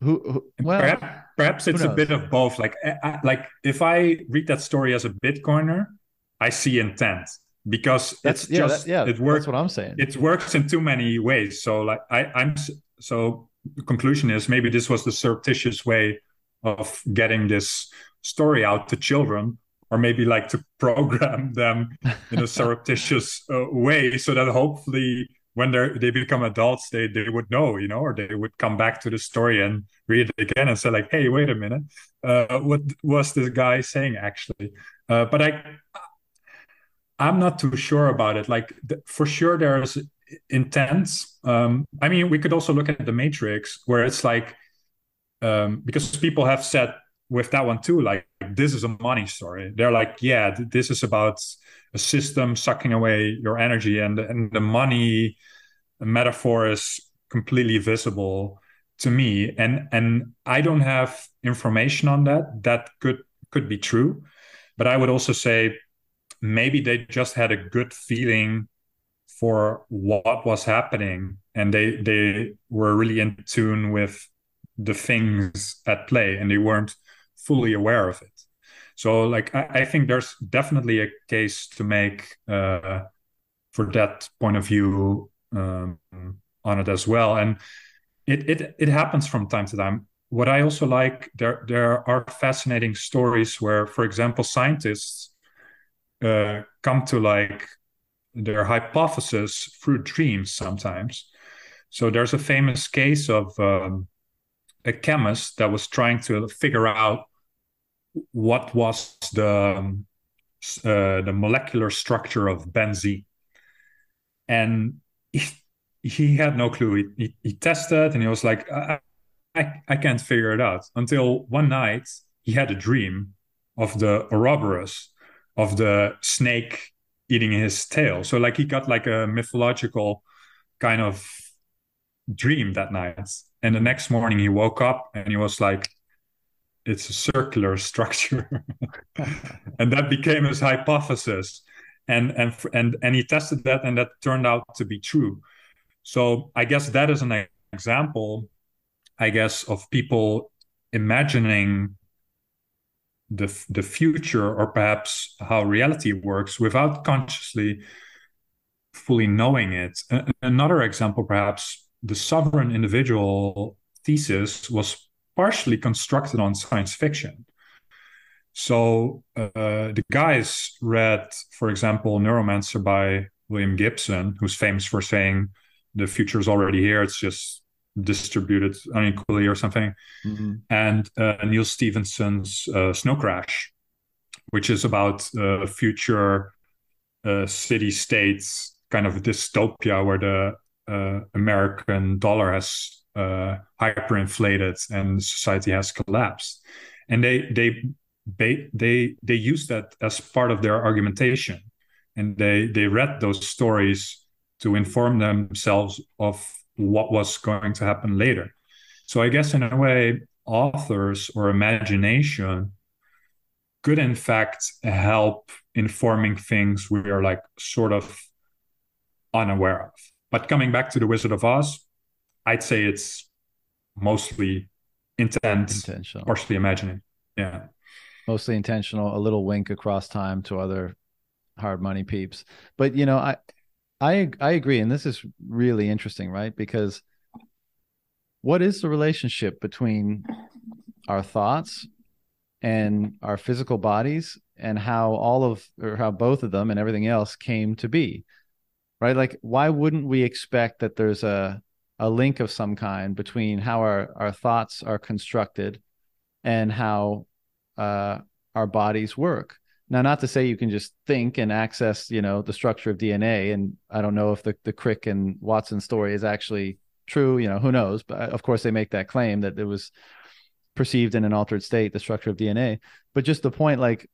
Who, who well perhaps, perhaps it's a bit of both. Like I, like if i read that story as a bitcoiner i see intent because that's, it's yeah, just that, yeah, it works. That's what I'm saying. It works in too many ways. So like I, I'm so the conclusion is maybe this was the surreptitious way of getting this story out to children or maybe like to program them in a surreptitious uh, way so that hopefully when they they become adults they they would know you know or they would come back to the story and read it again and say like hey wait a minute uh, what was this guy saying actually uh, but i I'm not too sure about it. Like th- for sure, there's intense. Um, I mean, we could also look at the Matrix, where it's like um, because people have said with that one too, like like this is a money story. They're like, yeah, this is about a system sucking away your energy, and and the money metaphor is completely visible to me. And and I don't have information on that. That could could be true, but I would also say maybe they just had a good feeling for what was happening and they they were really in tune with the things at play and they weren't fully aware of it. So like i, I think there's definitely a case to make uh, for that point of view um, on it as well. And it, it it happens from time to time. What i also like there there are fascinating stories where for example scientists uh, come to like their hypothesis through dreams sometimes. So there's a famous case of um, a chemist that was trying to figure out what was the um, uh, the molecular structure of benzene, and he, he had no clue. He, he, he, tested, and he was like, I, I, I can't figure it out. Until one night, he had a dream of the Ouroboros, of the snake eating his tail. So like he got like a mythological kind of dream that night. And the next morning he woke up and he was like, it's a circular structure. and that became his hypothesis. And and and and he tested that and that turned out to be true. So I guess that is an example, I guess, of people imagining the the future or perhaps how reality works without consciously fully knowing it. Another example, perhaps, the sovereign individual thesis was partially constructed on science fiction. So uh, the guys read, for example, Neuromancer by William Gibson, who's famous for saying the future is already here. It's just distributed unequally or something. Mm-hmm. And uh, Neal Stephenson's uh, Snow Crash, which is about uh, future uh, city states, kind of dystopia where the uh, American dollar has uh, hyperinflated and society has collapsed. And they they they they they use that as part of their argumentation, and they they read those stories to inform themselves of what was going to happen later. So I guess in a way, authors or imagination could in fact help informing things we are like sort of unaware of. But coming back to the Wizard of Oz, I'd say it's mostly intent, intentional, partially imagining. Yeah. Mostly intentional, a little wink across time to other hard money peeps. But you know, I I I agree, and this is really interesting, right? Because what is the relationship between our thoughts and our physical bodies, and how all of or how both of them and everything else came to be, right? Like, why wouldn't we expect that there's a a link of some kind between how our our thoughts are constructed and how uh, our bodies work? Now, not to say you can just think and access, you know, the structure of DNA. And I don't know if the the Crick and Watson story is actually true. You know, who knows? But of course, they make that claim that it was perceived in an altered state, the structure of DNA. But just the point, like,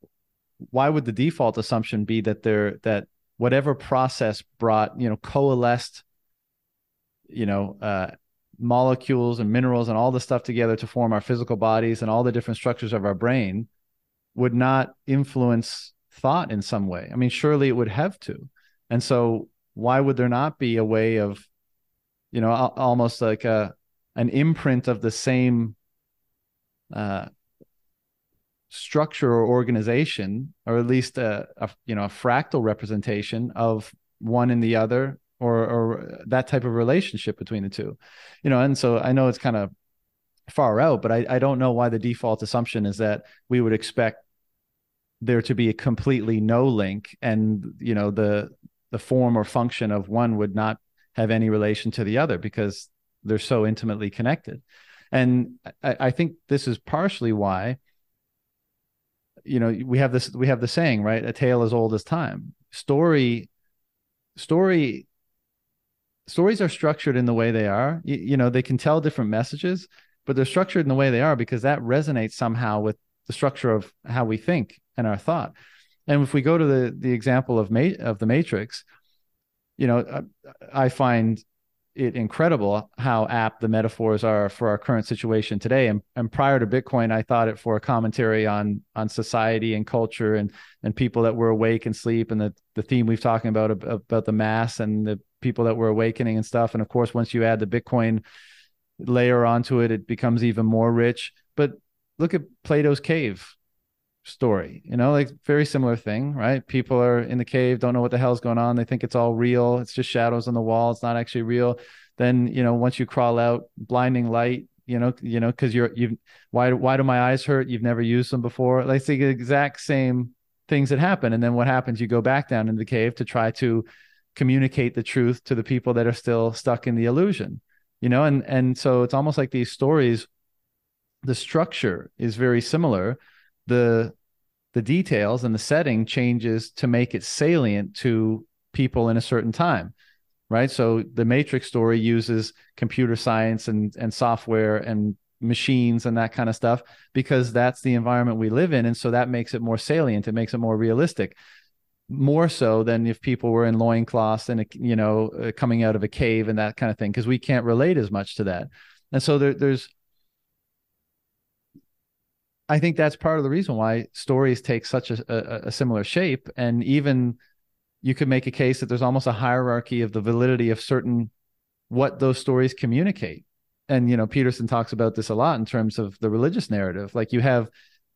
why would the default assumption be that there that whatever process brought, you know, coalesced, you know, uh, molecules and minerals and all the stuff together to form our physical bodies and all the different structures of our brain would not influence thought in some way. I mean, surely it would have to. And so why would there not be a way of, you know, almost like a an imprint of the same uh, structure or organization, or at least a, a, you know a fractal representation of one and the other, or or that type of relationship between the two, you know. And so I know it's kind of far out, but I, I don't know why the default assumption is that we would expect there to be a completely no link and you know the the form or function of one would not have any relation to the other because they're so intimately connected. And I, I think this is partially why you know we have this we have the saying right? A tale as old as time. Story story stories are structured in the way they are. You, you know they can tell different messages but they're structured in the way they are because that resonates somehow with the structure of how we think and our thought. And if we go to the the example of ma- of the Matrix, you know, uh, I find it incredible how apt the metaphors are for our current situation today. And, and prior to Bitcoin, I thought it for a commentary on on society and culture and and people that were awake and sleep and the the theme we've talking about about the mass and the people that were awakening and stuff. And of course, once you add the Bitcoin layer onto it, it becomes even more rich. But look at Plato's cave story you know like very similar thing right? People are in the cave don't know what the hell's going on. They think it's all real. It's just shadows on the wall. It's not actually real. Then you know once you crawl out blinding light you know you know because you're you've why why do my eyes hurt? You've never used them before. Like the exact same things that happen. And then what happens? You go back down in the cave to try to communicate the truth to the people that are still stuck in the illusion you know? And and so it's almost like these stories the structure is very similar. The the details and the setting changes to make it salient to people in a certain time right? So the matrix story uses computer science and and software and machines and that kind of stuff because that's the environment we live in. And so that makes it more salient. It makes it more realistic more so than if people were in loincloths and you know uh, coming out of a cave and that kind of thing because we can't relate as much to that. And so there, there's I think that's part of the reason why stories take such a, a, a, similar shape. And even you could make a case that there's almost a hierarchy of the validity of certain what those stories communicate. And, you know, Peterson talks about this a lot in terms of the religious narrative. Like you have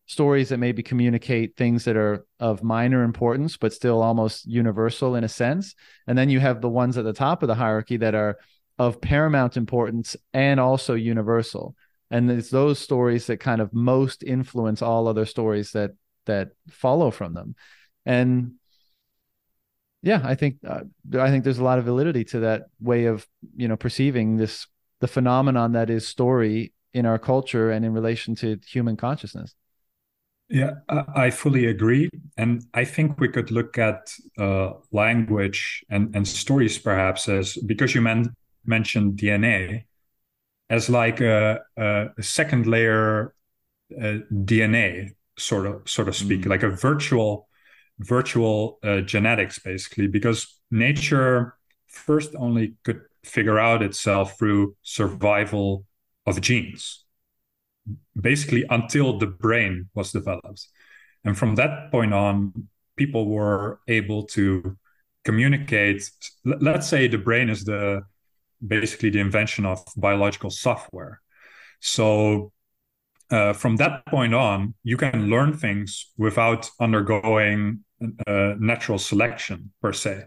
stories that maybe communicate things that are of minor importance, but still almost universal in a sense. And then you have the ones at the top of the hierarchy that are of paramount importance and also universal and it's those stories that kind of most influence all other stories that that follow from them. And yeah i think uh, i think there's a lot of validity to that way of you know perceiving this the phenomenon that is story in our culture and in relation to human consciousness. Yeah i fully agree. And i think we could look at uh, language and, and stories perhaps as because you men- mentioned dna as like a, a second layer uh, DNA, sort of, sort of speak, mm. like a virtual, virtual uh, genetics, basically, because nature first only could figure out itself through survival of genes, basically until the brain was developed, and from that point on, people were able to communicate. Let's say the brain is the basically the invention of biological software. So uh, from that point on, you can learn things without undergoing uh, natural selection per se,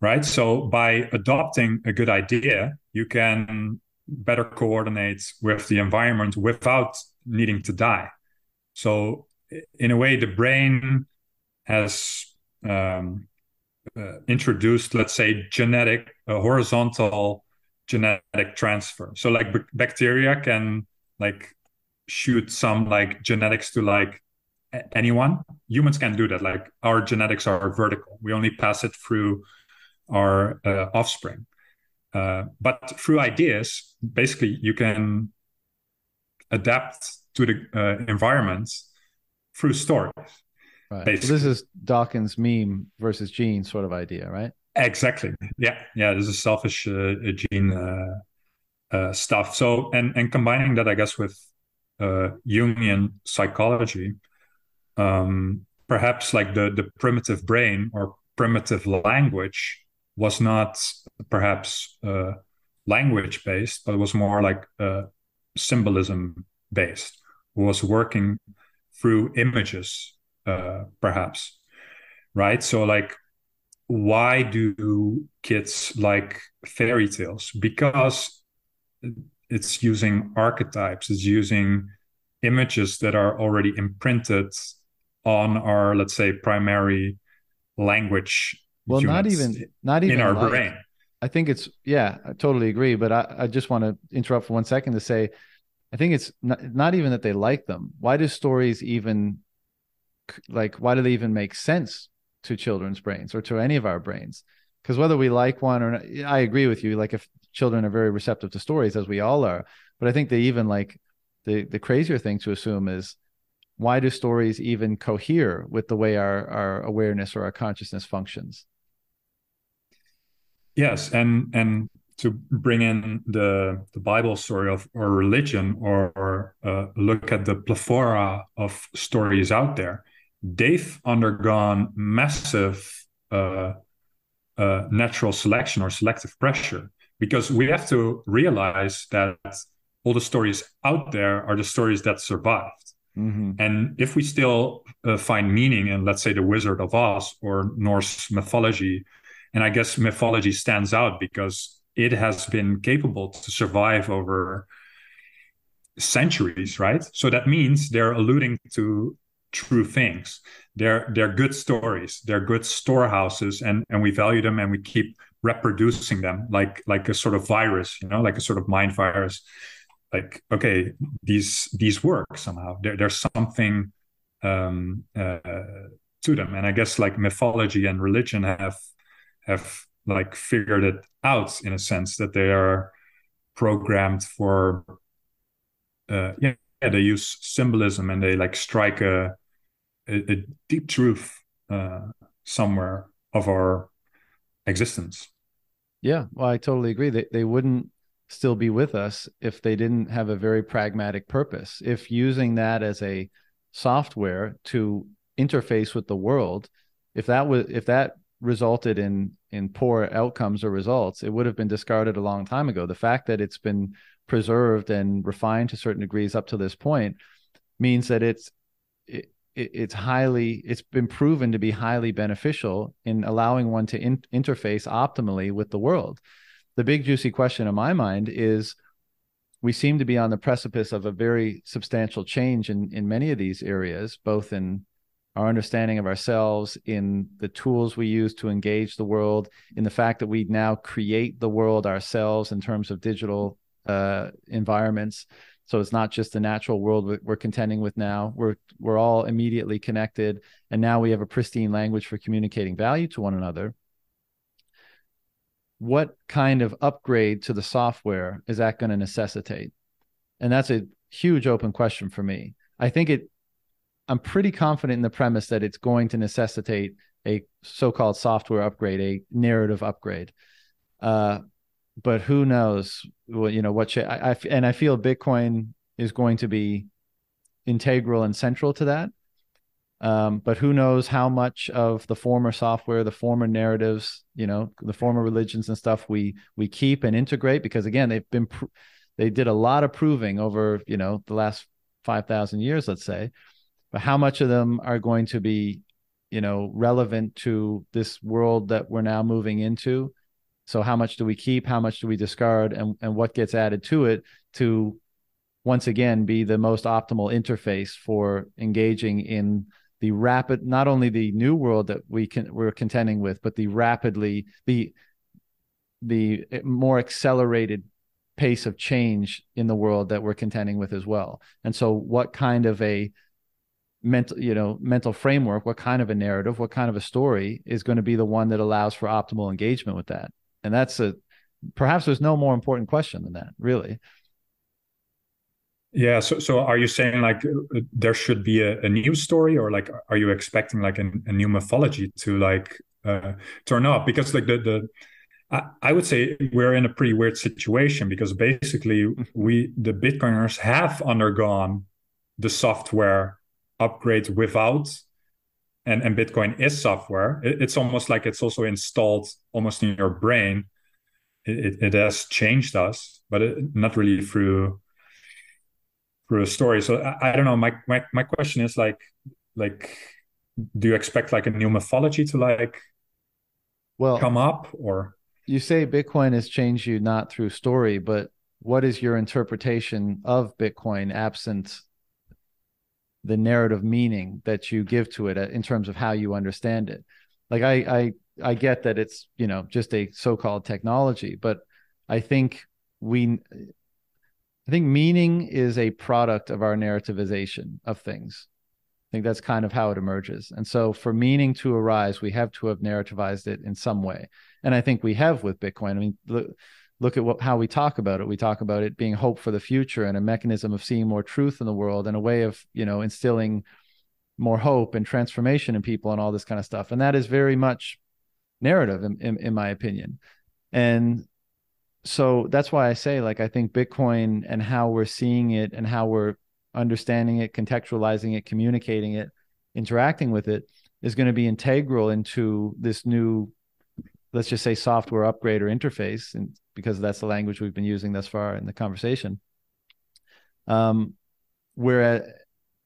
right? So by adopting a good idea, you can better coordinate with the environment without needing to die. So in a way, the brain has um, uh, introduced, let's say, genetic, uh, horizontal genetic transfer. So like b- bacteria can like shoot some like genetics to like a- anyone. Humans can do that. Like our genetics are vertical. We only pass it through our uh, offspring. Uh, but through ideas, basically, you can adapt to the uh, environment through stories. Right. So this is Dawkins' meme versus gene sort of idea, right? Exactly. Yeah. Yeah. This is selfish uh, gene uh, uh, stuff. So, and and combining that, I guess, with uh, Jungian psychology, um, perhaps like the the primitive brain or primitive language was not perhaps uh, language based, but it was more like uh, symbolism based. Was working through images uh, perhaps right? So like why do kids like fairy tales? Because it's using archetypes it's using images that are already imprinted on our let's say primary language well not even not even in our like, brain. I think it's yeah i totally agree but i, I just want to interrupt for one second to say i think it's not, not even that they like them. Why do stories even like why do they even make sense to children's brains or to any of our brains because whether we like one or not i agree with you like if children are very receptive to stories as we all are but i think they even like the the crazier thing to assume is why do stories even cohere with the way our, our awareness or our consciousness functions? Yes, and and to bring in the the Bible story of or religion, or, or uh, look at the plethora of stories out there, they've undergone massive uh, uh, natural selection or selective pressure because we have to realize that all the stories out there are the stories that survived. Mm-hmm. And if we still uh, find meaning in, let's say, the Wizard of Oz or Norse mythology, and I guess mythology stands out because it has been capable to survive over centuries, right? So that means they're alluding to true things. They're they're good stories. They're good storehouses, and and we value them and we keep reproducing them like like a sort of virus, you know, like a sort of mind virus. Like okay, these these work somehow. There, there's something um, uh, to them, and I guess like mythology and religion have have like figured it out in a sense that they are programmed for uh, yeah they use symbolism and they like strike a a, a deep truth uh, somewhere of our existence. Yeah well i totally agree. They, they wouldn't still be with us if they didn't have a very pragmatic purpose. If using that as a software to interface with the world if that was if that resulted in in poor outcomes or results, it would have been discarded a long time ago. The fact that it's been preserved and refined to certain degrees up to this point means that it's it, it's highly it's been proven to be highly beneficial in allowing one to in, interface optimally with the world. The big juicy question in my mind is we seem to be on the precipice of a very substantial change in in many of these areas, both in our understanding of ourselves, in the tools we use to engage the world, in the fact that we now create the world ourselves in terms of digital uh, environments. So it's not just the natural world we're contending with now. We're we're all immediately connected, and now we have a pristine language for communicating value to one another. What kind of upgrade to the software is that going to necessitate? And that's a huge open question for me. I think it I'm pretty confident in the premise that it's going to necessitate a so-called software upgrade, a narrative upgrade. Uh, but who knows? Well, you know what? Sh- I, I, and I feel Bitcoin is going to be integral and central to that. Um, but who knows how much of the former software, the former narratives, you know, the former religions and stuff we we keep and integrate because again, they've been pr- they did a lot of proving over you know the last five thousand years, let's say but how much of them are going to be you know relevant to this world that we're now moving into so how much do we keep? How much do we discard? And, and what gets added to it to once again be the most optimal interface for engaging in the rapid not only the new world that we can we're contending with but the rapidly the the more accelerated pace of change in the world that we're contending with as well. And so what kind of a mental you know mental framework what kind of a narrative what kind of a story is going to be the one that allows for optimal engagement with that and that's a perhaps there's no more important question than that really. Yeah so so are you saying like there should be a, a new story or like are you expecting like a, a new mythology to like uh, turn up? Because like the the I, I would say we're in a pretty weird situation because basically we the bitcoiners have undergone the software upgrade without and, and bitcoin is software. It, it's almost like it's also installed almost in your brain. It, it has changed us but it, not really through through a story. So I, I, don't know. My, my my question is like like do you expect like a new mythology to like well come up or? you say bitcoin has changed you not through story but what is your interpretation of bitcoin absent the narrative meaning that you give to it uh, in terms of how you understand it. Like i i i get that it's you know just a so-called technology but i think we i think meaning is a product of our narrativization of things. I think that's kind of how it emerges. And so for meaning to arise we have to have narrativized it in some way. And i think we have with bitcoin. I mean look at what, how we talk about it. We talk about it being hope for the future and a mechanism of seeing more truth in the world and a way of, you know, instilling more hope and transformation in people and all this kind of stuff. And that is very much narrative, in, in, in my opinion. And so that's why I say, like, I think Bitcoin and how we're seeing it and how we're understanding it, contextualizing it, communicating it, interacting with it is going to be integral into this new let's just say software upgrade or interface and because that's the language we've been using thus far in the conversation. Um where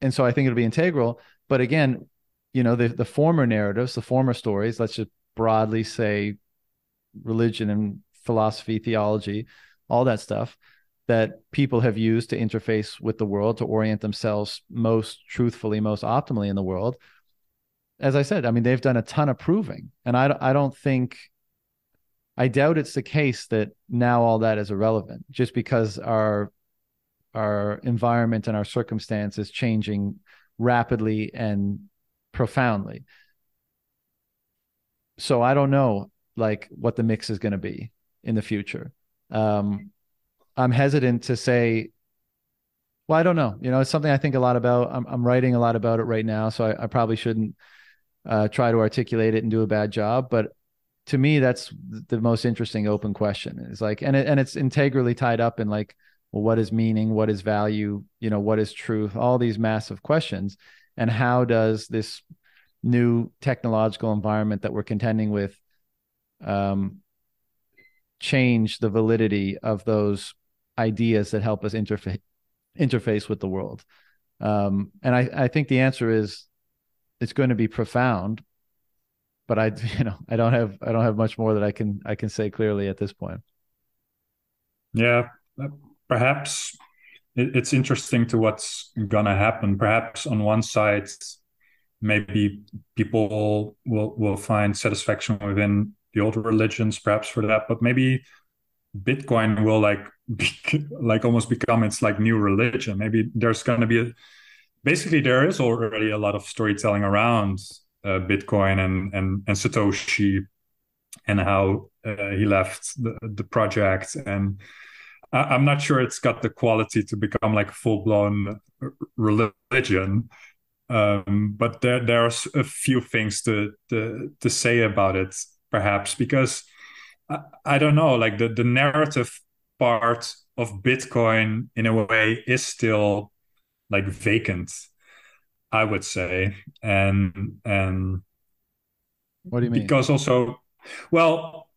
and so i think it'll be integral but again you know the the former narratives the former stories let's just broadly say religion and philosophy theology all that stuff that people have used to interface with the world to orient themselves most truthfully most optimally in the world. As I said, I mean, they've done a ton of proving, and I I don't think, I doubt it's the case that now all that is irrelevant just because our our environment and our circumstance is changing rapidly and profoundly. So I don't know like what the mix is going to be in the future. Um, I'm hesitant to say well, I don't know. You know, it's something I think a lot about. I'm, I'm writing a lot about it right now, so I, I probably shouldn't uh, try to articulate it and do a bad job. But to me, that's the most interesting open question. Is like, and it, and it's integrally tied up in like, well, what is meaning? What is value? You know, what is truth? All these massive questions, and how does this new technological environment that we're contending with um, change the validity of those ideas that help us interface interface with the world? Um, and I, I think the answer is it's going to be profound but i you know i don't have i don't have much more that i can i can say clearly at this point. Yeah uh, perhaps it's interesting to what's gonna happen. Perhaps on one side maybe people will will find satisfaction within the old religions perhaps for that but maybe bitcoin will like be, like almost become its like new religion. Maybe there's to be a, basically there is already a lot of storytelling around uh, Bitcoin and, and and Satoshi and how uh, he left the, the project. And I, am not sure it's got the quality to become like a full blown religion. Um, but there there's a few things to, to to say about it perhaps because I, I don't know like the the narrative part of Bitcoin in a way is still like vacant i would say. And and what do you mean? because also well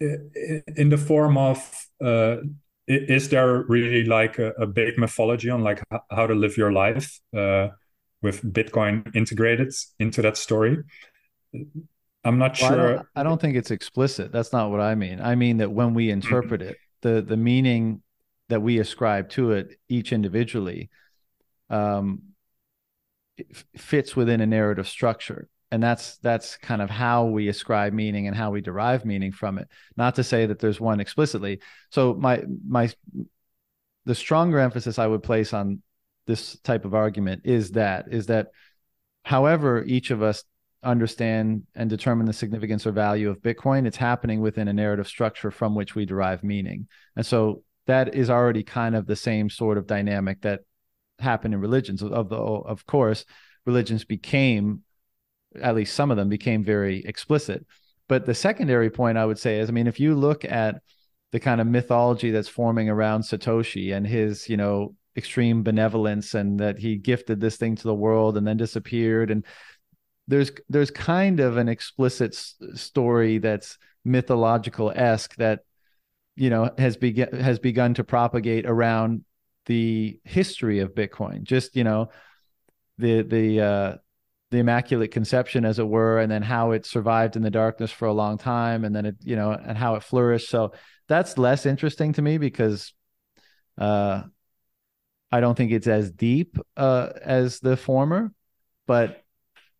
in the form of uh, is there really like a, a, big mythology on like how to live your life uh, with bitcoin integrated into that story? I'm not well, sure. I don't, I don't, think it's explicit. That's not what i mean. I mean that when we interpret mm-hmm. it the the meaning that we ascribe to it each individually um, fits within a narrative structure. And that's that's kind of how we ascribe meaning and how we derive meaning from it. Not to say that there's one explicitly. So my my the stronger emphasis i would place on this type of argument is that is that however each of us understand and determine the significance or value of bitcoin it's happening within a narrative structure from which we derive meaning. And so that is already kind of the same sort of dynamic that happened in religions. Of the of course, religions became, at least some of them became very explicit. But the secondary point I would say is, I mean, if you look at the kind of mythology that's forming around Satoshi and his, you know, extreme benevolence and that he gifted this thing to the world and then disappeared and there's there's kind of an explicit story that's mythological esque that you know has begun has begun to propagate around the history of Bitcoin, just you know the the uh, the immaculate conception, as it were, and then how it survived in the darkness for a long time, and then it you know and how it flourished. So that's less interesting to me because uh, I don't think it's as deep uh, as the former, but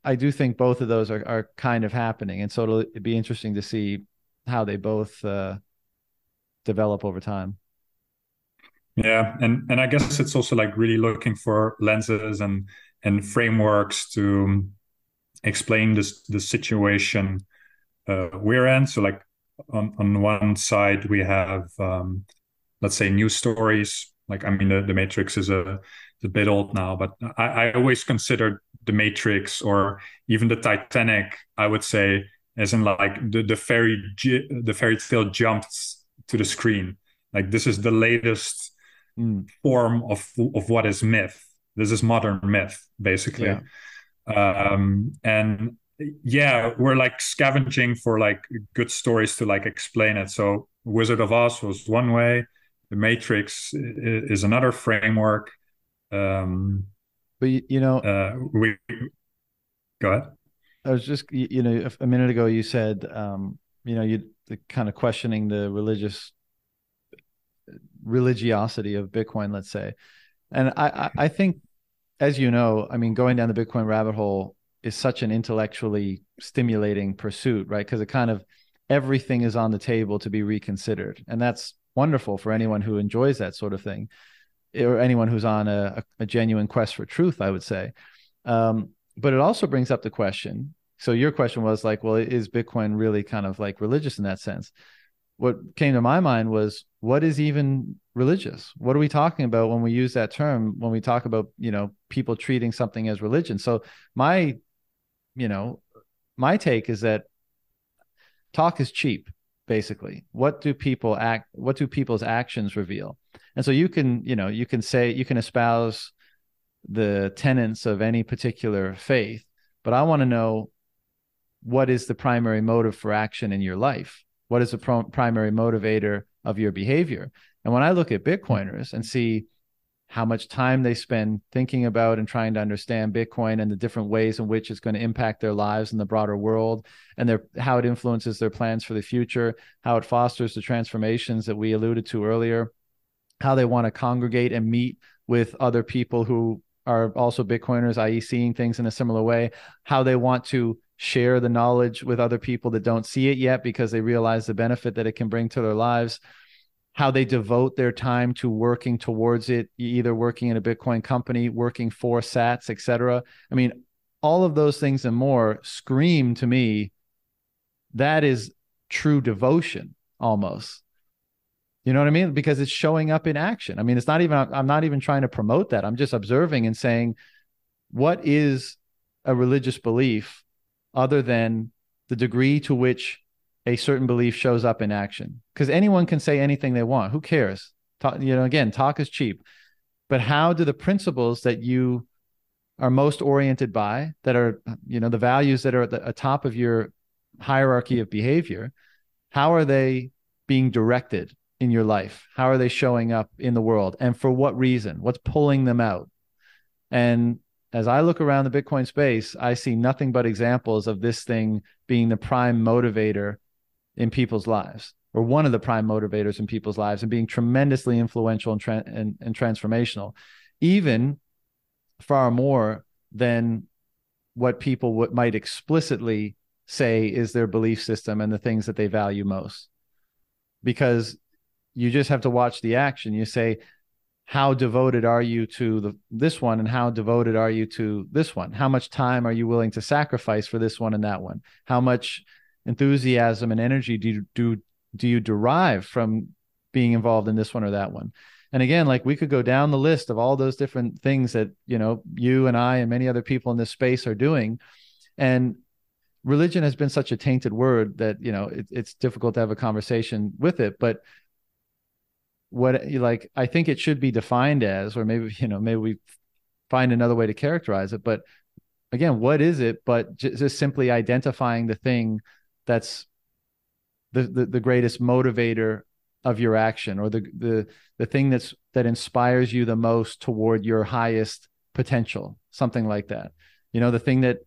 I do think both of those are are kind of happening, and so it'll be interesting to see how they both uh, develop over time. Yeah, and and I guess it's also like really looking for lenses and and frameworks to explain this the situation uh, we're in. So like on on one side we have um, let's say news stories. Like I mean, the, the Matrix is a a bit old now, but I, I always considered the Matrix or even the Titanic. I would say as in like the the fairy the fairy tale jumps to the screen. Like this is the latest mm. form of of what is myth. This is modern myth, basically. Yeah. Um, and yeah, we're like scavenging for like good stories to like explain it. So Wizard of Oz was one way. The Matrix is another framework. Um, but you know, uh, we go ahead. I was just you know a minute ago you said um, you know you the kind of questioning the religious religiosity of Bitcoin, let's say, and I I think as you know, I mean, going down the Bitcoin rabbit hole is such an intellectually stimulating pursuit, right? Because it kind of everything is on the table to be reconsidered, and that's wonderful for anyone who enjoys that sort of thing, or anyone who's on a, a genuine quest for truth. I would say, um, but it also brings up the question. So your question was like, well, is Bitcoin really kind of like religious in that sense? What came to my mind was, what is even religious? What are we talking about when we use that term? When we talk about you know people treating something as religion? So my you know, my take is that talk is cheap basically what do people act what do people's actions reveal and so you can you know you can say you can espouse the tenets of any particular faith but i want to know what is the primary motive for action in your life what is the pro- primary motivator of your behavior and when i look at bitcoiners and see how much time they spend thinking about and trying to understand Bitcoin and the different ways in which it's going to impact their lives in the broader world and their how it influences their plans for the future, how it fosters the transformations that we alluded to earlier, how they want to congregate and meet with other people who are also Bitcoiners, i.e., seeing things in a similar way, how they want to share the knowledge with other people that don't see it yet because they realize the benefit that it can bring to their lives how they devote their time to working towards it, either working in a Bitcoin company, working for sats, etc. I mean, all of those things and more scream to me that is true devotion almost. You know what I mean? Because it's showing up in action. I mean, it's not even, I'm not even trying to promote that. I'm just observing and saying, what is a religious belief other than the degree to which a certain belief shows up in action. Because anyone can say anything they want. Who cares? Talk, you know again talk is cheap. But how do the principles that you are most oriented by that are you know the values that are at the top of your hierarchy of behavior how are they being directed in your life? How are they showing up in the world? And for what reason? What's pulling them out? And as i look around the bitcoin space i see nothing but examples of this thing being the prime motivator in people's lives or one of the prime motivators in people's lives and being tremendously influential and, tra- and, and transformational even far more than what people w- might explicitly say is their belief system and the things that they value most. Because you just have to watch the action. You say how devoted are you to the, this one and how devoted are you to this one? How much time are you willing to sacrifice for this one and that one? How much enthusiasm and energy do you, do do you derive from being involved in this one or that one? And again like we could go down the list of all those different things that you know you and i and many other people in this space are doing. And religion has been such a tainted word that you know it, it's difficult to have a conversation with it but what like i think it should be defined as or maybe you know maybe we find another way to characterize it but again what is it but just simply identifying the thing that's the, the, the greatest motivator of your action or the, the, the thing that's, that inspires you the most toward your highest potential, something like that. You know, the thing that,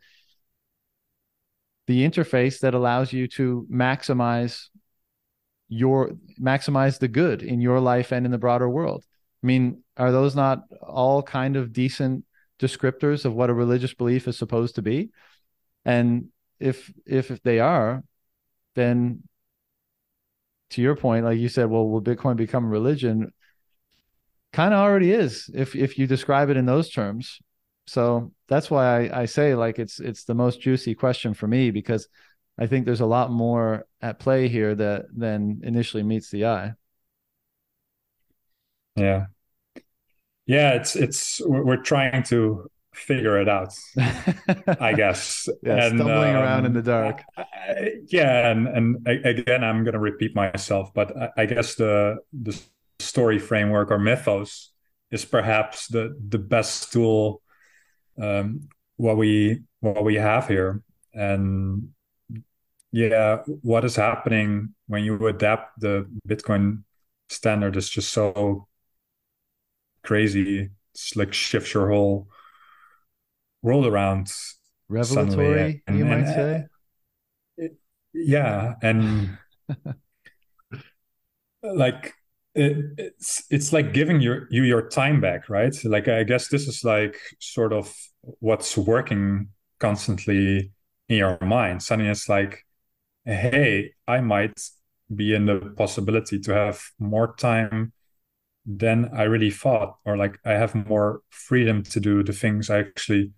the interface that allows you to maximize your maximize the good in your life and in the broader world. I mean, are those not all kind of decent descriptors of what a religious belief is supposed to be? And if if they are, then to your point, like you said, well, will Bitcoin become religion? Kind of already is, if if you describe it in those terms. So that's why I, I say like it's it's the most juicy question for me because I think there's a lot more at play here that than initially meets the eye. Yeah. Yeah, it's it's we're trying to figure it out, I guess. yeah, and, stumbling um, around in the dark. I, yeah, and and again, I'm going to repeat myself, but I, I guess the the story framework or mythos is perhaps the the best tool um, what we what we have here, and yeah, what is happening when you adapt the Bitcoin standard is just so crazy. It's like shifts your whole world around. Revelatory, and, you and, might say. Uh, it, yeah, and like it, it's it's like giving your you your time back, right? Like I guess this is like sort of what's working constantly in your mind. Suddenly it's like, hey, I might be in the possibility to have more time than I really thought, or like I have more freedom to do the things I actually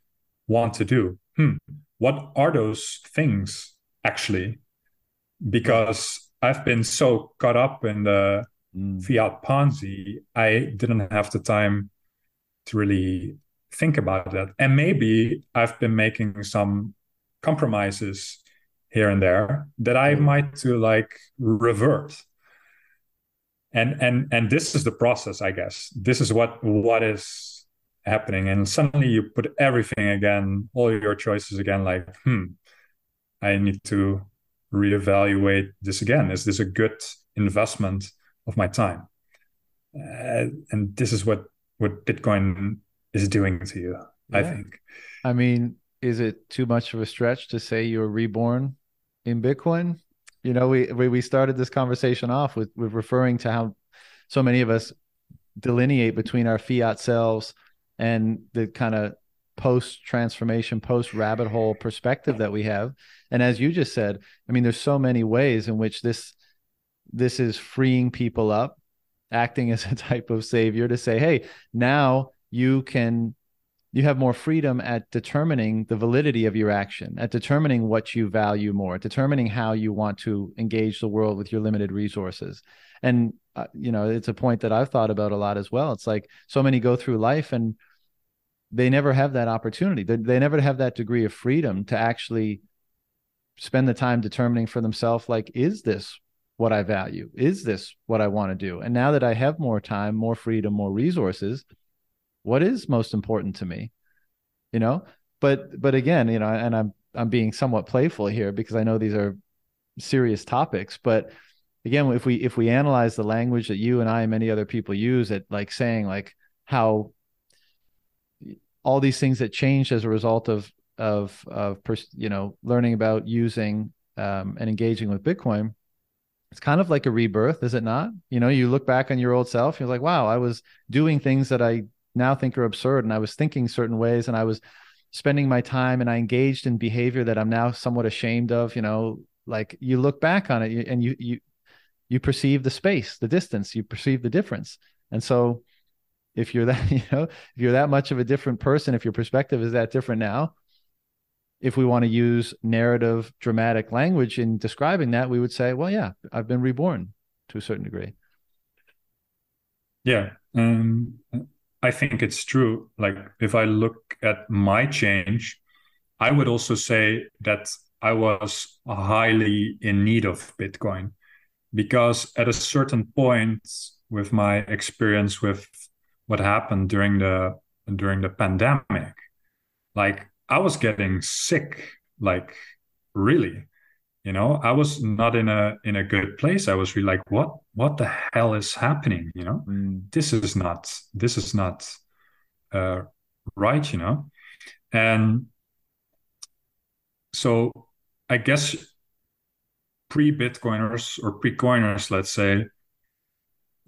want to do. Hmm. What are those things actually? Because I've been so caught up in the mm. fiat Ponzi, I didn't have the time to really think about that. And maybe I've been making some compromises here and there that I might to like revert. And and and this is the process i guess. This is what what is happening. And suddenly you put everything again all your choices again like hmm i need to reevaluate this again. Is this a good investment of my time? Uh, and this is what what bitcoin is doing to you yeah. i think. I mean is it too much of a stretch to say you're reborn in bitcoin you know, we we started this conversation off with with referring to how so many of us delineate between our fiat selves and the kind of post transformation, post rabbit hole perspective that we have. And as you just said, I mean, there's so many ways in which this this is freeing people up, acting as a type of savior to say, hey, now you can you have more freedom at determining the validity of your action, at determining what you value more, determining how you want to engage the world with your limited resources. And, uh, you know, it's a point that I've thought about a lot as well. It's like so many go through life and they never have that opportunity. They, they never have that degree of freedom to actually spend the time determining for themselves, like, is this what I value? Is this what I want to do? And now that I have more time, more freedom, more resources, what is most important to me you know? But but again you know and i'm i'm being somewhat playful here because i know these are serious topics but again if we if we analyze the language that you and i and many other people use it like saying like how all these things that changed as a result of of of you know learning about using um, and engaging with bitcoin it's kind of like a rebirth is it not? You know you look back on your old self you're like wow i was doing things that i now think are absurd. And I was thinking certain ways and I was spending my time and I engaged in behavior that I'm now somewhat ashamed of, you know, like you look back on it and you, you, you perceive the space, the distance, you perceive the difference. And so if you're that, you know, if you're that much of a different person, if your perspective is that different now, if we want to use narrative dramatic language in describing that, we would say, well, yeah, I've been reborn to a certain degree. Yeah. Um, I think it's true. Like if I look at my change, I would also say that I was highly in need of Bitcoin because at a certain point with my experience with what happened during the during the pandemic, like I was getting sick, like really you know i was not in a in a good place. I was really like what what the hell is happening? You know mm. this is not this is not uh, right you know? And so i guess pre-bitcoiners or pre-coiners let's say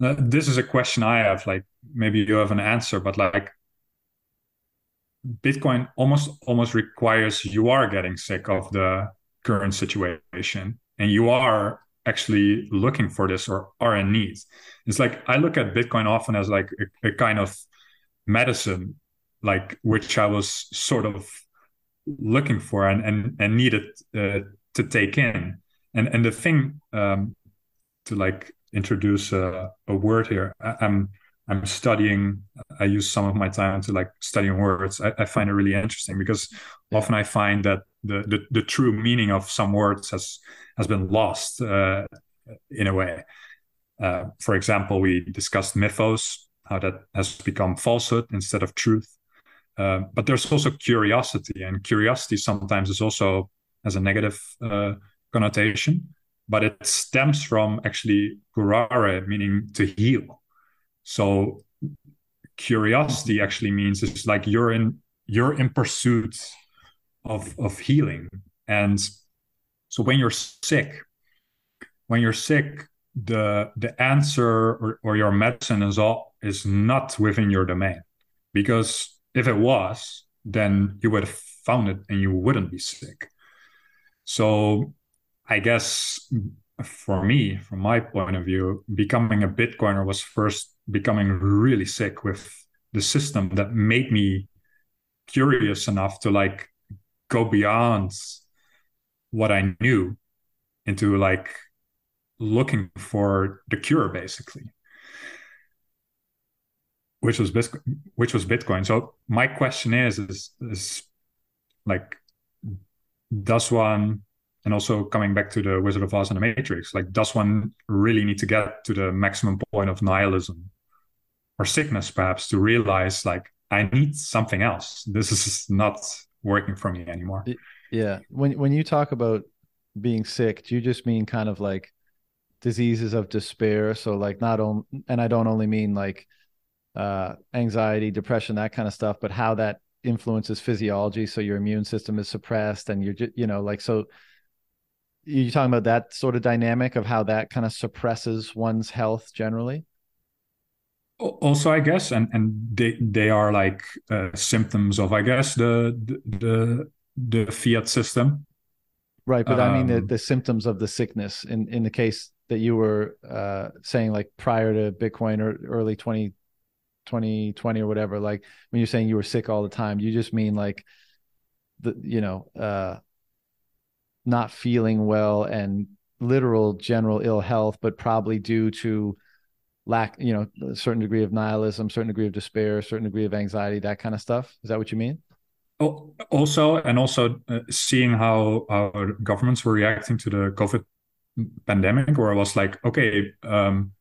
uh, this is a question i have like maybe you have an answer but like bitcoin almost almost requires you are getting sick of the current situation and you are actually looking for this or are in need it's like i look at bitcoin often as like a, a kind of medicine like which i was sort of looking for and and, and needed uh, to take in. And and the thing um, to like introduce a, a word here, I, I'm I'm studying. I use some of my time to like studying words. I, I find it really interesting because often I find that the, the, the true meaning of some words has has been lost uh, in a way. Uh, for example, we discussed mythos, how that has become falsehood instead of truth. Uh, but there's also curiosity, and curiosity sometimes is also has a negative uh, connotation, but it stems from actually curare, meaning to heal. So curiosity actually means it's like you're in you're in pursuit of of healing, and so when you're sick, when you're sick, the the answer or, or your medicine is all is not within your domain. Because if it was then you would have found it and you wouldn't be sick. So i guess for me from my point of view becoming a bitcoiner was first becoming really sick with the system that made me curious enough to like go beyond what i knew into like looking for the cure basically which was bitcoin which was bitcoin. So my question is is is like does one and also coming back to the wizard of oz and the matrix like does one really need to get to the maximum point of nihilism or sickness perhaps to realize like i need something else? This is not working for me anymore yeah when when you talk about being sick do you just mean kind of like diseases of despair. So like not only, and I don't only mean like uh, anxiety, depression, that kind of stuff, but how that influences physiology. So your immune system is suppressed, and you're just, you know, like so. You're talking about that sort of dynamic of how that kind of suppresses one's health generally. Also, I guess, and and they they are like uh, symptoms of, I guess, the the the fiat system. Right, but um, I mean the, um, the symptoms of the sickness in in the case that you were uh, saying like prior to Bitcoin or early 20, 2020 or whatever, like when you're saying you were sick all the time, you just mean like the, you know, uh, not feeling well and literal general ill health, but probably due to lack, you know, a certain degree of nihilism, certain degree of despair, certain degree of anxiety, that kind of stuff. Is that what you mean? Also, and also uh, seeing how our governments were reacting to the COVID pandemic where I was like, okay, um,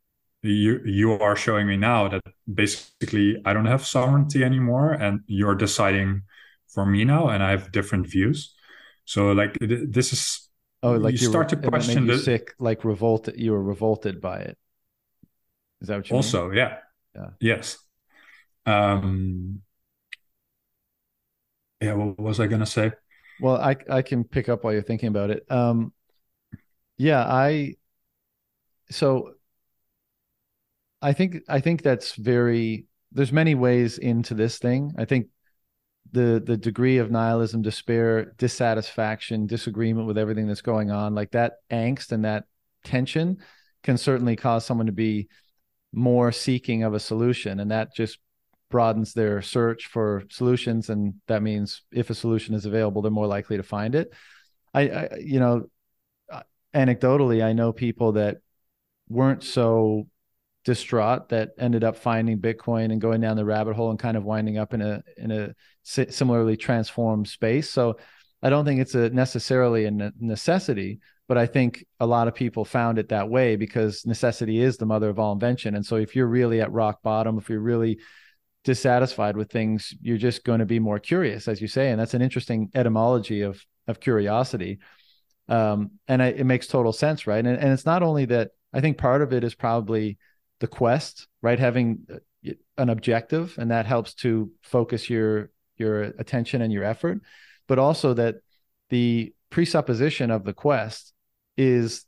you you are showing me now that basically I don't have sovereignty anymore, and you're deciding for me now, and I have different views. So like this is oh, like you start to question you sick, like revolted. You were revolted by it. Is that what you also? Mean? Yeah. Yeah. Yes. Um. Yeah. What was I gonna say? Well, I I can pick up while you're thinking about it. Um yeah, I so I think I think that's very there's many ways into this thing. I think the the degree of nihilism, despair, dissatisfaction, disagreement with everything that's going on, like that angst and that tension can certainly cause someone to be more seeking of a solution and that just broadens their search for solutions and that means if a solution is available they're more likely to find it I, I you know uh, anecdotally, I know people that weren't so distraught that ended up finding Bitcoin and going down the rabbit hole and kind of winding up in a in a similarly transformed space. So I don't think it's a necessarily a necessity, but I think a lot of people found it that way because necessity is the mother of all invention. And so if you're really at rock bottom, if you're really dissatisfied with things, you're just going to be more curious, as you say, and that's an interesting etymology of of curiosity um, and I, it makes total sense, right? And, and it's not only that. I think part of it is probably the quest, right? Having uh, an objective, and that helps to focus your your attention and your effort, but also that the presupposition of the quest is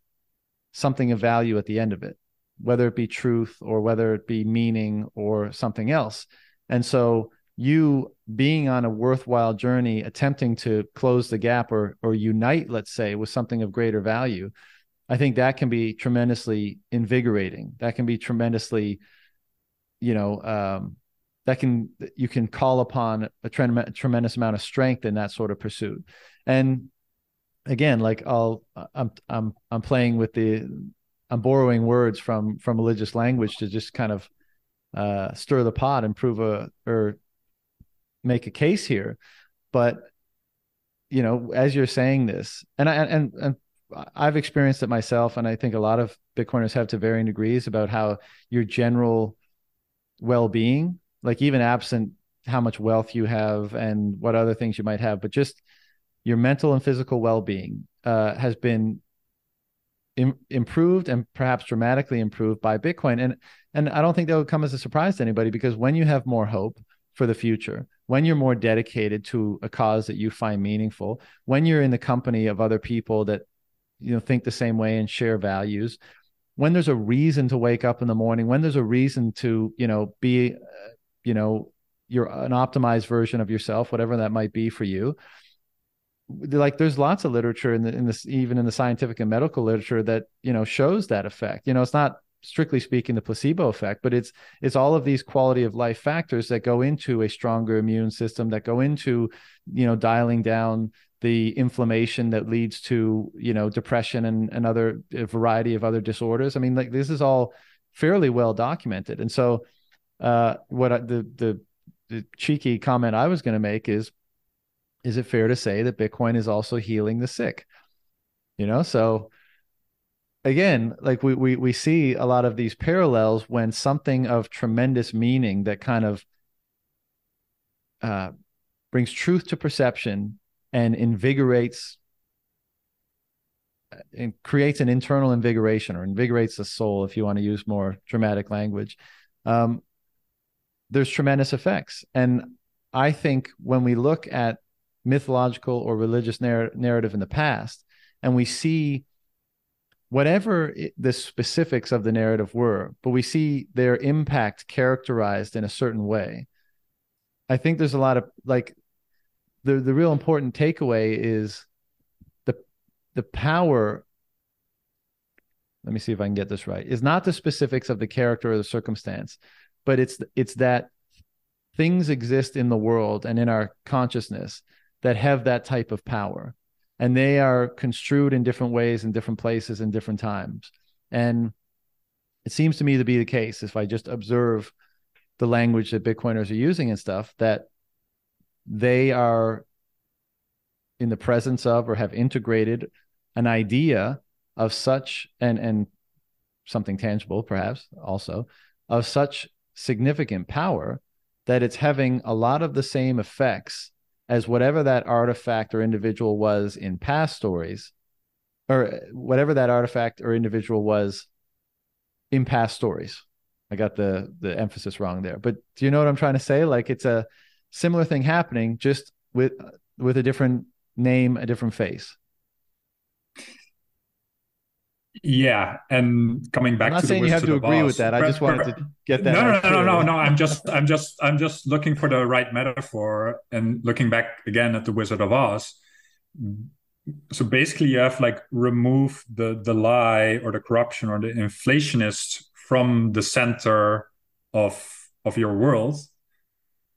something of value at the end of it, whether it be truth or whether it be meaning or something else. And so you being on a worthwhile journey attempting to close the gap or or unite let's say with something of greater value i think that can be tremendously invigorating that can be tremendously you know um, that can you can call upon a tremendous amount of strength in that sort of pursuit and again, like I'll I'm I'm I'm playing with the I'm borrowing words from from religious language to just kind of uh, stir the pot and prove a or make a case here. But you know, as you're saying this, and I and and I've experienced it myself, and I think a lot of Bitcoiners have to varying degrees about how your general well-being, like even absent how much wealth you have and what other things you might have, but just your mental and physical well-being uh, has been Im- improved and perhaps dramatically improved by Bitcoin. And and I don't think that would come as a surprise to anybody because when you have more hope for the future, when you're more dedicated to a cause that you find meaningful, when you're in the company of other people that you know think the same way and share values, when there's a reason to wake up in the morning, when there's a reason to you know be, uh, you know, you're an optimized version of yourself, whatever that might be for you like there's lots of literature in the in this even in the scientific and medical literature that you know shows that effect. You know it's not strictly speaking the placebo effect but it's it's all of these quality of life factors that go into a stronger immune system that go into you know dialing down the inflammation that leads to you know depression and another variety of other disorders. I mean like this is all fairly well documented. And so uh what I, the the the cheeky comment i was going to make is is it fair to say that Bitcoin is also healing the sick? You know, so again, like we we we see a lot of these parallels when something of tremendous meaning that kind of uh, brings truth to perception and invigorates uh, and creates an internal invigoration or invigorates the soul, if you want to use more dramatic language. Um, there's tremendous effects, and I think when we look at mythological or religious narr- narrative in the past, and we see whatever it, the specifics of the narrative were, but we see their impact characterized in a certain way. I think there's a lot of like the the real important takeaway is the the power let me see if I can get this right is not the specifics of the character or the circumstance but it's it's that things exist in the world and in our consciousness that have that type of power. And they are construed in different ways in different places in different times. And it seems to me to be the case if i just observe the language that bitcoiners are using and stuff that they are in the presence of or have integrated an idea of such and and something tangible perhaps also of such significant power that it's having a lot of the same effects as whatever that artifact or individual was in past stories, or whatever that artifact or individual was in past stories. I got the the emphasis wrong there, but do you know what I'm trying to say? Like it's a similar thing happening, just with with a different name, a different face. Yeah, and coming back I'm not to saying the you have to agree Oz, with that. I just wanted to get that. No, no, no, no, no, no. I'm just, I'm just, I'm just looking for the right metaphor and looking back again at the Wizard of Oz. So basically, you have like remove the the lie or the corruption or the inflationist from the center of of your world,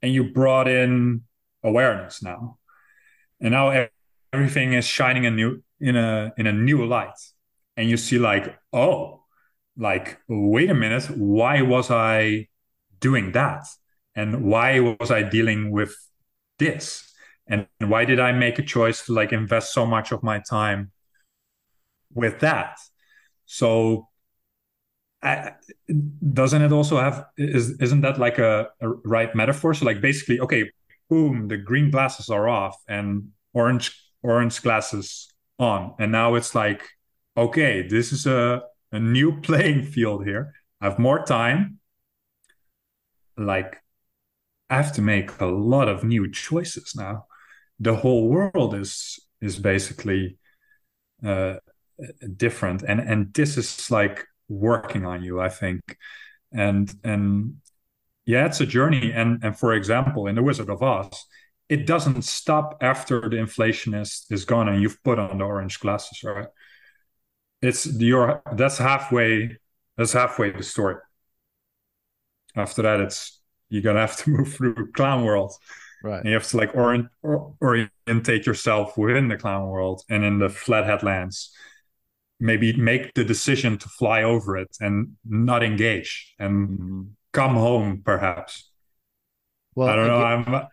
and you brought in awareness now, and now everything is shining a new in a in a new light and you see like oh like wait a minute why was i doing that? And why was i dealing with this? And why did i make a choice to like invest so much of my time with that? So I, doesn't it also have is isn't that like a, a right metaphor? So like basically okay boom the green glasses are off and orange orange glasses on. And now it's like okay, this is a, a new playing field here. I have more time. Like, I have to make a lot of new choices now. The whole world is is basically uh, different, and and this is like working on you, I think, and and yeah, it's a journey. And and for example, in the Wizard of Oz, it doesn't stop after the inflationist is gone and you've put on the orange glasses, right? It's your that's halfway that's halfway the story. After that it's you're gonna have to move through clown world. Right. And you have to like orient, or, orientate yourself within the clown world and in the flathead lands. Maybe make the decision to fly over it and not engage and mm-hmm. come home perhaps. Well i don't know i'm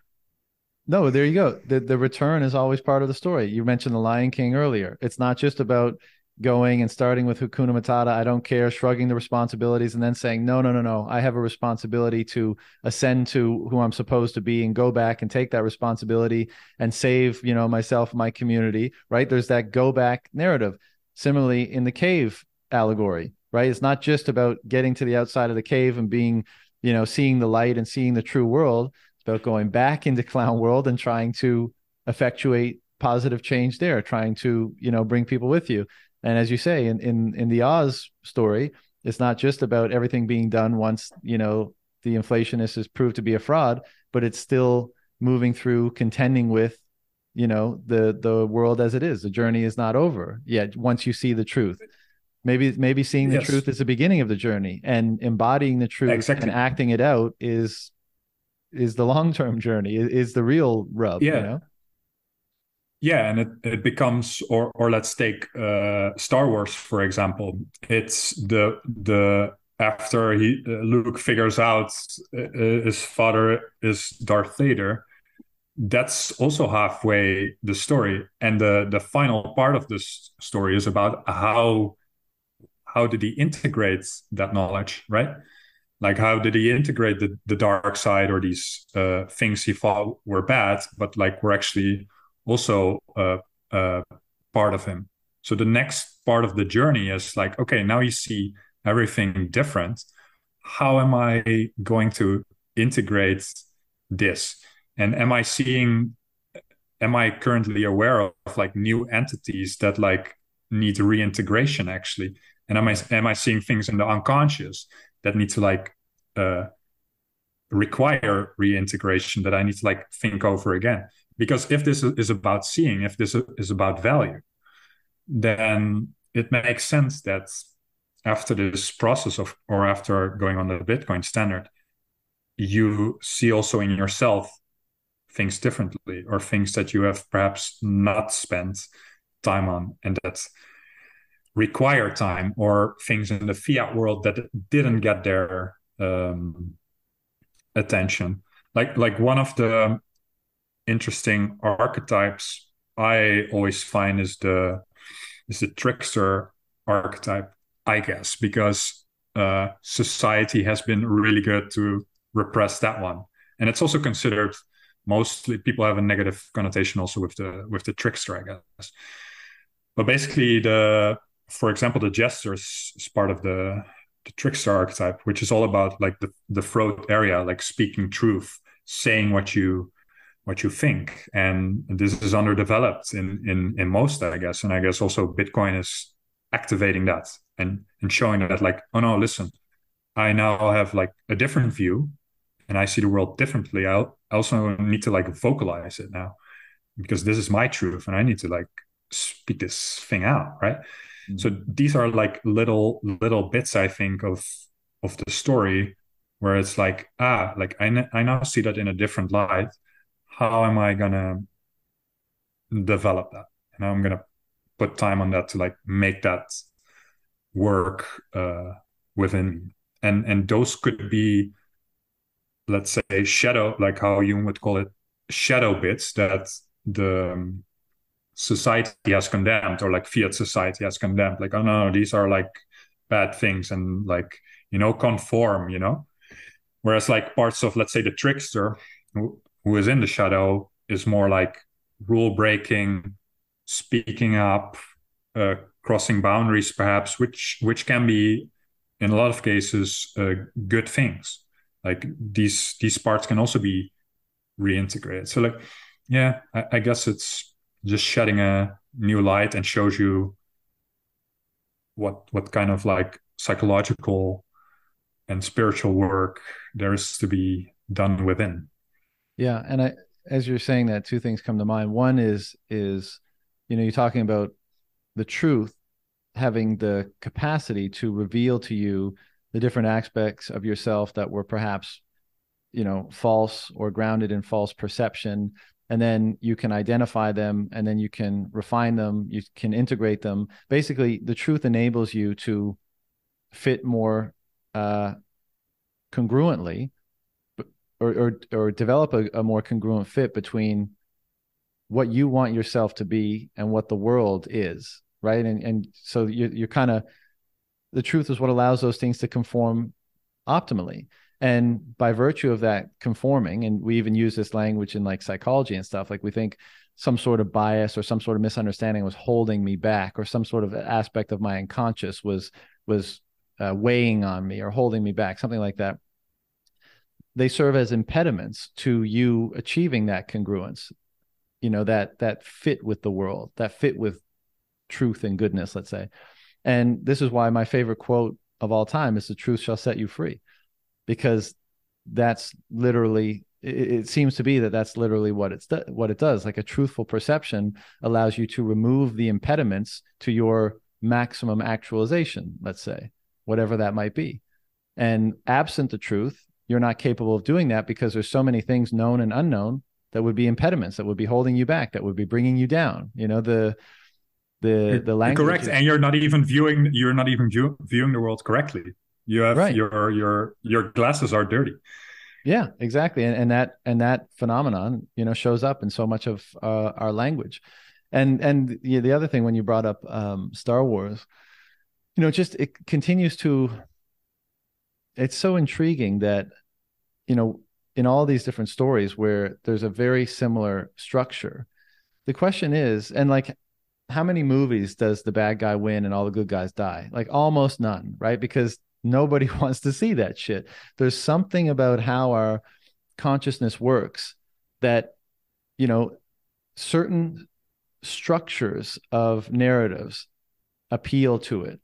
no there you go. The, the return is always part of the story. You mentioned the lion king earlier. It's not just about going and starting with Hakuna Matata, I don't care, shrugging the responsibilities and then saying, no, no, no, no, I have a responsibility to ascend to who I'm supposed to be and go back and take that responsibility and save, you know, myself, my community, right? There's that go back narrative. Similarly, in the cave allegory, right? It's not just about getting to the outside of the cave and being, you know, seeing the light and seeing the true world. It's about going back into clown world and trying to effectuate positive change there, trying to, you know, bring people with you and as you say, in in in the Oz story, it's not just about everything being done once you know the inflationist is proved to be a fraud, but it's still moving through contending with you know the the world as it is. The journey is not over yet. Once you see the truth, maybe maybe seeing the yes. truth is the beginning of the journey, and embodying the truth exactly. and acting it out is is the long term journey. Is the real rub. Yeah. You know? Yeah and it, it becomes or or let's take uh, star wars for example. It's the the after he uh, luke figures out uh, his father is darth vader that's also halfway the story. And the the final part of this story is about how how did he integrate that knowledge right? Like how did he integrate the, the dark side or these uh, things he thought were bad but like were actually also uh, uh, part of him. So the next part of the journey is like, okay, now you see everything different. How am I going to integrate this? And am I seeing? Am I currently aware of like new entities that like need reintegration actually? And am I am I seeing things in the unconscious that need to like uh, require reintegration that I need to like think over again? Because if this is about seeing if this is about value then it makes sense that after this process of or after going on the bitcoin standard you see also in yourself things differently or things that you have perhaps not spent time on and that require time or things in the fiat world that didn't get their um, attention. Like like one of the interesting archetypes I always find is the is the trickster archetype, I guess, because uh, society has been really good to repress that one, and it's also considered mostly people have a negative connotation also with the with the trickster, I guess. But basically, the for example, the jester is, is part of the the trickster archetype, which is all about like the the throat area, like speaking truth, saying what you what you think. And this is underdeveloped in in in most i guess. And i guess also bitcoin is activating that and and showing that like oh no listen i now have like a different view and i see the world differently. I also need to like vocalize it now because this is my truth and i need to like speak this thing out right? Mm-hmm. so these are like little little bits i think of of the story where it's like ah like i, I now see that in a different light how am I gonna develop that? And I'm gonna put time on that to like make that work uh, within. And and those could be, let's say, shadow, like how Jung would call it, shadow bits that the um, society has condemned, or like fiat society has condemned. Like, oh no, these are like bad things, and like you know, conform. You know, whereas like parts of, let's say, the trickster who is in the shadow is more like rule breaking, speaking up, uh, crossing boundaries, perhaps, which which can be in a lot of cases uh, good things. Like these these parts can also be reintegrated. So like, yeah, I, I guess it's just shedding a new light and shows you what what kind of like psychological and spiritual work there is to be done within. Yeah, and I, as you're saying that, two things come to mind. One is is, you know, you're talking about the truth having the capacity to reveal to you the different aspects of yourself that were perhaps you know false or grounded in false perception and then you can identify them and then you can refine them you can integrate them basically the truth enables you to fit more uh, congruently or, or or develop a, a more congruent fit between what you want yourself to be and what the world is right? And and so you're, you're kind of the truth is what allows those things to conform optimally. And by virtue of that conforming and we even use this language in like psychology and stuff like we think some sort of bias or some sort of misunderstanding was holding me back or some sort of aspect of my unconscious was was uh, weighing on me or holding me back something like that they serve as impediments to you achieving that congruence you know that that fit with the world that fit with truth and goodness let's say. And this is why my favorite quote of all time is the truth shall set you free because that's literally it, seems to be that that's literally what it's what it does. Like a truthful perception allows you to remove the impediments to your maximum actualization let's say whatever that might be. And absent the truth you're not capable of doing that because there's so many things known and unknown that would be impediments that would be holding you back that would be bringing you down you know the the the language correct. and you're not even viewing you're not even view, viewing the world correctly. You have right. your your your glasses are dirty. Yeah exactly. And, and that and that phenomenon you know shows up in so much of uh, our language. And and yeah, the other thing when you brought up um, star wars you know just it continues to it's so intriguing that you know in all these different stories where there's a very similar structure the question is and like how many movies does the bad guy win and all the good guys die like almost none right because Nobody wants to see that shit. There's something about how our consciousness works that, you know, certain structures of narratives appeal to it.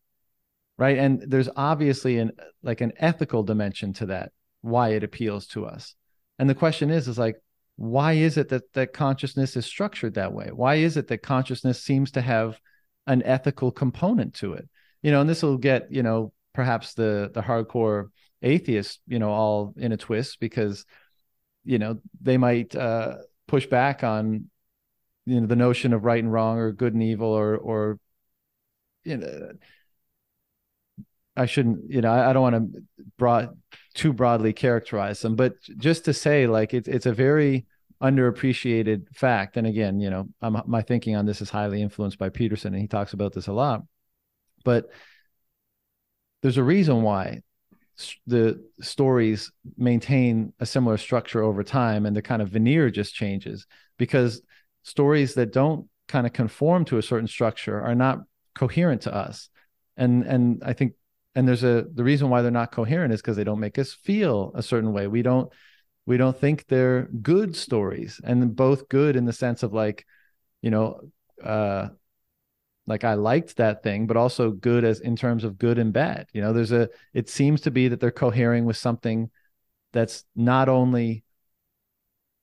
Right. And there's obviously an like an ethical dimension to that, why it appeals to us. And the question is, is like, why is it that that consciousness is structured that way? Why is it that consciousness seems to have an ethical component to it? You know, and this will get, you know, perhaps the the hardcore atheists, you know, all in a twist because you know they might uh, push back on you know the notion of right and wrong or good and evil or or you know I shouldn't you know I, I don't want to broad too broadly characterize them but just to say like it's it's a very underappreciated fact. And again you know I'm, my thinking on this is highly influenced by Peterson and he talks about this a lot. But there's a reason why the stories maintain a similar structure over time and the kind of veneer just changes because stories that don't kind of conform to a certain structure are not coherent to us. And and i think and there's a the reason why they're not coherent is because they don't make us feel a certain way we don't we don't think they're good stories and both good in the sense of like you know uh like I liked that thing, but also good as in terms of good and bad. You know, there's a it seems to be that they're cohering with something that's not only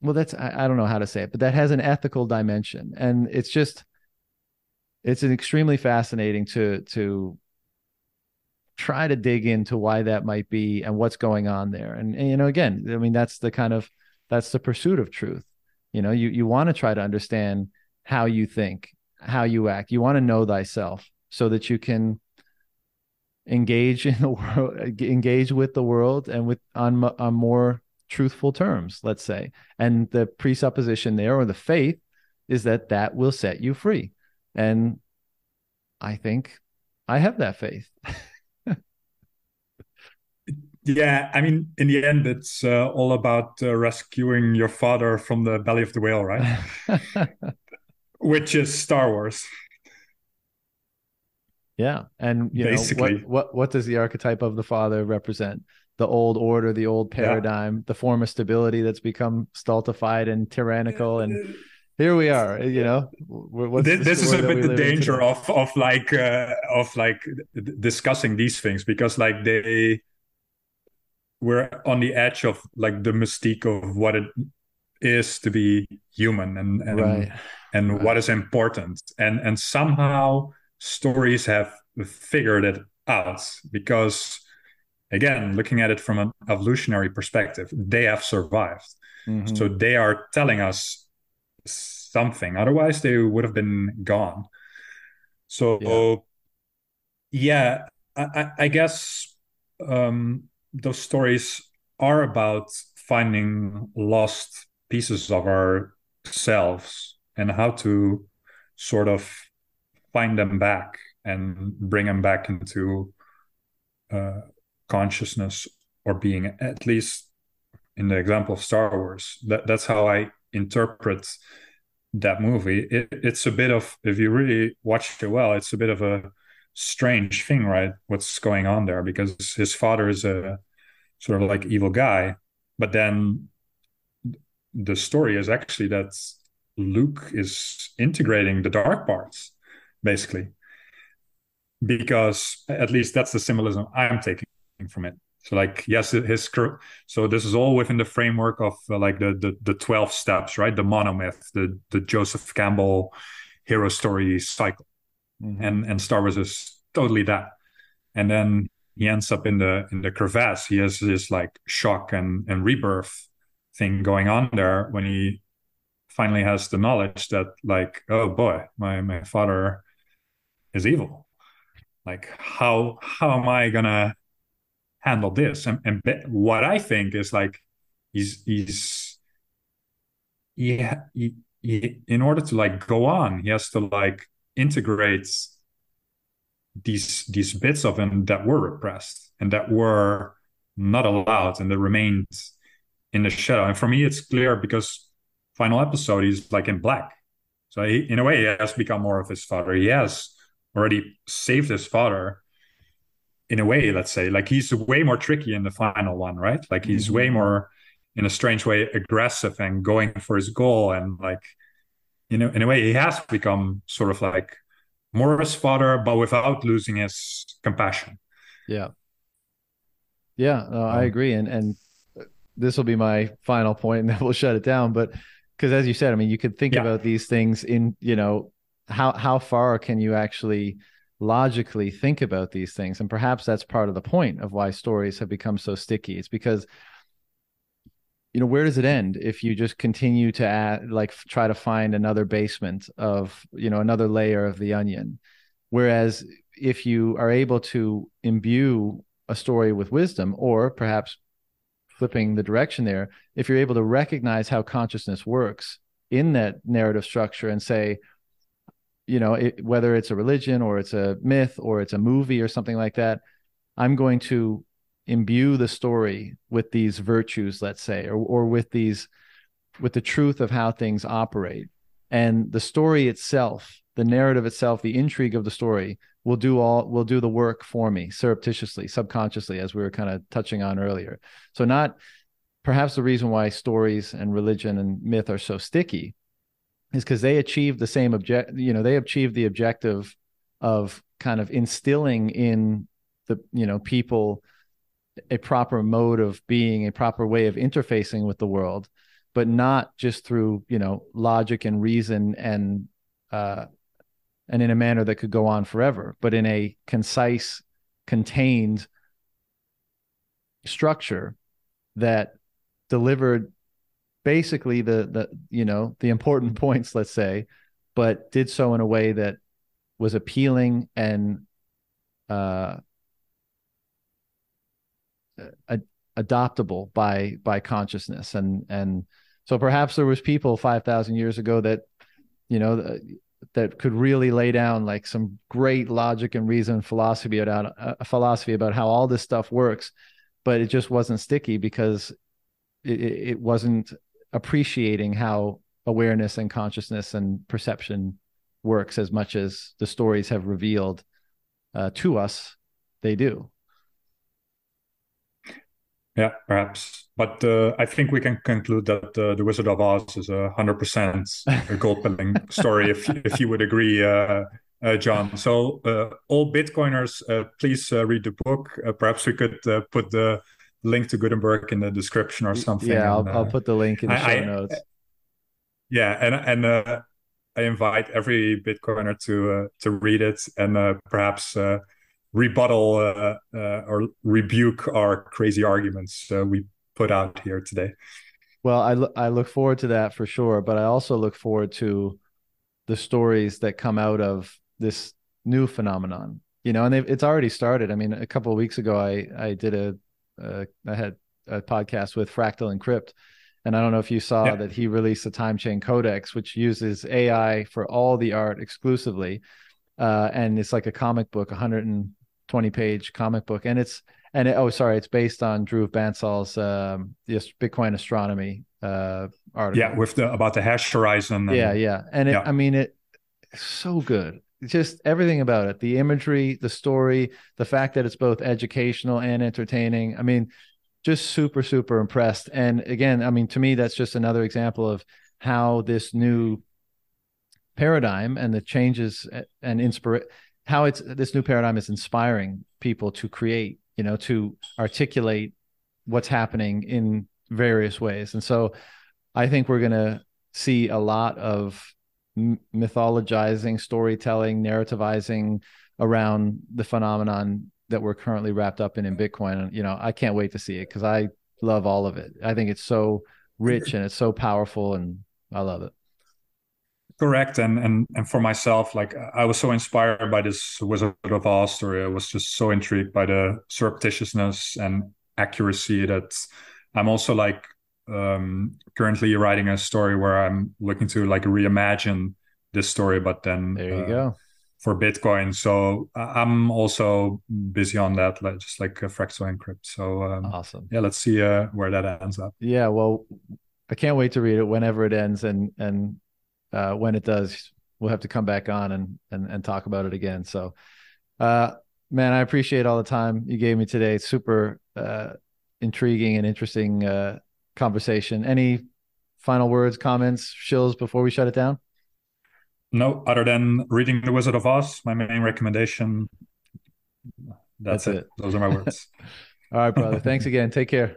well, that's I, I don't know how to say it, but that has an ethical dimension. And it's just it's an extremely fascinating to to try to dig into why that might be and what's going on there. And, and you know, again, I mean that's the kind of that's the pursuit of truth. You know, you you want to try to understand how you think how you act. You want to know thyself so that you can engage in the world, engage with the world, and with on on more truthful terms. Let's say, and the presupposition there or the faith is that that will set you free, and I think I have that faith. yeah, I mean, in the end, it's uh, all about uh, rescuing your father from the belly of the whale, right? which is Star Wars. Yeah, and you Basically. know what, what what does the archetype of the father represent? The old order, the old paradigm, yeah. the form of stability that's become stultified and tyrannical, and here we are. You know, this, this is a bit the danger of of like uh, of like discussing these things because like they we're on the edge of like the mystique of what it is to be human and and right and right. what is important and and somehow stories have figured it out because again, looking at it from an evolutionary perspective, they have survived. Mm-hmm. So they are telling us something. Otherwise, they would have been gone. So, yeah, yeah I, I, guess um, those stories are about finding lost pieces of ourselves and how to sort of find them back and bring them back into uh, consciousness or being at least in the example of star wars. That, that's how i interpret that movie. It, it's a bit of if you really watch it well it's a bit of a strange thing right? What's going on there? Because his father is a sort of like evil guy but then the story is actually that luke is integrating the dark parts basically. Because at least that's the symbolism i'm taking from it. So like yes his so this is all within the framework of uh, like the, the the 12 steps right? The monomyth the the joseph campbell hero story cycle mm-hmm. and and star wars is totally that. And then he ends up in the in the crevasse. He has this like shock and and rebirth thing going on there when he finally has the knowledge that like oh boy my my father is evil. Like how how am i gonna handle this? And, and what i think is like he's he's yeah he, he, in order to like go on he has to like integrate these these bits of him that were repressed and that were not allowed and that remained in the shadow. And for me it's clear because final episode he's like in black. So he, in a way he has become more of his father. He has already saved his father in a way let's say. Like he's way more tricky in the final one right? Like he's mm-hmm. way more in a strange way aggressive and going for his goal and like you know in a way he has become sort of like more his father but without losing his compassion. Yeah. Yeah um, i agree and and this will be my final point and then we'll shut it down but because as you said i mean you could think yeah. about these things in you know how how far can you actually logically think about these things? And perhaps that's part of the point of why stories have become so sticky. It's because you know where does it end if you just continue to add like try to find another basement of you know another layer of the onion? Whereas if you are able to imbue a story with wisdom or perhaps flipping the direction there if you're able to recognize how consciousness works in that narrative structure and say you know it, whether it's a religion or it's a myth or it's a movie or something like that i'm going to imbue the story with these virtues let's say or, or with these with the truth of how things operate. And the story itself the narrative itself the intrigue of the story will do all will do the work for me surreptitiously subconsciously as we were kind of touching on earlier. So not perhaps the reason why stories and religion and myth are so sticky is because they achieve the same object you know they achieve the objective of kind of instilling in the you know people a proper mode of being a proper way of interfacing with the world but not just through you know logic and reason and uh and in a manner that could go on forever but in a concise contained structure that delivered basically the the you know the important points let's say but did so in a way that was appealing and uh, ad- adoptable by by consciousness. And and so perhaps there was people 5000 years ago that you know that could really lay down like some great logic and reason philosophy about a uh, philosophy about how all this stuff works but it just wasn't sticky because it, it wasn't appreciating how awareness and consciousness and perception works as much as the stories have revealed uh, to us they do yeah perhaps. But uh, i think we can conclude that uh, the wizard of oz is a 100% a gold pilling story if, if you would agree uh, uh, john. So uh, all bitcoiners please read the book. Perhaps we could put the link to gutenberg in the description or something yeah i'll, and, I'll put the link in the I, show notes. I, yeah and and uh, i invite every bitcoiner to uh, to read it and uh, perhaps uh, rebuttal uh, uh, or rebuke our crazy arguments uh, we put out here today. Well, I, lo- I look forward to that for sure, but I also look forward to the stories that come out of this new phenomenon. You know, and it's already started. I mean, a couple of weeks ago, I I did a uh, I had a podcast with Fractal Encrypt, and I don't know if you saw yeah. that he released a time chain codex, which uses AI for all the art exclusively, uh, and it's like a comic book, 120 page comic book, and it's and it, oh sorry, it's based on Dhruv Bansal's um, Bitcoin astronomy uh, article. Yeah, with the about the hash horizon. And, yeah, yeah, and it, yeah. I mean it, so good just everything about it the imagery the story the fact that it's both educational and entertaining i mean just super super impressed and again i mean to me that's just another example of how this new paradigm and the changes and inspire how it's this new paradigm is inspiring people to create you know to articulate what's happening in various ways and so i think we're going to see a lot of mythologizing, storytelling, narrativizing around the phenomenon that we're currently wrapped up in in Bitcoin. You know, I can't wait to see it because I love all of it. I think it's so rich and it's so powerful and I love it. Correct. And and and for myself, like I was so inspired by this Wizard of Oz story. I was just so intrigued by the surreptitiousness and accuracy that I'm also like um, currently writing a story where I'm looking to like reimagine this story, but then there you uh, go for Bitcoin. So I'm also busy on that, like, just like a Fractal Encrypt. So um, awesome. Yeah, let's see uh, where that ends up. Yeah, well, I can't wait to read it whenever it ends, and and uh, when it does, we'll have to come back on and and and talk about it again. So, uh, man, I appreciate all the time you gave me today. It's super uh, intriguing and interesting uh, conversation. Any final words, comments, shills before we shut it down? No, other than reading The Wizard of Oz, my main recommendation. That's, That's it. it. Those are my words. All right, brother. Thanks again. Take care.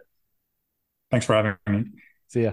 Thanks for having me. See ya.